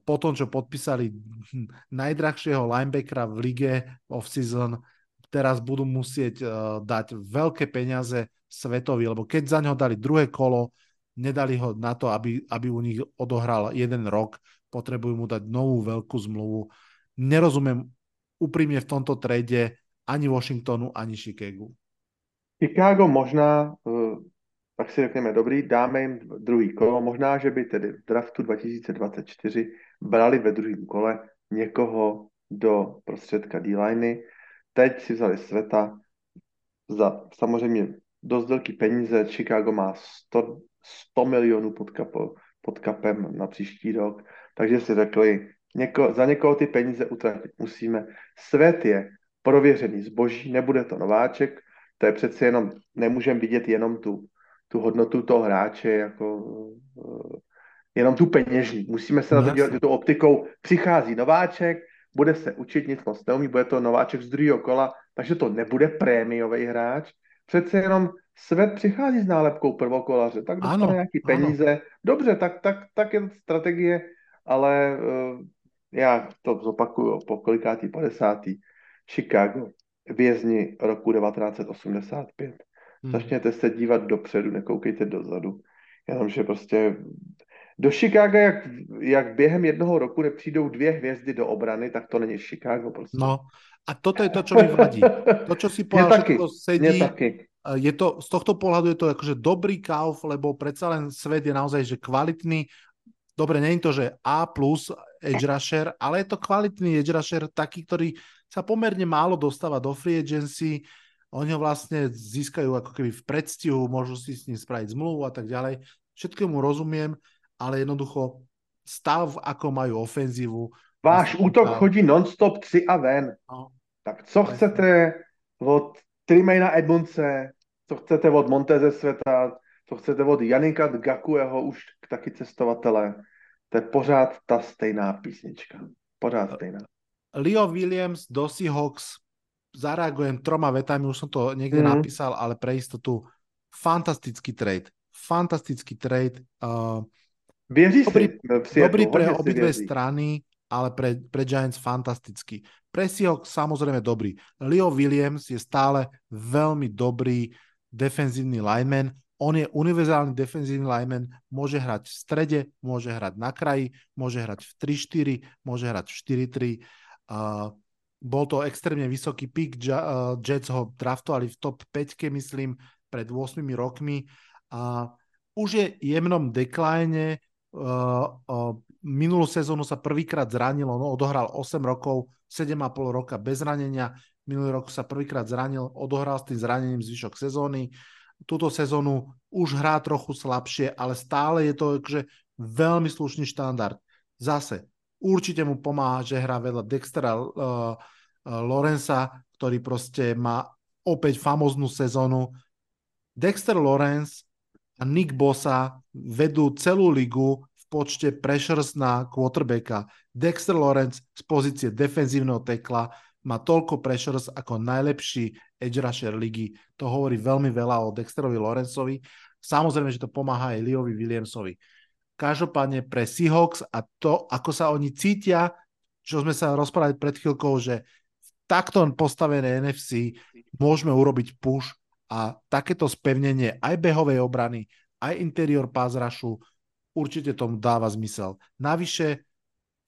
Po tom, čo podpísali najdrahšieho linebackera v lige off-season, teraz budú musieť uh, dať veľké peniaze Svetovi, lebo keď za neho dali druhé kolo, nedali ho na to, aby, aby u nich odohral jeden rok, potrebujú mu dať novú veľkú zmluvu. Nerozumiem úprimne v tomto trade ani Washingtonu, ani Chicagu. Chicago možná tak si řekneme, dobrý, dáme jim druhý kolo, možná, že by tedy v draftu 2024 brali ve druhém kole někoho do prostředka D-liney. Teď si vzali Sveta za samozřejmě dost velký peníze. Chicago má 100, 100 milionů pod, pod kapem na příští rok, takže si řekli, něko, za někoho ty peníze utratit musíme. Svět je prověřený zboží, nebude to nováček, to je přece jenom, nemůžeme vidět jenom tu tu hodnotu toho hráče jako uh, jenom tu peněžní. Musíme se na to dělat tu optikou. Přichází nováček, bude se učit, nic moc neumí, bude to nováček z druhého kola, takže to nebude prémiový hráč. Přece jenom svět přichází s nálepkou prvokolaře, tak dostane ano, nějaký peníze. Ano. Dobře, tak, tak, tak je to strategie, ale uh, já to zopakuju po kolikátý, 50. Chicago, vězni roku 1985. Hmm. Začněte se dívat dopředu, nekoukejte dozadu. Jenomže prostě do Chicaga, jak, jak během jednoho roku nepřijdou dvě hvězdy do obrany, tak to není Chicago prostě. No a toto je to, čo mi vadí. To, čo si povedal, všetko sedí. taky. Je to, z tohto pohľadu je to akože dobrý kauf, lebo predsa len svet je naozaj že kvalitný. Dobre, nie je to, že A plus edge rusher, ale je to kvalitný edge rusher, taký, ktorý sa pomerne málo dostáva do free agency. Oni ho vlastne získajú ako keby v predstihu, môžu si s ním spraviť zmluvu a tak ďalej. Všetkému rozumiem, ale jednoducho stav, ako majú ofenzívu. Váš útok stav... chodí non-stop 3 a ven. No. Tak co chcete od Trimejna Edmundse, co chcete od Monteze světa, co chcete od Janinka Gakueho, už taky cestovatele. To je pořád ta stejná písnička. Pořád stejná. Leo Williams do Seahawks zareagujem troma vetami, už som to niekde mm. napísal, ale pre istotu fantastický trade. Fantastický trade. Uh, Věří dobrý, si, dobrý pre obidve strany, ale pre, pre Giants fantastický. Pre Seahawks samozrejme dobrý. Leo Williams je stále veľmi dobrý defenzívny lineman. On je univerzálny defenzívny lineman, môže hrať v strede, môže hrať na kraji, môže hrať v 3-4, môže hrať v 4-3. Uh, bol to extrémne vysoký pick, uh, Jets ho draftovali v top 5, myslím, pred 8 rokmi. A už je jemnom dekline, uh, uh, minulú sezónu sa prvýkrát zranil, on odohral 8 rokov, 7,5 roka bez zranenia, minulý rok sa prvýkrát zranil, odohral s tým zranením zvyšok sezóny, túto sezónu už hrá trochu slabšie, ale stále je to že veľmi slušný štandard. Zase, určite mu pomáha, že hrá vedľa Dextera uh, uh, Lorenza, ktorý proste má opäť famoznú sezónu. Dexter Lawrence a Nick Bosa vedú celú ligu v počte pressures na quarterbacka. Dexter Lawrence z pozície defenzívneho tekla má toľko pressures ako najlepší edge rusher ligy. To hovorí veľmi veľa o Dexterovi Lorenzovi. Samozrejme, že to pomáha aj Leovi Williamsovi. Každopádne pre Seahawks a to, ako sa oni cítia, čo sme sa rozprávali pred chvíľkou, že v takto postavené NFC môžeme urobiť push a takéto spevnenie aj behovej obrany, aj interior pázrašu určite tomu dáva zmysel. Navyše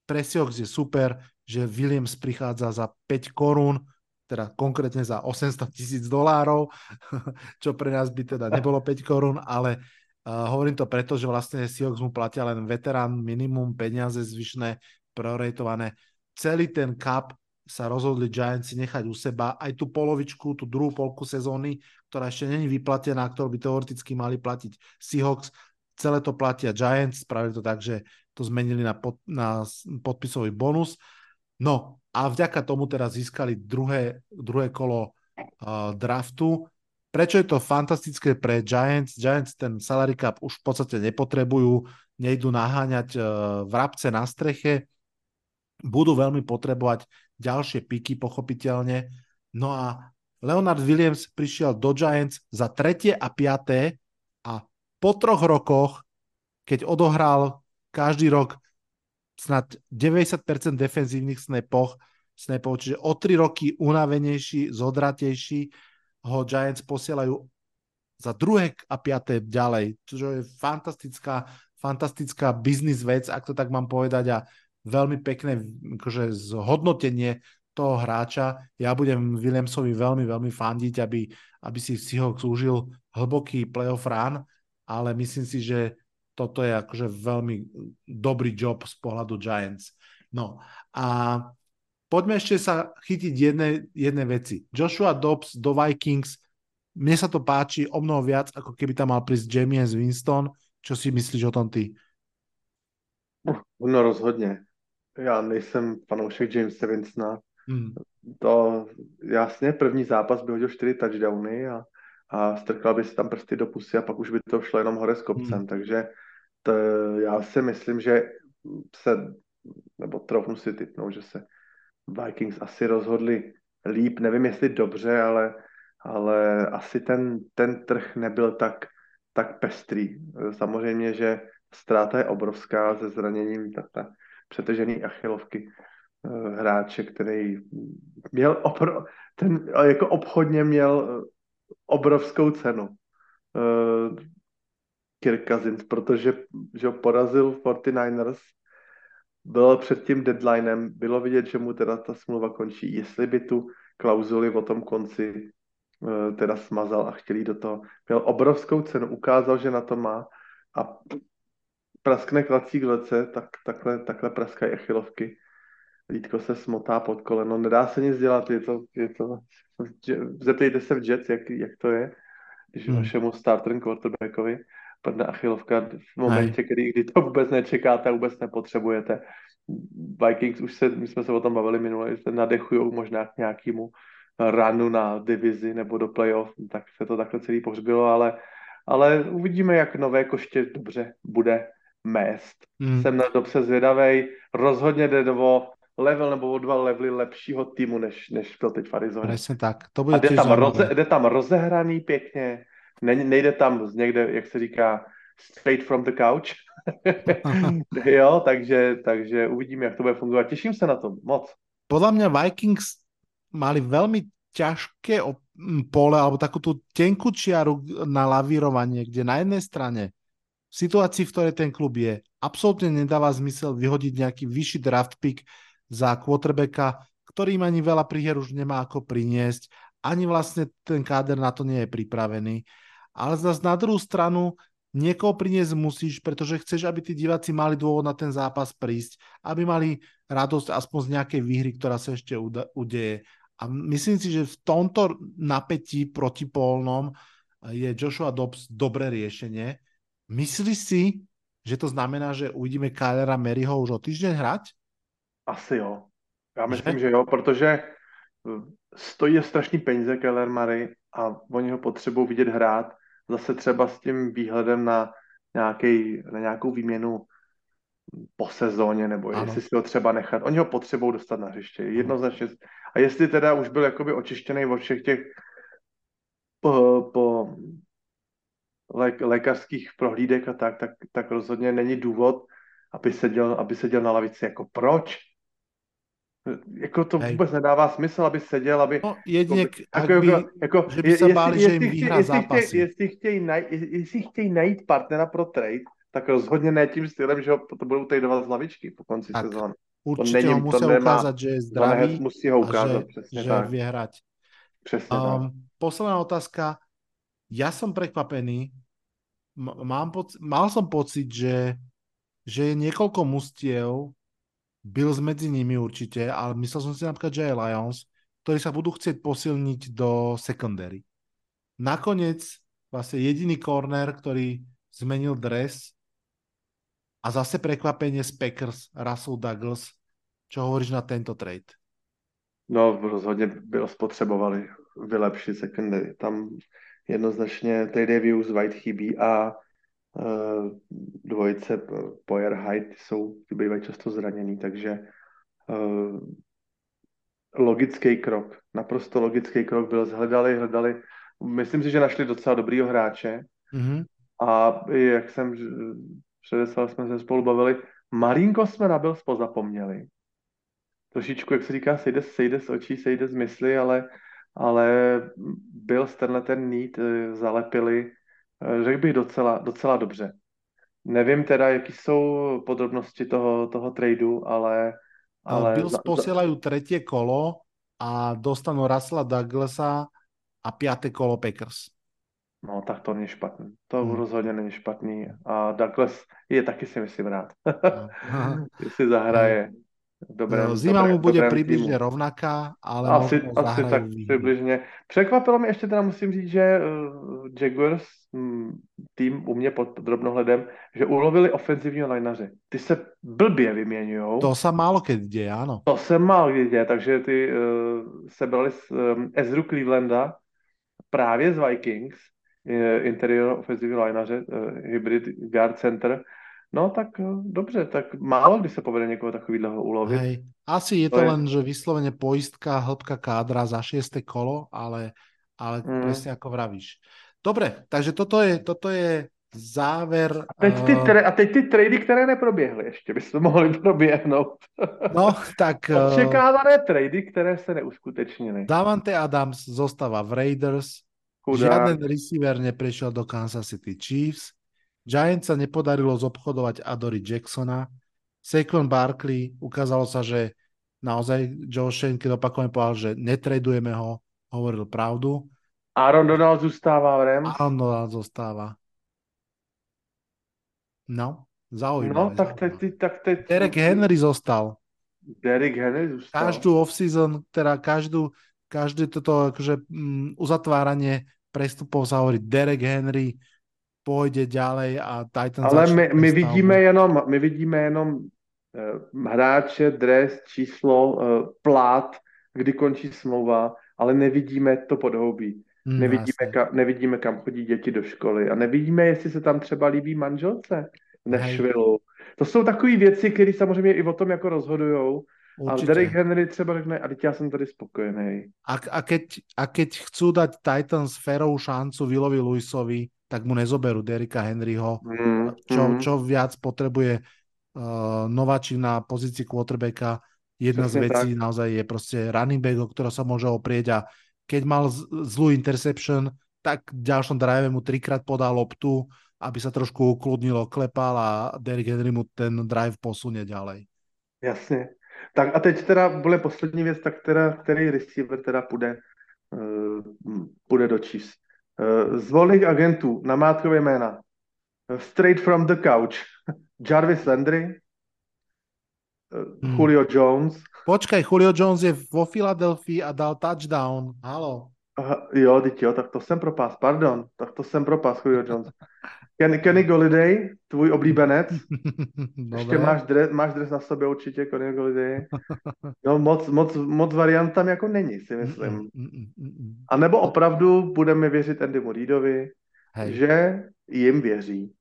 pre Seahawks je super, že Williams prichádza za 5 korún, teda konkrétne za 800 tisíc dolárov, čo pre nás by teda nebolo 5 korún, ale hovorím to preto, že vlastne Seahawks mu platia len veterán minimum, peniaze zvyšné, prorejtované. Celý ten cup sa rozhodli Giants nechať u seba aj tú polovičku, tú druhú polku sezóny, ktorá ešte není vyplatená, ktorú by teoreticky mali platiť Seahawks. Celé to platia Giants, spravili to tak, že to zmenili na, pod, na podpisový bonus No a vďaka tomu teraz získali druhé, druhé kolo uh, draftu. Prečo je to fantastické pre Giants? Giants ten salary cap už v podstate nepotrebujú, nejdu naháňať uh, vrabce na streche, budú veľmi potrebovať ďalšie piky, pochopiteľne. No a Leonard Williams prišiel do Giants za tretie a piaté a po troch rokoch, keď odohral každý rok snad 90% defenzívnych snapoch, snapov, čiže o 3 roky unavenejší, zodratejší, ho Giants posielajú za druhé a piaté ďalej, čo je fantastická, fantastická biznis vec, ak to tak mám povedať a veľmi pekné akože zhodnotenie toho hráča. Ja budem Williamsovi veľmi, veľmi fandiť, aby, aby si Seahawks užil hlboký playoff run, ale myslím si, že toto je akože veľmi dobrý job z pohľadu Giants. No a poďme ešte sa chytiť jednej, jednej veci. Joshua Dobbs do Vikings, mne sa to páči o mnoho viac, ako keby tam mal prísť James Winston. Čo si myslíš o tom ty? No rozhodně. Já nejsem fanoušek Jamesa Winstona. Hmm. To jasně, první zápas by hodil 4 touchdowny a, a strkal by si tam prsty do pusy a pak už by to šlo jenom hore s kopcem, hmm. takže to, já si myslím, že se, nebo trochu si typnout, že se Vikings asi rozhodli líp, nevím jestli dobře, ale, ale asi ten, ten trh nebyl tak, tak pestrý. Samozřejmě, že ztráta je obrovská se zraněním ta přetržený achilovky eh, hráče, který měl opro, ten jako obchodně měl obrovskou cenu. Eh, Kirk Cousins, protože že porazil 49ers, bylo před tím deadlinem, bylo vidět, že mu teda ta smlouva končí. Jestli by tu klauzuli o tom konci uh, teda smazal a chtěli do toho. Měl obrovskou cenu, ukázal, že na to má a praskne klací lece, tak takhle, takhle praskají achilovky. Lítko se smotá pod koleno, nedá se nic dělat, je to, je to, zeptejte se v Jets, jak, jak to je, když hmm. vašemu starter quarterbackovi padne achilovka v momentě, kdy, kdy to vůbec nečekáte vůbec nepotřebujete. Vikings už se, my jsme se o tom bavili minule, že se nadechují možná k nějakému ranu na divizi nebo do playoff, tak se to takhle celý pohřbilo, ale, ale uvidíme, jak nové koště dobře bude mést. Hmm. Jsem na to se zvědavej, rozhodně jde do level nebo o dva levely lepšího týmu, než, než byl teď v Arizoně. Přesně tak. To bude A jde tam, roze, jde tam rozehraný pěkně, ne, nejde tam z někde, jak se říká, straight from the couch. jo, takže, takže uvidíme, jak to bude fungovat. Těším se na to moc. Podľa mňa Vikings mali veľmi ťažké pole alebo takú tú tenkú čiaru na lavírovanie, kde na jednej strane v situácii, v ktorej ten klub je, absolútne nedáva zmysel vyhodiť nejaký vyšší draft pick za quarterbacka, ktorý im ani veľa príher už nemá ako priniesť, ani vlastne ten káder na to nie je pripravený. Ale zase na druhú stranu niekoho priniesť musíš, pretože chceš, aby tí diváci mali dôvod na ten zápas prísť, aby mali radosť aspoň z nejakej výhry, ktorá sa ešte udeje. A myslím si, že v tomto napätí protipólnom je Joshua Dobbs dobré riešenie. Myslíš si, že to znamená, že uvidíme Kylera Maryho už o týždeň hrať? Asi jo. Já myslím, že, že jo, protože stojí strašný peníze Kyler Murray a oni ho potřebují vidět hrát zase třeba s tím výhledem na, nějaký, na nějakou výměnu po sezóně, nebo ano. jestli si ho třeba nechat. Oni ho potřebují dostat na hřiště, jednoznačně. A jestli teda už byl jakoby očištěný od všech těch po, po lé, lékařských prohlídek a tak, tak, tak rozhodně není důvod, aby seděl, aby seděl na lavici. Jako proč? Jako to Hej. vůbec nedává smysl, aby seděl, aby... No, jedině, jako, jako, by, jako, že by se báli, že jim vyhrá zápasy. Chtěj, jestli, chtějí najít, jestli chtějí najít partnera pro trade, tak rozhodně ne tím stylem, že ho to budou tradovat z lavičky po konci tak. sezóny. Určitě to není, ho musí to nemá, ukázat, že je zdravý musí ho ukázat, a že, že tak. vie hrať. Přesně um, tak. Posledná otázka. Ja som prekvapený. Mám poc- mal som pocit, že, že je niekoľko mustiev, Bills medzi nimi určite, ale myslel som si napríklad, že aj Lions, ktorí sa budú chcieť posilniť do secondary. Nakoniec vlastne jediný corner, ktorý zmenil dres a zase prekvapenie z Packers, Russell Douglas. Čo hovoríš na tento trade? No, rozhodně byl spotřebovali vylepšit secondary. Tam jednoznačně trade views White chybí a dvojice eh, Poyer Hyde jsou, ty bývají často zraněný, takže uh, logický krok, naprosto logický krok byl, zhledali, hledali, myslím si, že našli docela dobrýho hráče mm-hmm. a jak jsem předeslal, jsme se spolu bavili, malinko jsme na Bills pozapomněli. Trošičku, jak se říká, sejde, sejde z očí, sejde z mysli, ale, ale byl tenhle ten nít zalepili Eh, řekl bych docela, docela dobře. Nevím teda, jaký jsou podrobnosti toho, toho tradu, ale... ale Bills za, posielajú tretie kolo a dostanú Russella Douglasa a piaté kolo Packers. No, tak to není špatný. To hmm. rozhodně není špatný. A Douglas je taky si myslím rád. No. Jestli zahraje Dobré, no, zima dobré, mu bude približne týmu. rovnaká, ale asi, asi tak výhru. približne. Překvapilo mi ještě teda musím říct, že uh, Jaguars tým u mě pod drobnohledem, že ulovili ofenzivního lajnaře. Ty se blbě vyměňují. To se málo kedy děje, ano. To se málo kedy děje, takže ty uh, sebrali z um, Ezru Clevelanda právě z Vikings, uh, interior ofenzivního lajnaře, uh, hybrid guard center, No tak eh, dobře, tak málo kdy se povede někoho takového ulovit. Hej. Asi je to, to je... len, že vyslovene poistka, hĺbka kádra za šieste kolo, ale, ale mm. presne ako vravíš. Dobre, takže toto je, toto je záver. A teď, ty, uh... a teď ty trady, které neproběhly ještě, by se mohly proběhnout. No, tak... Uh... Očekávané trady, které se neuskutečnily. Davante Adams zostáva v Raiders, Chudá. žiaden receiver neprešiel do Kansas City Chiefs, Giants sa nepodarilo zobchodovať Adory Jacksona. Saquon Barkley ukázalo sa, že naozaj Joe Shane, keď opakovane povedal, že netradujeme ho, hovoril pravdu. Aaron Donald zůstává v Rams. Aaron Donald zostáva. No, zaujímavé. No, tak teď, zaujímavé. tak teď... Derek Henry zostal. Derek Henry zůstal. Každú off-season, teda každú, každé toto akože, mm, uzatváranie prestupov sa hovorí Derek Henry pôjde ďalej a Titans Ale my, my vidíme jenom, my vidíme jenom eh, hráče, dres, číslo, eh, plát, kdy končí smlouva, ale nevidíme to podhoubí. Mm, Nevidíme, ka, nevidíme, kam chodí děti do školy a nevidíme, jestli se tam třeba líbí manželce v Nashville. To jsou takové věci, které samozřejmě i o tom jako rozhodujou. A. Derek Henry třeba řekne, a teď já jsem tady spokojený. A, a, keď, a keď chcú dať Titans férovú šancu Willovi Lewisovi, tak mu nezoberú Derika Henryho, Mm, čo, mm. čo viac potrebuje uh, nováčik na pozícii quarterbacka. Jedna z Presne vecí naozaj je proste running back, o ktorého sa môže oprieť a keď mal zlú interception, tak v ďalšom drive mu trikrát podal loptu, aby sa trošku ukludnilo, klepal a Derrick Henry mu ten drive posunie ďalej. Jasně. Tak a teď teda bude poslední věc, tak teda, který receiver teda půjde, uh, půjde do Chiefs. Uh, z volných agentů, namátkové jména. Uh, straight from the couch. Jarvis Landry, Hmm. Julio Jones, Počkaj, Julio Jones je vo Filadelfii a dal touchdown. Halo. Aha, jo, jo, tak to jsem propás, pardon, tak to jsem propás, Julio Jones. Ken, Kenny Goliday, tvůj oblíbenec, ještě máš dres, máš dres na sobě určitě, Kenny Goliday. No moc, moc, moc variant tam jako není, si myslím. Mm, mm, mm. A nebo opravdu budeme věřit Andymu Reidovi, Hej. že jim věří.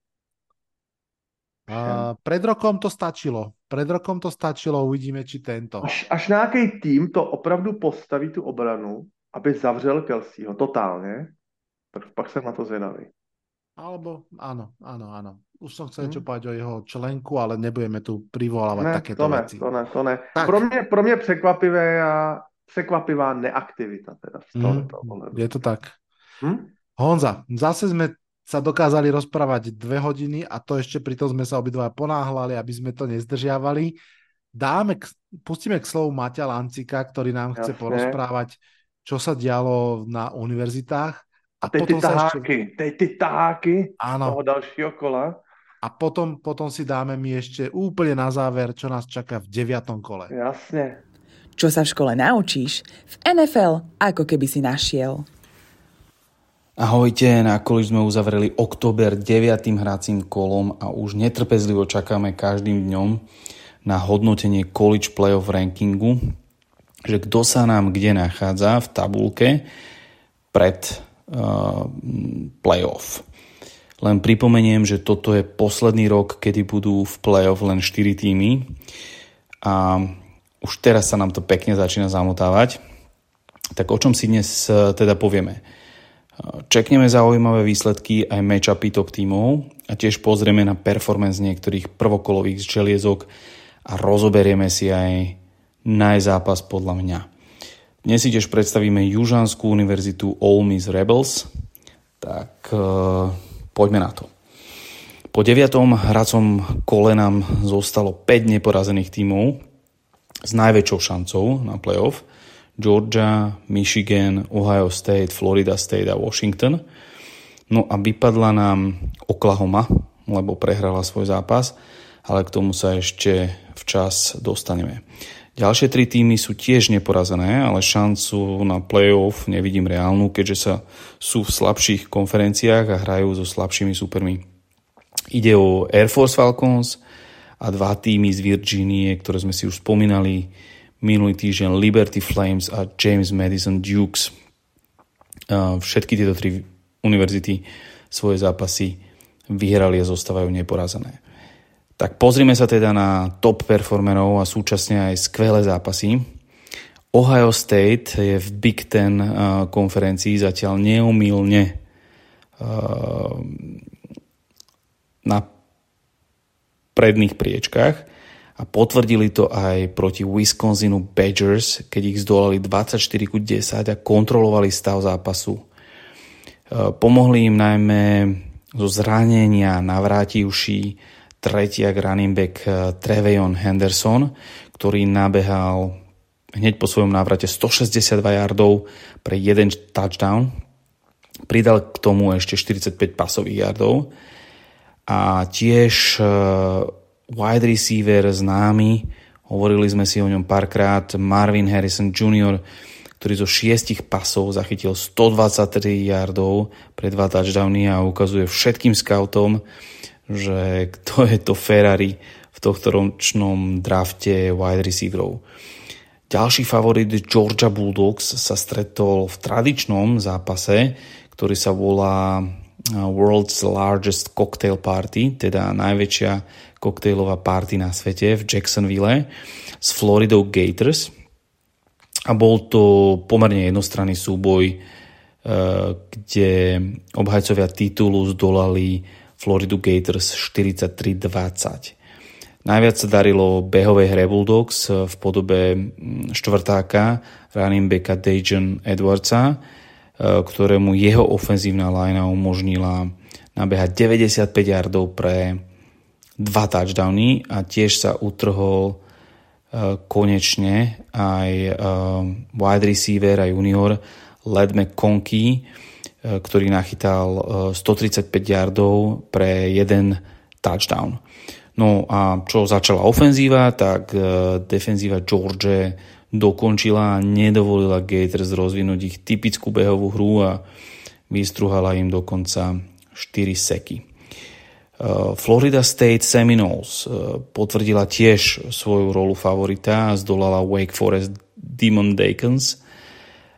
A pred rokom to stačilo. Pred rokom to stačilo, uvidíme, či tento. Až, až nějaký tým to opravdu postaví tu obranu, aby zavřel Kelseyho totálně, tak pak jsem na to zvědavý. Alebo áno, áno, áno. Už som chcel niečo povedať o jeho členku, ale nebudeme tu privolávať Ne, takéto to ne, veci. to ne, to ne. Tak. Pro mě, pro mě překvapivé a překvapivá neaktivita teda z Mm, tohoto ohledu. je to tak. Hm? Honza, zase sme sa dokázali rozprávať dve hodiny a to ešte pritom sme sa obidva ponáhľali, aby sme to nezdržiavali. Dáme, k, pustíme k slovu Maťa Lancika, ktorý nám chce Jasne. porozprávať, čo sa dialo na univerzitách. A ty potom sa ešte, taháky, teď ty taháky áno, toho dalšího kola. a potom, potom si dáme my ešte úplne na záver, čo nás čaká v deviatom kole. Jasně. Čo sa v škole naučíš, v NFL ako keby si našiel. Ahojte, na koli sme uzavreli október 9. hracím kolom a už netrpezlivo čakáme každým dňom na hodnotenie college playoff rankingu, že kto sa nám kde nachádza v tabulke pred uh, playoff. Len pripomeniem, že toto je posledný rok, kedy budú v playoff len 4 týmy a už teraz sa nám to pekne začína zamotávať. Tak o čom si dnes eh, teda povieme? Čekneme zaujímavé výsledky aj matchupy top tímov a tiež pozrieme na performance niektorých prvokolových želiezok a rozoberieme si aj najzápas podľa mňa. Dnes si tiež predstavíme Južanskú univerzitu Ole Miss Rebels, tak e, poďme na to. Po deviatom hracom kole nám zostalo 5 neporazených tímov s najväčšou šancou na playoff – Georgia, Michigan, Ohio State, Florida State a Washington. No a vypadla nám Oklahoma, lebo prehrala svoj zápas, ale k tomu sa ešte včas dostaneme. Ďalšie tri týmy sú tiež neporazené, ale šancu na playoff nevidím reálnu, keďže sa sú v slabších konferenciách a hrajú so slabšími supermi. Ide o Air Force Falcons a dva týmy z Virginie, ktoré sme si už spomínali, minulý týždeň Liberty Flames a James Madison Dukes. Všetky tieto tri univerzity svoje zápasy vyhrali a zostávajú neporazené. Tak pozrime sa teda na top performerov a súčasne aj skvelé zápasy. Ohio State je v Big Ten konferencii zatiaľ neomilne na predných priečkách a potvrdili to aj proti Wisconsinu Badgers, keď ich zdolali 24 ku 10 a kontrolovali stav zápasu. Pomohli im najmä zo zranenia navrátivší tretiak running back Trevejon Henderson, ktorý nabehal hneď po svojom návrate 162 yardov pre jeden touchdown. Pridal k tomu ešte 45 pasových yardov. A tiež wide receiver známy, hovorili sme si o ňom párkrát, Marvin Harrison Jr., ktorý zo šiestich pasov zachytil 123 yardov pre dva touchdowny a ukazuje všetkým scoutom, že kto je to Ferrari v tohto ročnom drafte wide receiverov. Ďalší favorit Georgia Bulldogs sa stretol v tradičnom zápase, ktorý sa volá World's Largest Cocktail Party, teda najväčšia koktejlová party na svete v Jacksonville s Floridou Gators. A bol to pomerne jednostranný súboj, eh, kde obhajcovia titulu zdolali Floridu Gators 43-20. Najviac sa darilo behovej hre Bulldogs v podobe mm, štvrtáka running backa Dejan Edwardsa, ktorému jeho ofenzívna linea umožnila nabehať 95 yardov pre dva touchdowny a tiež sa utrhol eh, konečne aj eh, wide receiver a junior Led McConkey, ktorý nachytal 135 yardov pre jeden touchdown. No a čo začala ofenzíva, tak defenzíva George dokončila a nedovolila Gators rozvinúť ich typickú behovú hru a vystruhala im dokonca 4 seky. E, Florida State Seminoles e, potvrdila tiež svoju rolu favorita a zdolala Wake Forest Demon Dakens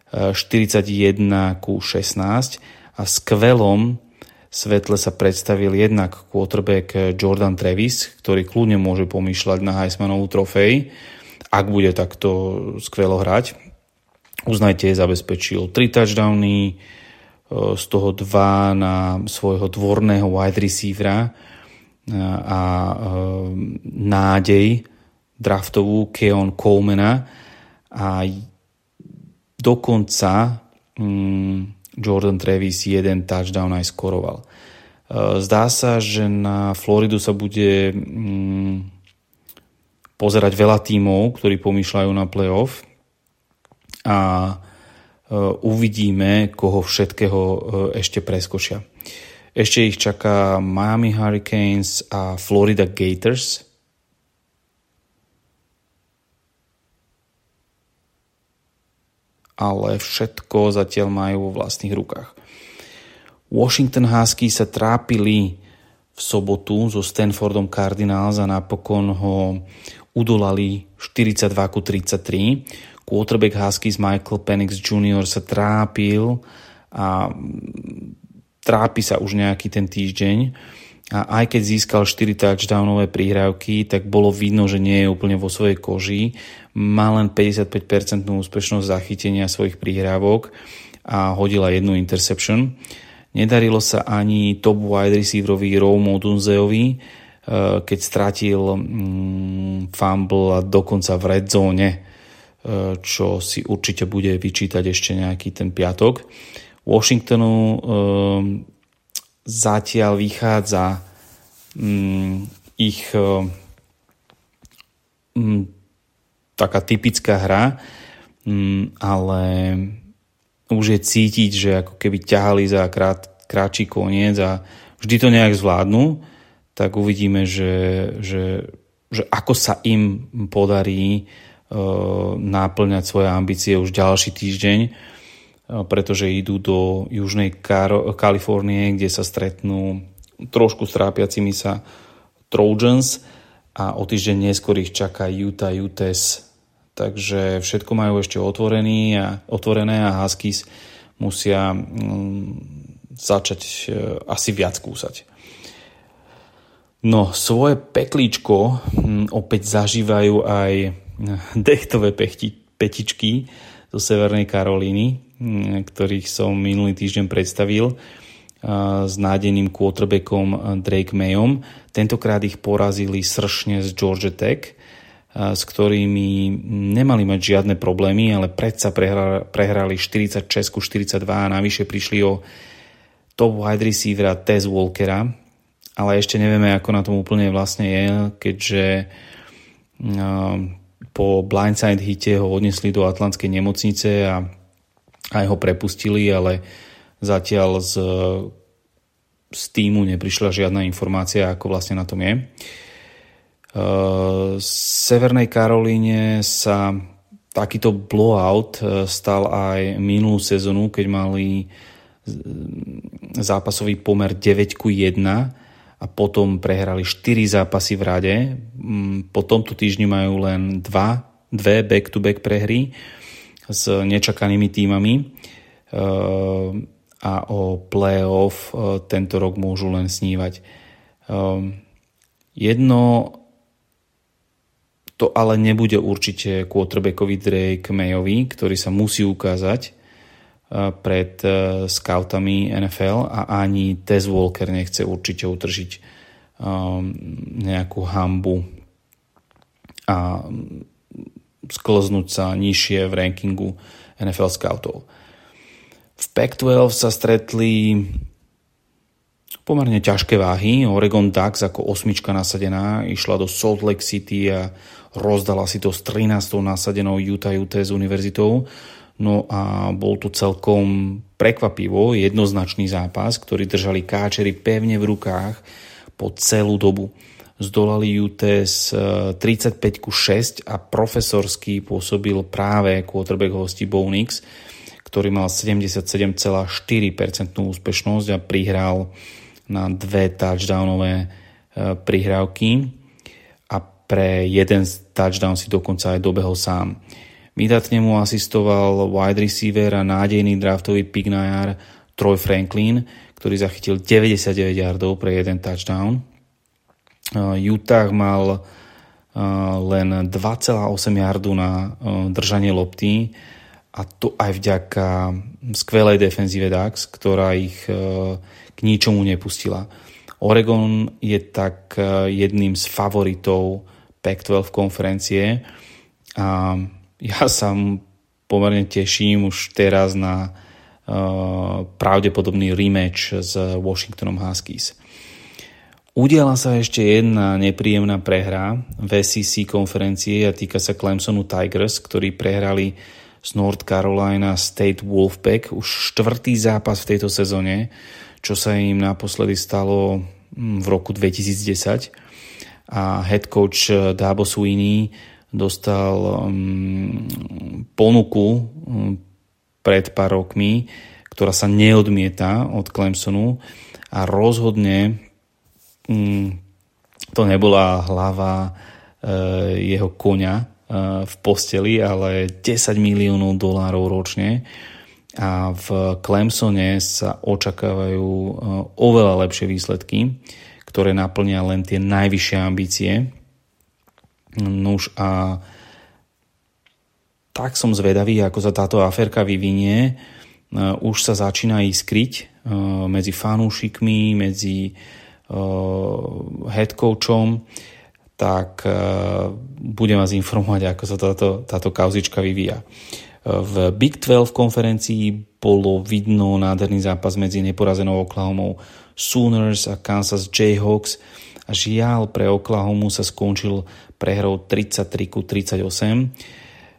41 ku 16 a skvelom svetle sa predstavil jednak quarterback Jordan Travis, ktorý kľudne môže pomýšľať na Heismanovú trofej, ak bude takto skvelo hrať. Uznajte, zabezpečil 3 touchdowny, e, z toho 2 na svojho dvorného wide receivera e, a e, nádej draftovú Keon Colemana a dokonca mm, Jordan Travis jeden touchdown aj skoroval. Zdá sa, že na Floridu sa bude mm, pozerať veľa tímov, ktorí pomýšľajú na playoff a e, uvidíme, koho všetkého e, ešte preskočia. Ešte ich čaká Miami Hurricanes a Florida Gators – ale všetko zatiaľ majú vo vlastných rukách. Washington Husky sa trápili v sobotu so Stanfordom Cardinals a napokon ho udolali 42 33. Quarterback Huskies Michael Penix Jr. sa trápil a trápi sa už nejaký ten týždeň a aj keď získal 4 touchdownové príhrávky, tak bolo vidno, že nie je úplne vo svojej koži. Má len 55% úspešnosť zachytenia svojich príhrávok a hodila jednu interception. Nedarilo sa ani top wide receiverovi Rome Odunzeovi, eh, keď stratil mm, fumble a dokonca v red zone, eh, čo si určite bude vyčítať ešte nejaký ten piatok. Washingtonu eh, zatiaľ vychádza um, ich um, taká typická hra, ale už je cítiť, že ako keby ťahali za krát, kráčí koniec a vždy to nejak zvládnu, tak uvidíme, že, že, že ako sa im podarí uh, náplňať svoje ambície už ďalší týždeň pretože idú do južnej Kalifornie, kde sa stretnú trošku strápiacimi sa Trojans a o týždeň neskôr ich čaká Utah Utes. Takže všetko majú ešte otvorený a, otvorené a Huskies musia mm, začať e, asi viac kúsať. No, svoje peklíčko mm, opäť zažívajú aj dechtové pechti, petičky zo Severnej Karolíny, ktorých som minulý týždeň predstavil s nádeným quarterbackom Drake Mayom. Tentokrát ich porazili sršne z Georgia Tech, s ktorými nemali mať žiadne problémy, ale predsa prehrali 46 42 a navyše prišli o top wide receivera Tez Walkera, ale ešte nevieme, ako na tom úplne vlastne je, keďže po blindside hite ho odnesli do Atlantskej nemocnice a aj ho prepustili, ale zatiaľ z, z týmu neprišla žiadna informácia, ako vlastne na tom je. V Severnej Karolíne sa takýto blowout stal aj minulú sezónu, keď mali zápasový pomer 9 ku 1 a potom prehrali 4 zápasy v rade. Mm, po tomto týždni majú len 2, dve back-to-back prehry s nečakanými týmami e, a o playoff e, tento rok môžu len snívať. E, jedno to ale nebude určite quarterbackový Drake Mayovi, ktorý sa musí ukázať pred e, scoutami NFL a ani Tess Walker nechce určite utržiť um, nejakú hambu a sklznúť sa nižšie v rankingu NFL scoutov. V Pac-12 sa stretli pomerne ťažké váhy. Oregon Ducks ako osmička nasadená išla do Salt Lake City a rozdala si to s 13. nasadenou Utah UT s univerzitou No a bol to celkom prekvapivo jednoznačný zápas, ktorý držali káčeri pevne v rukách po celú dobu. Zdolali UTS 35 ku 6 a profesorský pôsobil práve quarterback hosti Bonix, ktorý mal 77,4% úspešnosť a prihral na dve touchdownové e, prihrávky a pre jeden touchdown si dokonca aj dobehol sám. Vydatne mu asistoval wide receiver a nádejný draftový pick na jar Troy Franklin, ktorý zachytil 99 yardov pre jeden touchdown. Uh, Utah mal uh, len 2,8 yardu na uh, držanie lopty a to aj vďaka skvelej defenzíve Dax, ktorá ich k ničomu nepustila. Oregon je tak jedným z favoritov Pac-12 konferencie a ja sa pomerne teším už teraz na uh, pravdepodobný rematch s Washingtonom Huskies. Udiala sa ešte jedna nepríjemná prehra v SEC konferencie a týka sa Clemsonu Tigers, ktorí prehrali z North Carolina State Wolfpack už štvrtý zápas v tejto sezóne, čo sa im naposledy stalo hm, v roku 2010 a head coach Dabo Sweeney dostal um, ponuku um, pred pár rokmi, ktorá sa neodmieta od Clemsonu a rozhodne um, to nebola hlava uh, jeho koňa uh, v posteli, ale 10 miliónov dolárov ročne. A v Clemsone sa očakávajú uh, oveľa lepšie výsledky, ktoré naplnia len tie najvyššie ambície Nuž a tak som zvedavý, ako sa táto aférka vyvinie. E, už sa začína iskryť e, medzi fanúšikmi, medzi e, head coachom, tak budem vás informovať, ako sa táto, táto kauzička vyvíja. V Big 12 konferencii bolo vidno nádherný zápas medzi neporazenou Oklahomou Sooners a Kansas Jayhawks a žiaľ pre Oklahomu sa skončil prehrou 33 ku 38.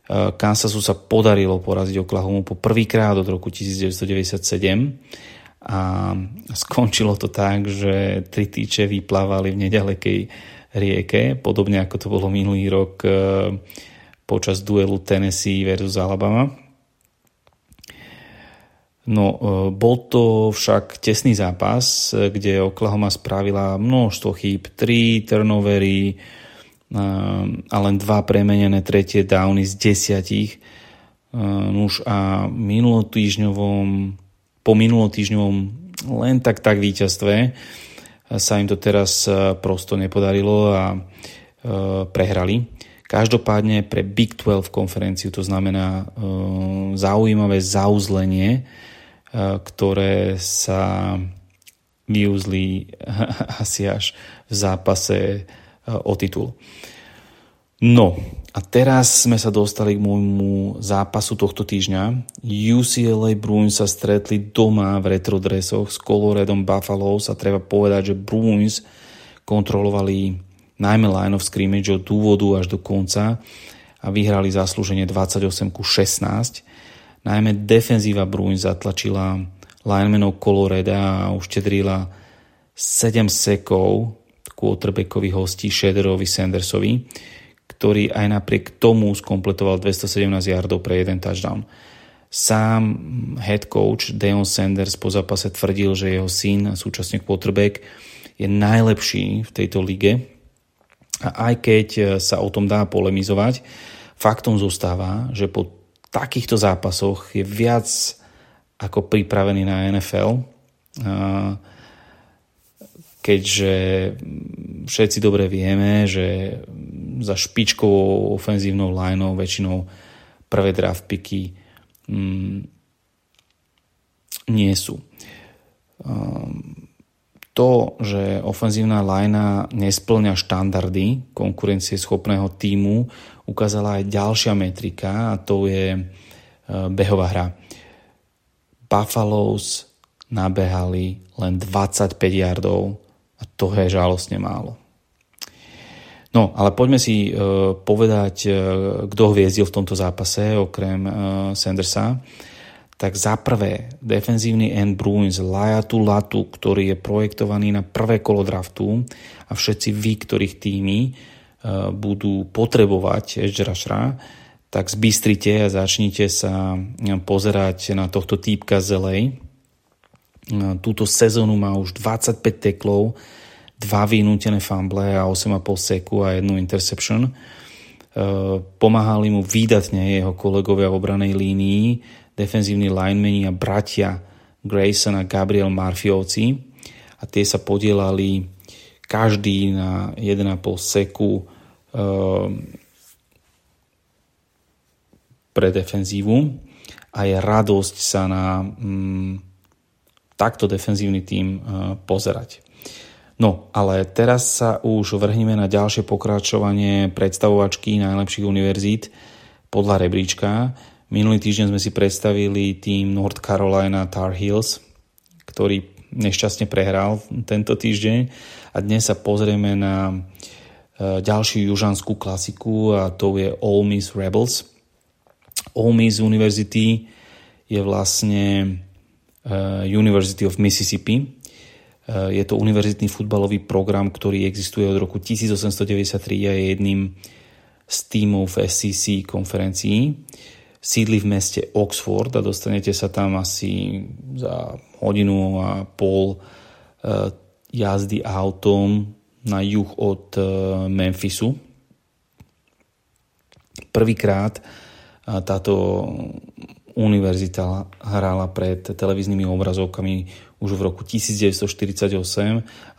Eh, Kansasu sa podarilo poraziť Oklahomu po prvýkrát od roku 1997 a skončilo to tak, že tri týče vyplávali v nedalekej rieke, podobne ako to bolo minulý rok eh, počas duelu Tennessee versus Alabama. No, eh, bol to však tesný zápas, kde Oklahoma spravila množstvo chýb, tri turnovery, a len dva premenené tretie downy z desiatich. Už a minulotýžňovom, po minulotýžňovom len tak tak víťazstve sa im to teraz prosto nepodarilo a prehrali. Každopádne pre Big 12 konferenciu to znamená zaujímavé zauzlenie, ktoré sa vyuzli asi až v zápase o titul. No, a teraz sme sa dostali k môjmu zápasu tohto týždňa. UCLA Bruins sa stretli doma v retrodresoch s Coloradom Buffaloes a treba povedať, že Bruins kontrolovali najmä line of scrimmage od dôvodu až do konca a vyhrali zaslúženie 28 ku 16. Najmä defenzíva Bruins zatlačila linemenov Coloreda a uštedrila 7 sekov quarterbackovi hostí Shederovi Sandersovi ktorý aj napriek tomu skompletoval 217 yardov pre jeden touchdown. Sám head coach Deon Sanders po zápase tvrdil, že jeho syn súčasne quarterback je najlepší v tejto lige. A aj keď sa o tom dá polemizovať, faktom zostáva, že po takýchto zápasoch je viac ako pripravený na NFL keďže všetci dobre vieme, že za špičkovou ofenzívnou lineou väčšinou prvé draft picky mm, nie sú. To, že ofenzívna linea nesplňa štandardy konkurencie schopného týmu, ukázala aj ďalšia metrika a to je uh, behová hra. Buffaloes nabehali len 25 yardov a to je žalostne málo. No, ale poďme si uh, povedať, uh, kto hviezdil v tomto zápase, okrem uh, Sandersa. Tak za prvé, defenzívny end Bruins Lajatu Latu, ktorý je projektovaný na prvé kolo draftu a všetci vy, ktorých týmy budú potrebovať rushera, tak zbystrite a začnite sa pozerať na tohto týpka z LA, Túto sezónu má už 25 teklov, dva vynútené fumble a 8,5 seku a jednu interception. Pomáhali mu výdatne jeho kolegovia v obranej línii, defenzívni linemeni a bratia Grayson a Gabriel Marfiovci a tie sa podielali každý na 1,5 seku e, pre defenzívu a je radosť sa na mm, takto defenzívny tým eh, pozerať. No, ale teraz sa už vrhneme na ďalšie pokračovanie predstavovačky najlepších univerzít podľa rebríčka. Minulý týždeň sme si predstavili tým North Carolina Tar Heels, ktorý nešťastne prehral tento týždeň a dnes sa pozrieme na eh, ďalšiu južanskú klasiku a to je Ole Miss Rebels. Ole Miss University je vlastne Eh, University of Mississippi. Eh, je to univerzitný futbalový program, ktorý existuje od roku 1893 a je jedným z tímov v SEC konferencií. Sídli v meste Oxford a dostanete sa tam asi za hodinu a pol jazdy autom na juh od Memphisu. Prvýkrát táto univerzita hrála pred televíznymi obrazovkami už v roku 1948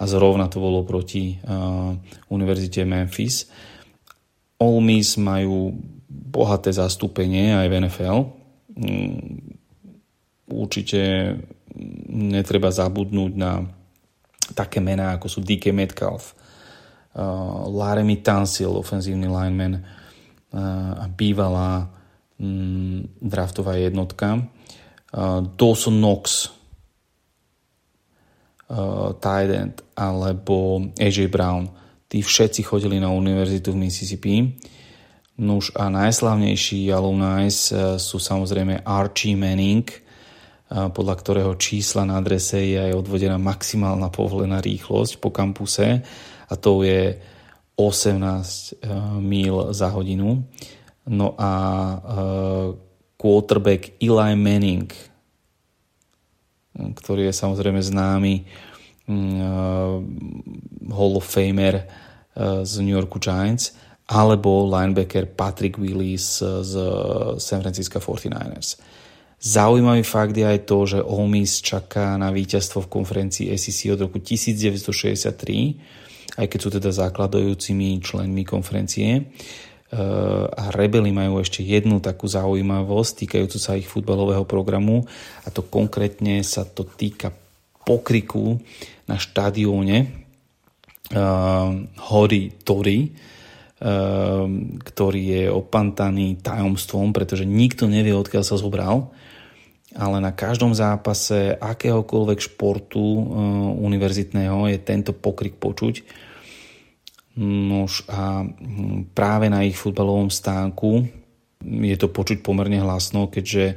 a zrovna to bolo proti uh, univerzite Memphis. Ole Miss majú bohaté zastúpenie aj v NFL. Mm, určite netreba zabudnúť na také mená, ako sú DK Metcalf, uh, Laremy Tansil, ofenzívny lineman uh, a bývalá mm, draftová jednotka. Uh, Dawson Knox, uh, Tident alebo AJ Brown. Tí všetci chodili na univerzitu v Mississippi. Nuž a najslavnejší alumni uh, sú samozrejme Archie Manning, podľa ktorého čísla na adrese je aj odvodená maximálna povolená rýchlosť po kampuse a to je 18 uh, míl za hodinu. No a uh, quarterback Eli Manning, ktorý je samozrejme známy uh, Hall of Famer z New Yorku Giants, alebo linebacker Patrick Willis z San Francisco 49ers. Zaujímavý fakt je aj to, že Ole Miss čaká na víťazstvo v konferencii SEC od roku 1963, aj keď sú teda základujúcimi členmi konferencie a rebeli majú ešte jednu takú zaujímavosť týkajúcu sa ich futbalového programu a to konkrétne sa to týka pokriku na štadióne uh, Hory Tory. ktorý je opantaný tajomstvom, pretože nikto nevie, odkiaľ sa zobral, ale na každom zápase akéhokoľvek športu e, univerzitného je tento pokrik počuť. Nož a hm, práve na ich futbalovom stánku je to počuť pomerne hlasno, keďže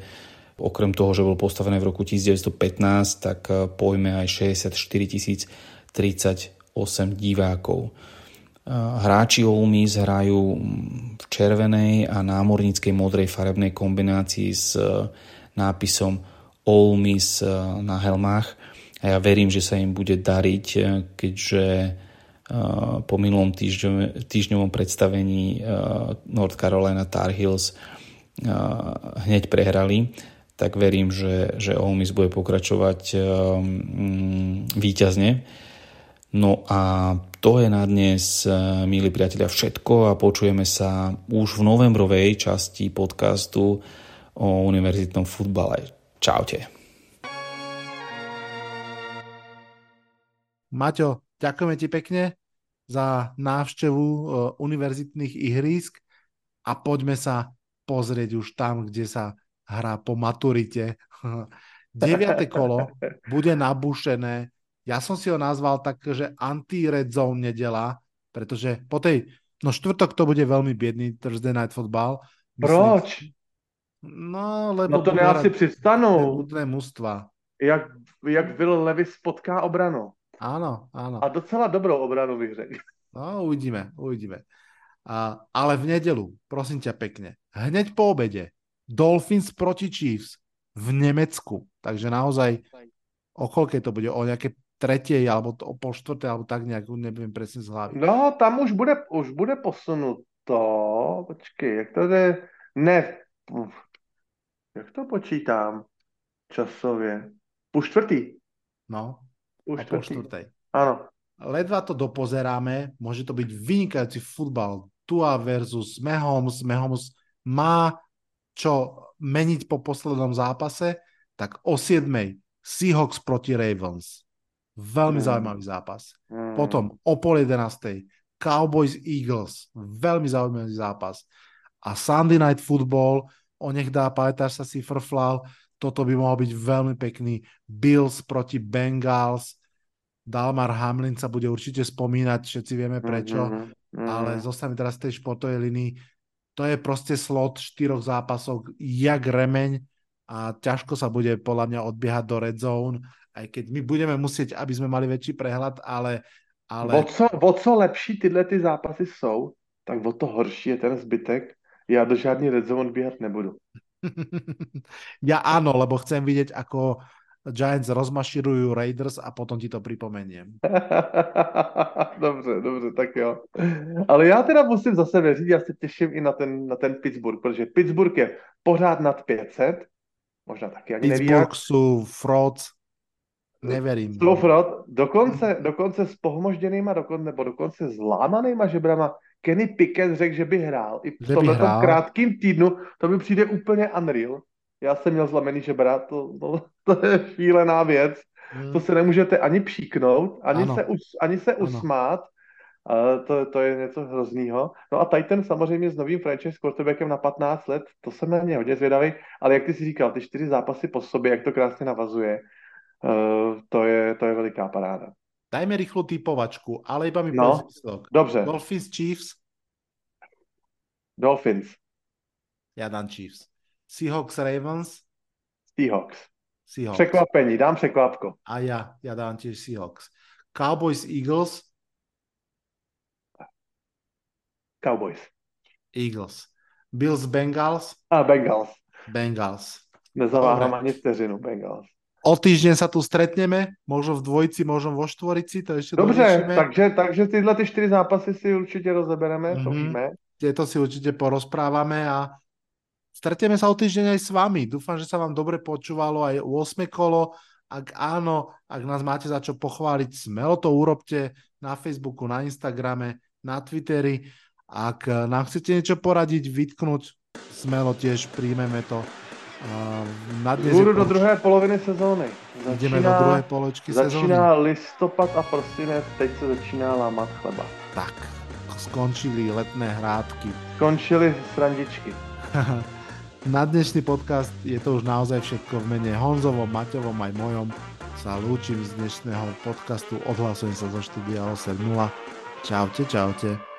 okrem toho, že bol postavené v roku 1915, tak e, pojme aj 64 038 divákov. Hráči Olmis hrajú v červenej a námorníckej modrej farebnej kombinácii s e, nápisom Olmis e, na helmách a ja verím, že sa im bude dariť, e, keďže po minulom týždňovom predstavení North Carolina Tar Heels hneď prehrali, tak verím, že, že Olmis bude pokračovať výťazne. No a to je na dnes, eh, milí priatelia, všetko a počujeme sa už v novembrovej časti podcastu o univerzitnom futbale. Čaute. Maťo, ďakujeme ti pekne za návštevu eh, univerzitných ihrísk a poďme sa pozrieť už tam, kde sa hrá po maturite. Deviate kolo bude nabušené ja som si ho nazval tak, že anti-red zone nedela, pretože po tej, no štvrtok to bude veľmi biedný Thursday Night Football. Myslím, Proč? No, lebo... No to ne asi přistanu. Budné mužstva. Jak, jak Will Levis potká obranu. Áno, áno. A docela dobrou obranu bych řekl. No, uvidíme, uvidíme. A, ale v nedelu, prosím ťa pekne, hneď po obede, Dolphins proti Chiefs v Nemecku. Takže naozaj, o koľkej to bude? O nejaké tretej, alebo to, o pol štvrtej, alebo tak nejak, neviem presne z hlavy. No, tam už bude, už bude posunuto. Počkej, jak to je? Ne, jak to počítám časově? Půl čtvrtý. No, Půl o pol štvrtej. Áno. Ledva to dopozeráme, môže to byť vynikajúci futbal. Tua versus Mahomes. Mahomes má čo meniť po poslednom zápase, tak o 7. Seahawks proti Ravens. Veľmi mm. zaujímavý zápas. Mm. Potom o pol 11. Cowboys Eagles. Veľmi zaujímavý zápas. A Sunday Night Football, nech dá, pamätáš sa si frflal, toto by mohol byť veľmi pekný. Bills proti Bengals. Dalmar Hamlin sa bude určite spomínať, všetci vieme prečo, mm-hmm. ale zostane teraz v tej športovej linii. To je proste slot štyroch zápasov, jak remeň a ťažko sa bude podľa mňa odbiehať do red zone aj keď my budeme musieť, aby sme mali väčší prehľad, ale... ale... O, co, o co lepší tyhle ty zápasy jsou, tak o to horší je ten zbytek. Já do žádný red zone bíhat nebudu. ja áno, lebo chcem vidieť, ako Giants rozmaširujú Raiders a potom ti to připomeniem. dobře, dobře, tak jo. Ale já teda musím zase věřit, já se těším i na ten, na ten Pittsburgh, protože Pittsburgh je pořád nad 500, možná taky ani Pittsburgh neví jak. jsou frauds. Neverím. Slofrod, dokonce, dokonce s pohmožděnýma, dokon, nebo dokonce s lámanýma žebrama, Kenny Pickett řekl, že by hrál. I v tomhle krátkým týdnu to mi přijde úplně unreal. Já jsem měl zlomený žebra, to, to, to je šílená věc. Hmm. To se nemůžete ani příknout, ani ano. se, us, ani se usmát. Uh, to, to je něco hroznýho. No a Titan samozřejmě s novým franchise quarterbackem na 15 let, to jsem na ně hodně zvědavý, ale jak ty si říkal, ty čtyři zápasy po sobě, jak to krásně navazuje, Uh, to, je, to je veliká paráda. Dajme rýchlu typovačku, ale iba mi no, Dobře. Dolphins, Chiefs? Dolphins. Ja dám Chiefs. Seahawks, Ravens? Seahawks. Seahawks. Překvapení, dám překvapko. A ja, ja dám tiež Seahawks. Cowboys, Eagles? Cowboys. Eagles. Bills, Bengals? A Bengals. Bengals. Nezaváhám ani vteřinu Bengals. O týždeň sa tu stretneme, možno v dvojici, možno vo štvorici, to ešte Dobře, takže, takže tyhle ty čtyři zápasy si určite rozebereme, mm-hmm. to mhm. víme. Tieto si určite porozprávame a stretneme sa o týždeň aj s vami. Dúfam, že sa vám dobre počúvalo aj 8 kolo. Ak áno, ak nás máte za čo pochváliť, smelo to urobte na Facebooku, na Instagrame, na Twitteri. Ak nám chcete niečo poradiť, vytknúť, smelo tiež príjmeme to na dnes Budu do druhé poloviny sezóny. Začíná, Jdeme do druhé poločky začíná sezóny. listopad a prosinec, teď se začíná lámat chleba. Tak, skončili letné hrádky. Skončili srandičky. Na dnešný podcast je to už naozaj všetko v mene Honzovom, Maťovom aj mojom. Sa lúčim z dnešného podcastu, odhlasujem sa zo štúdia 8.0. Čaute, čaute.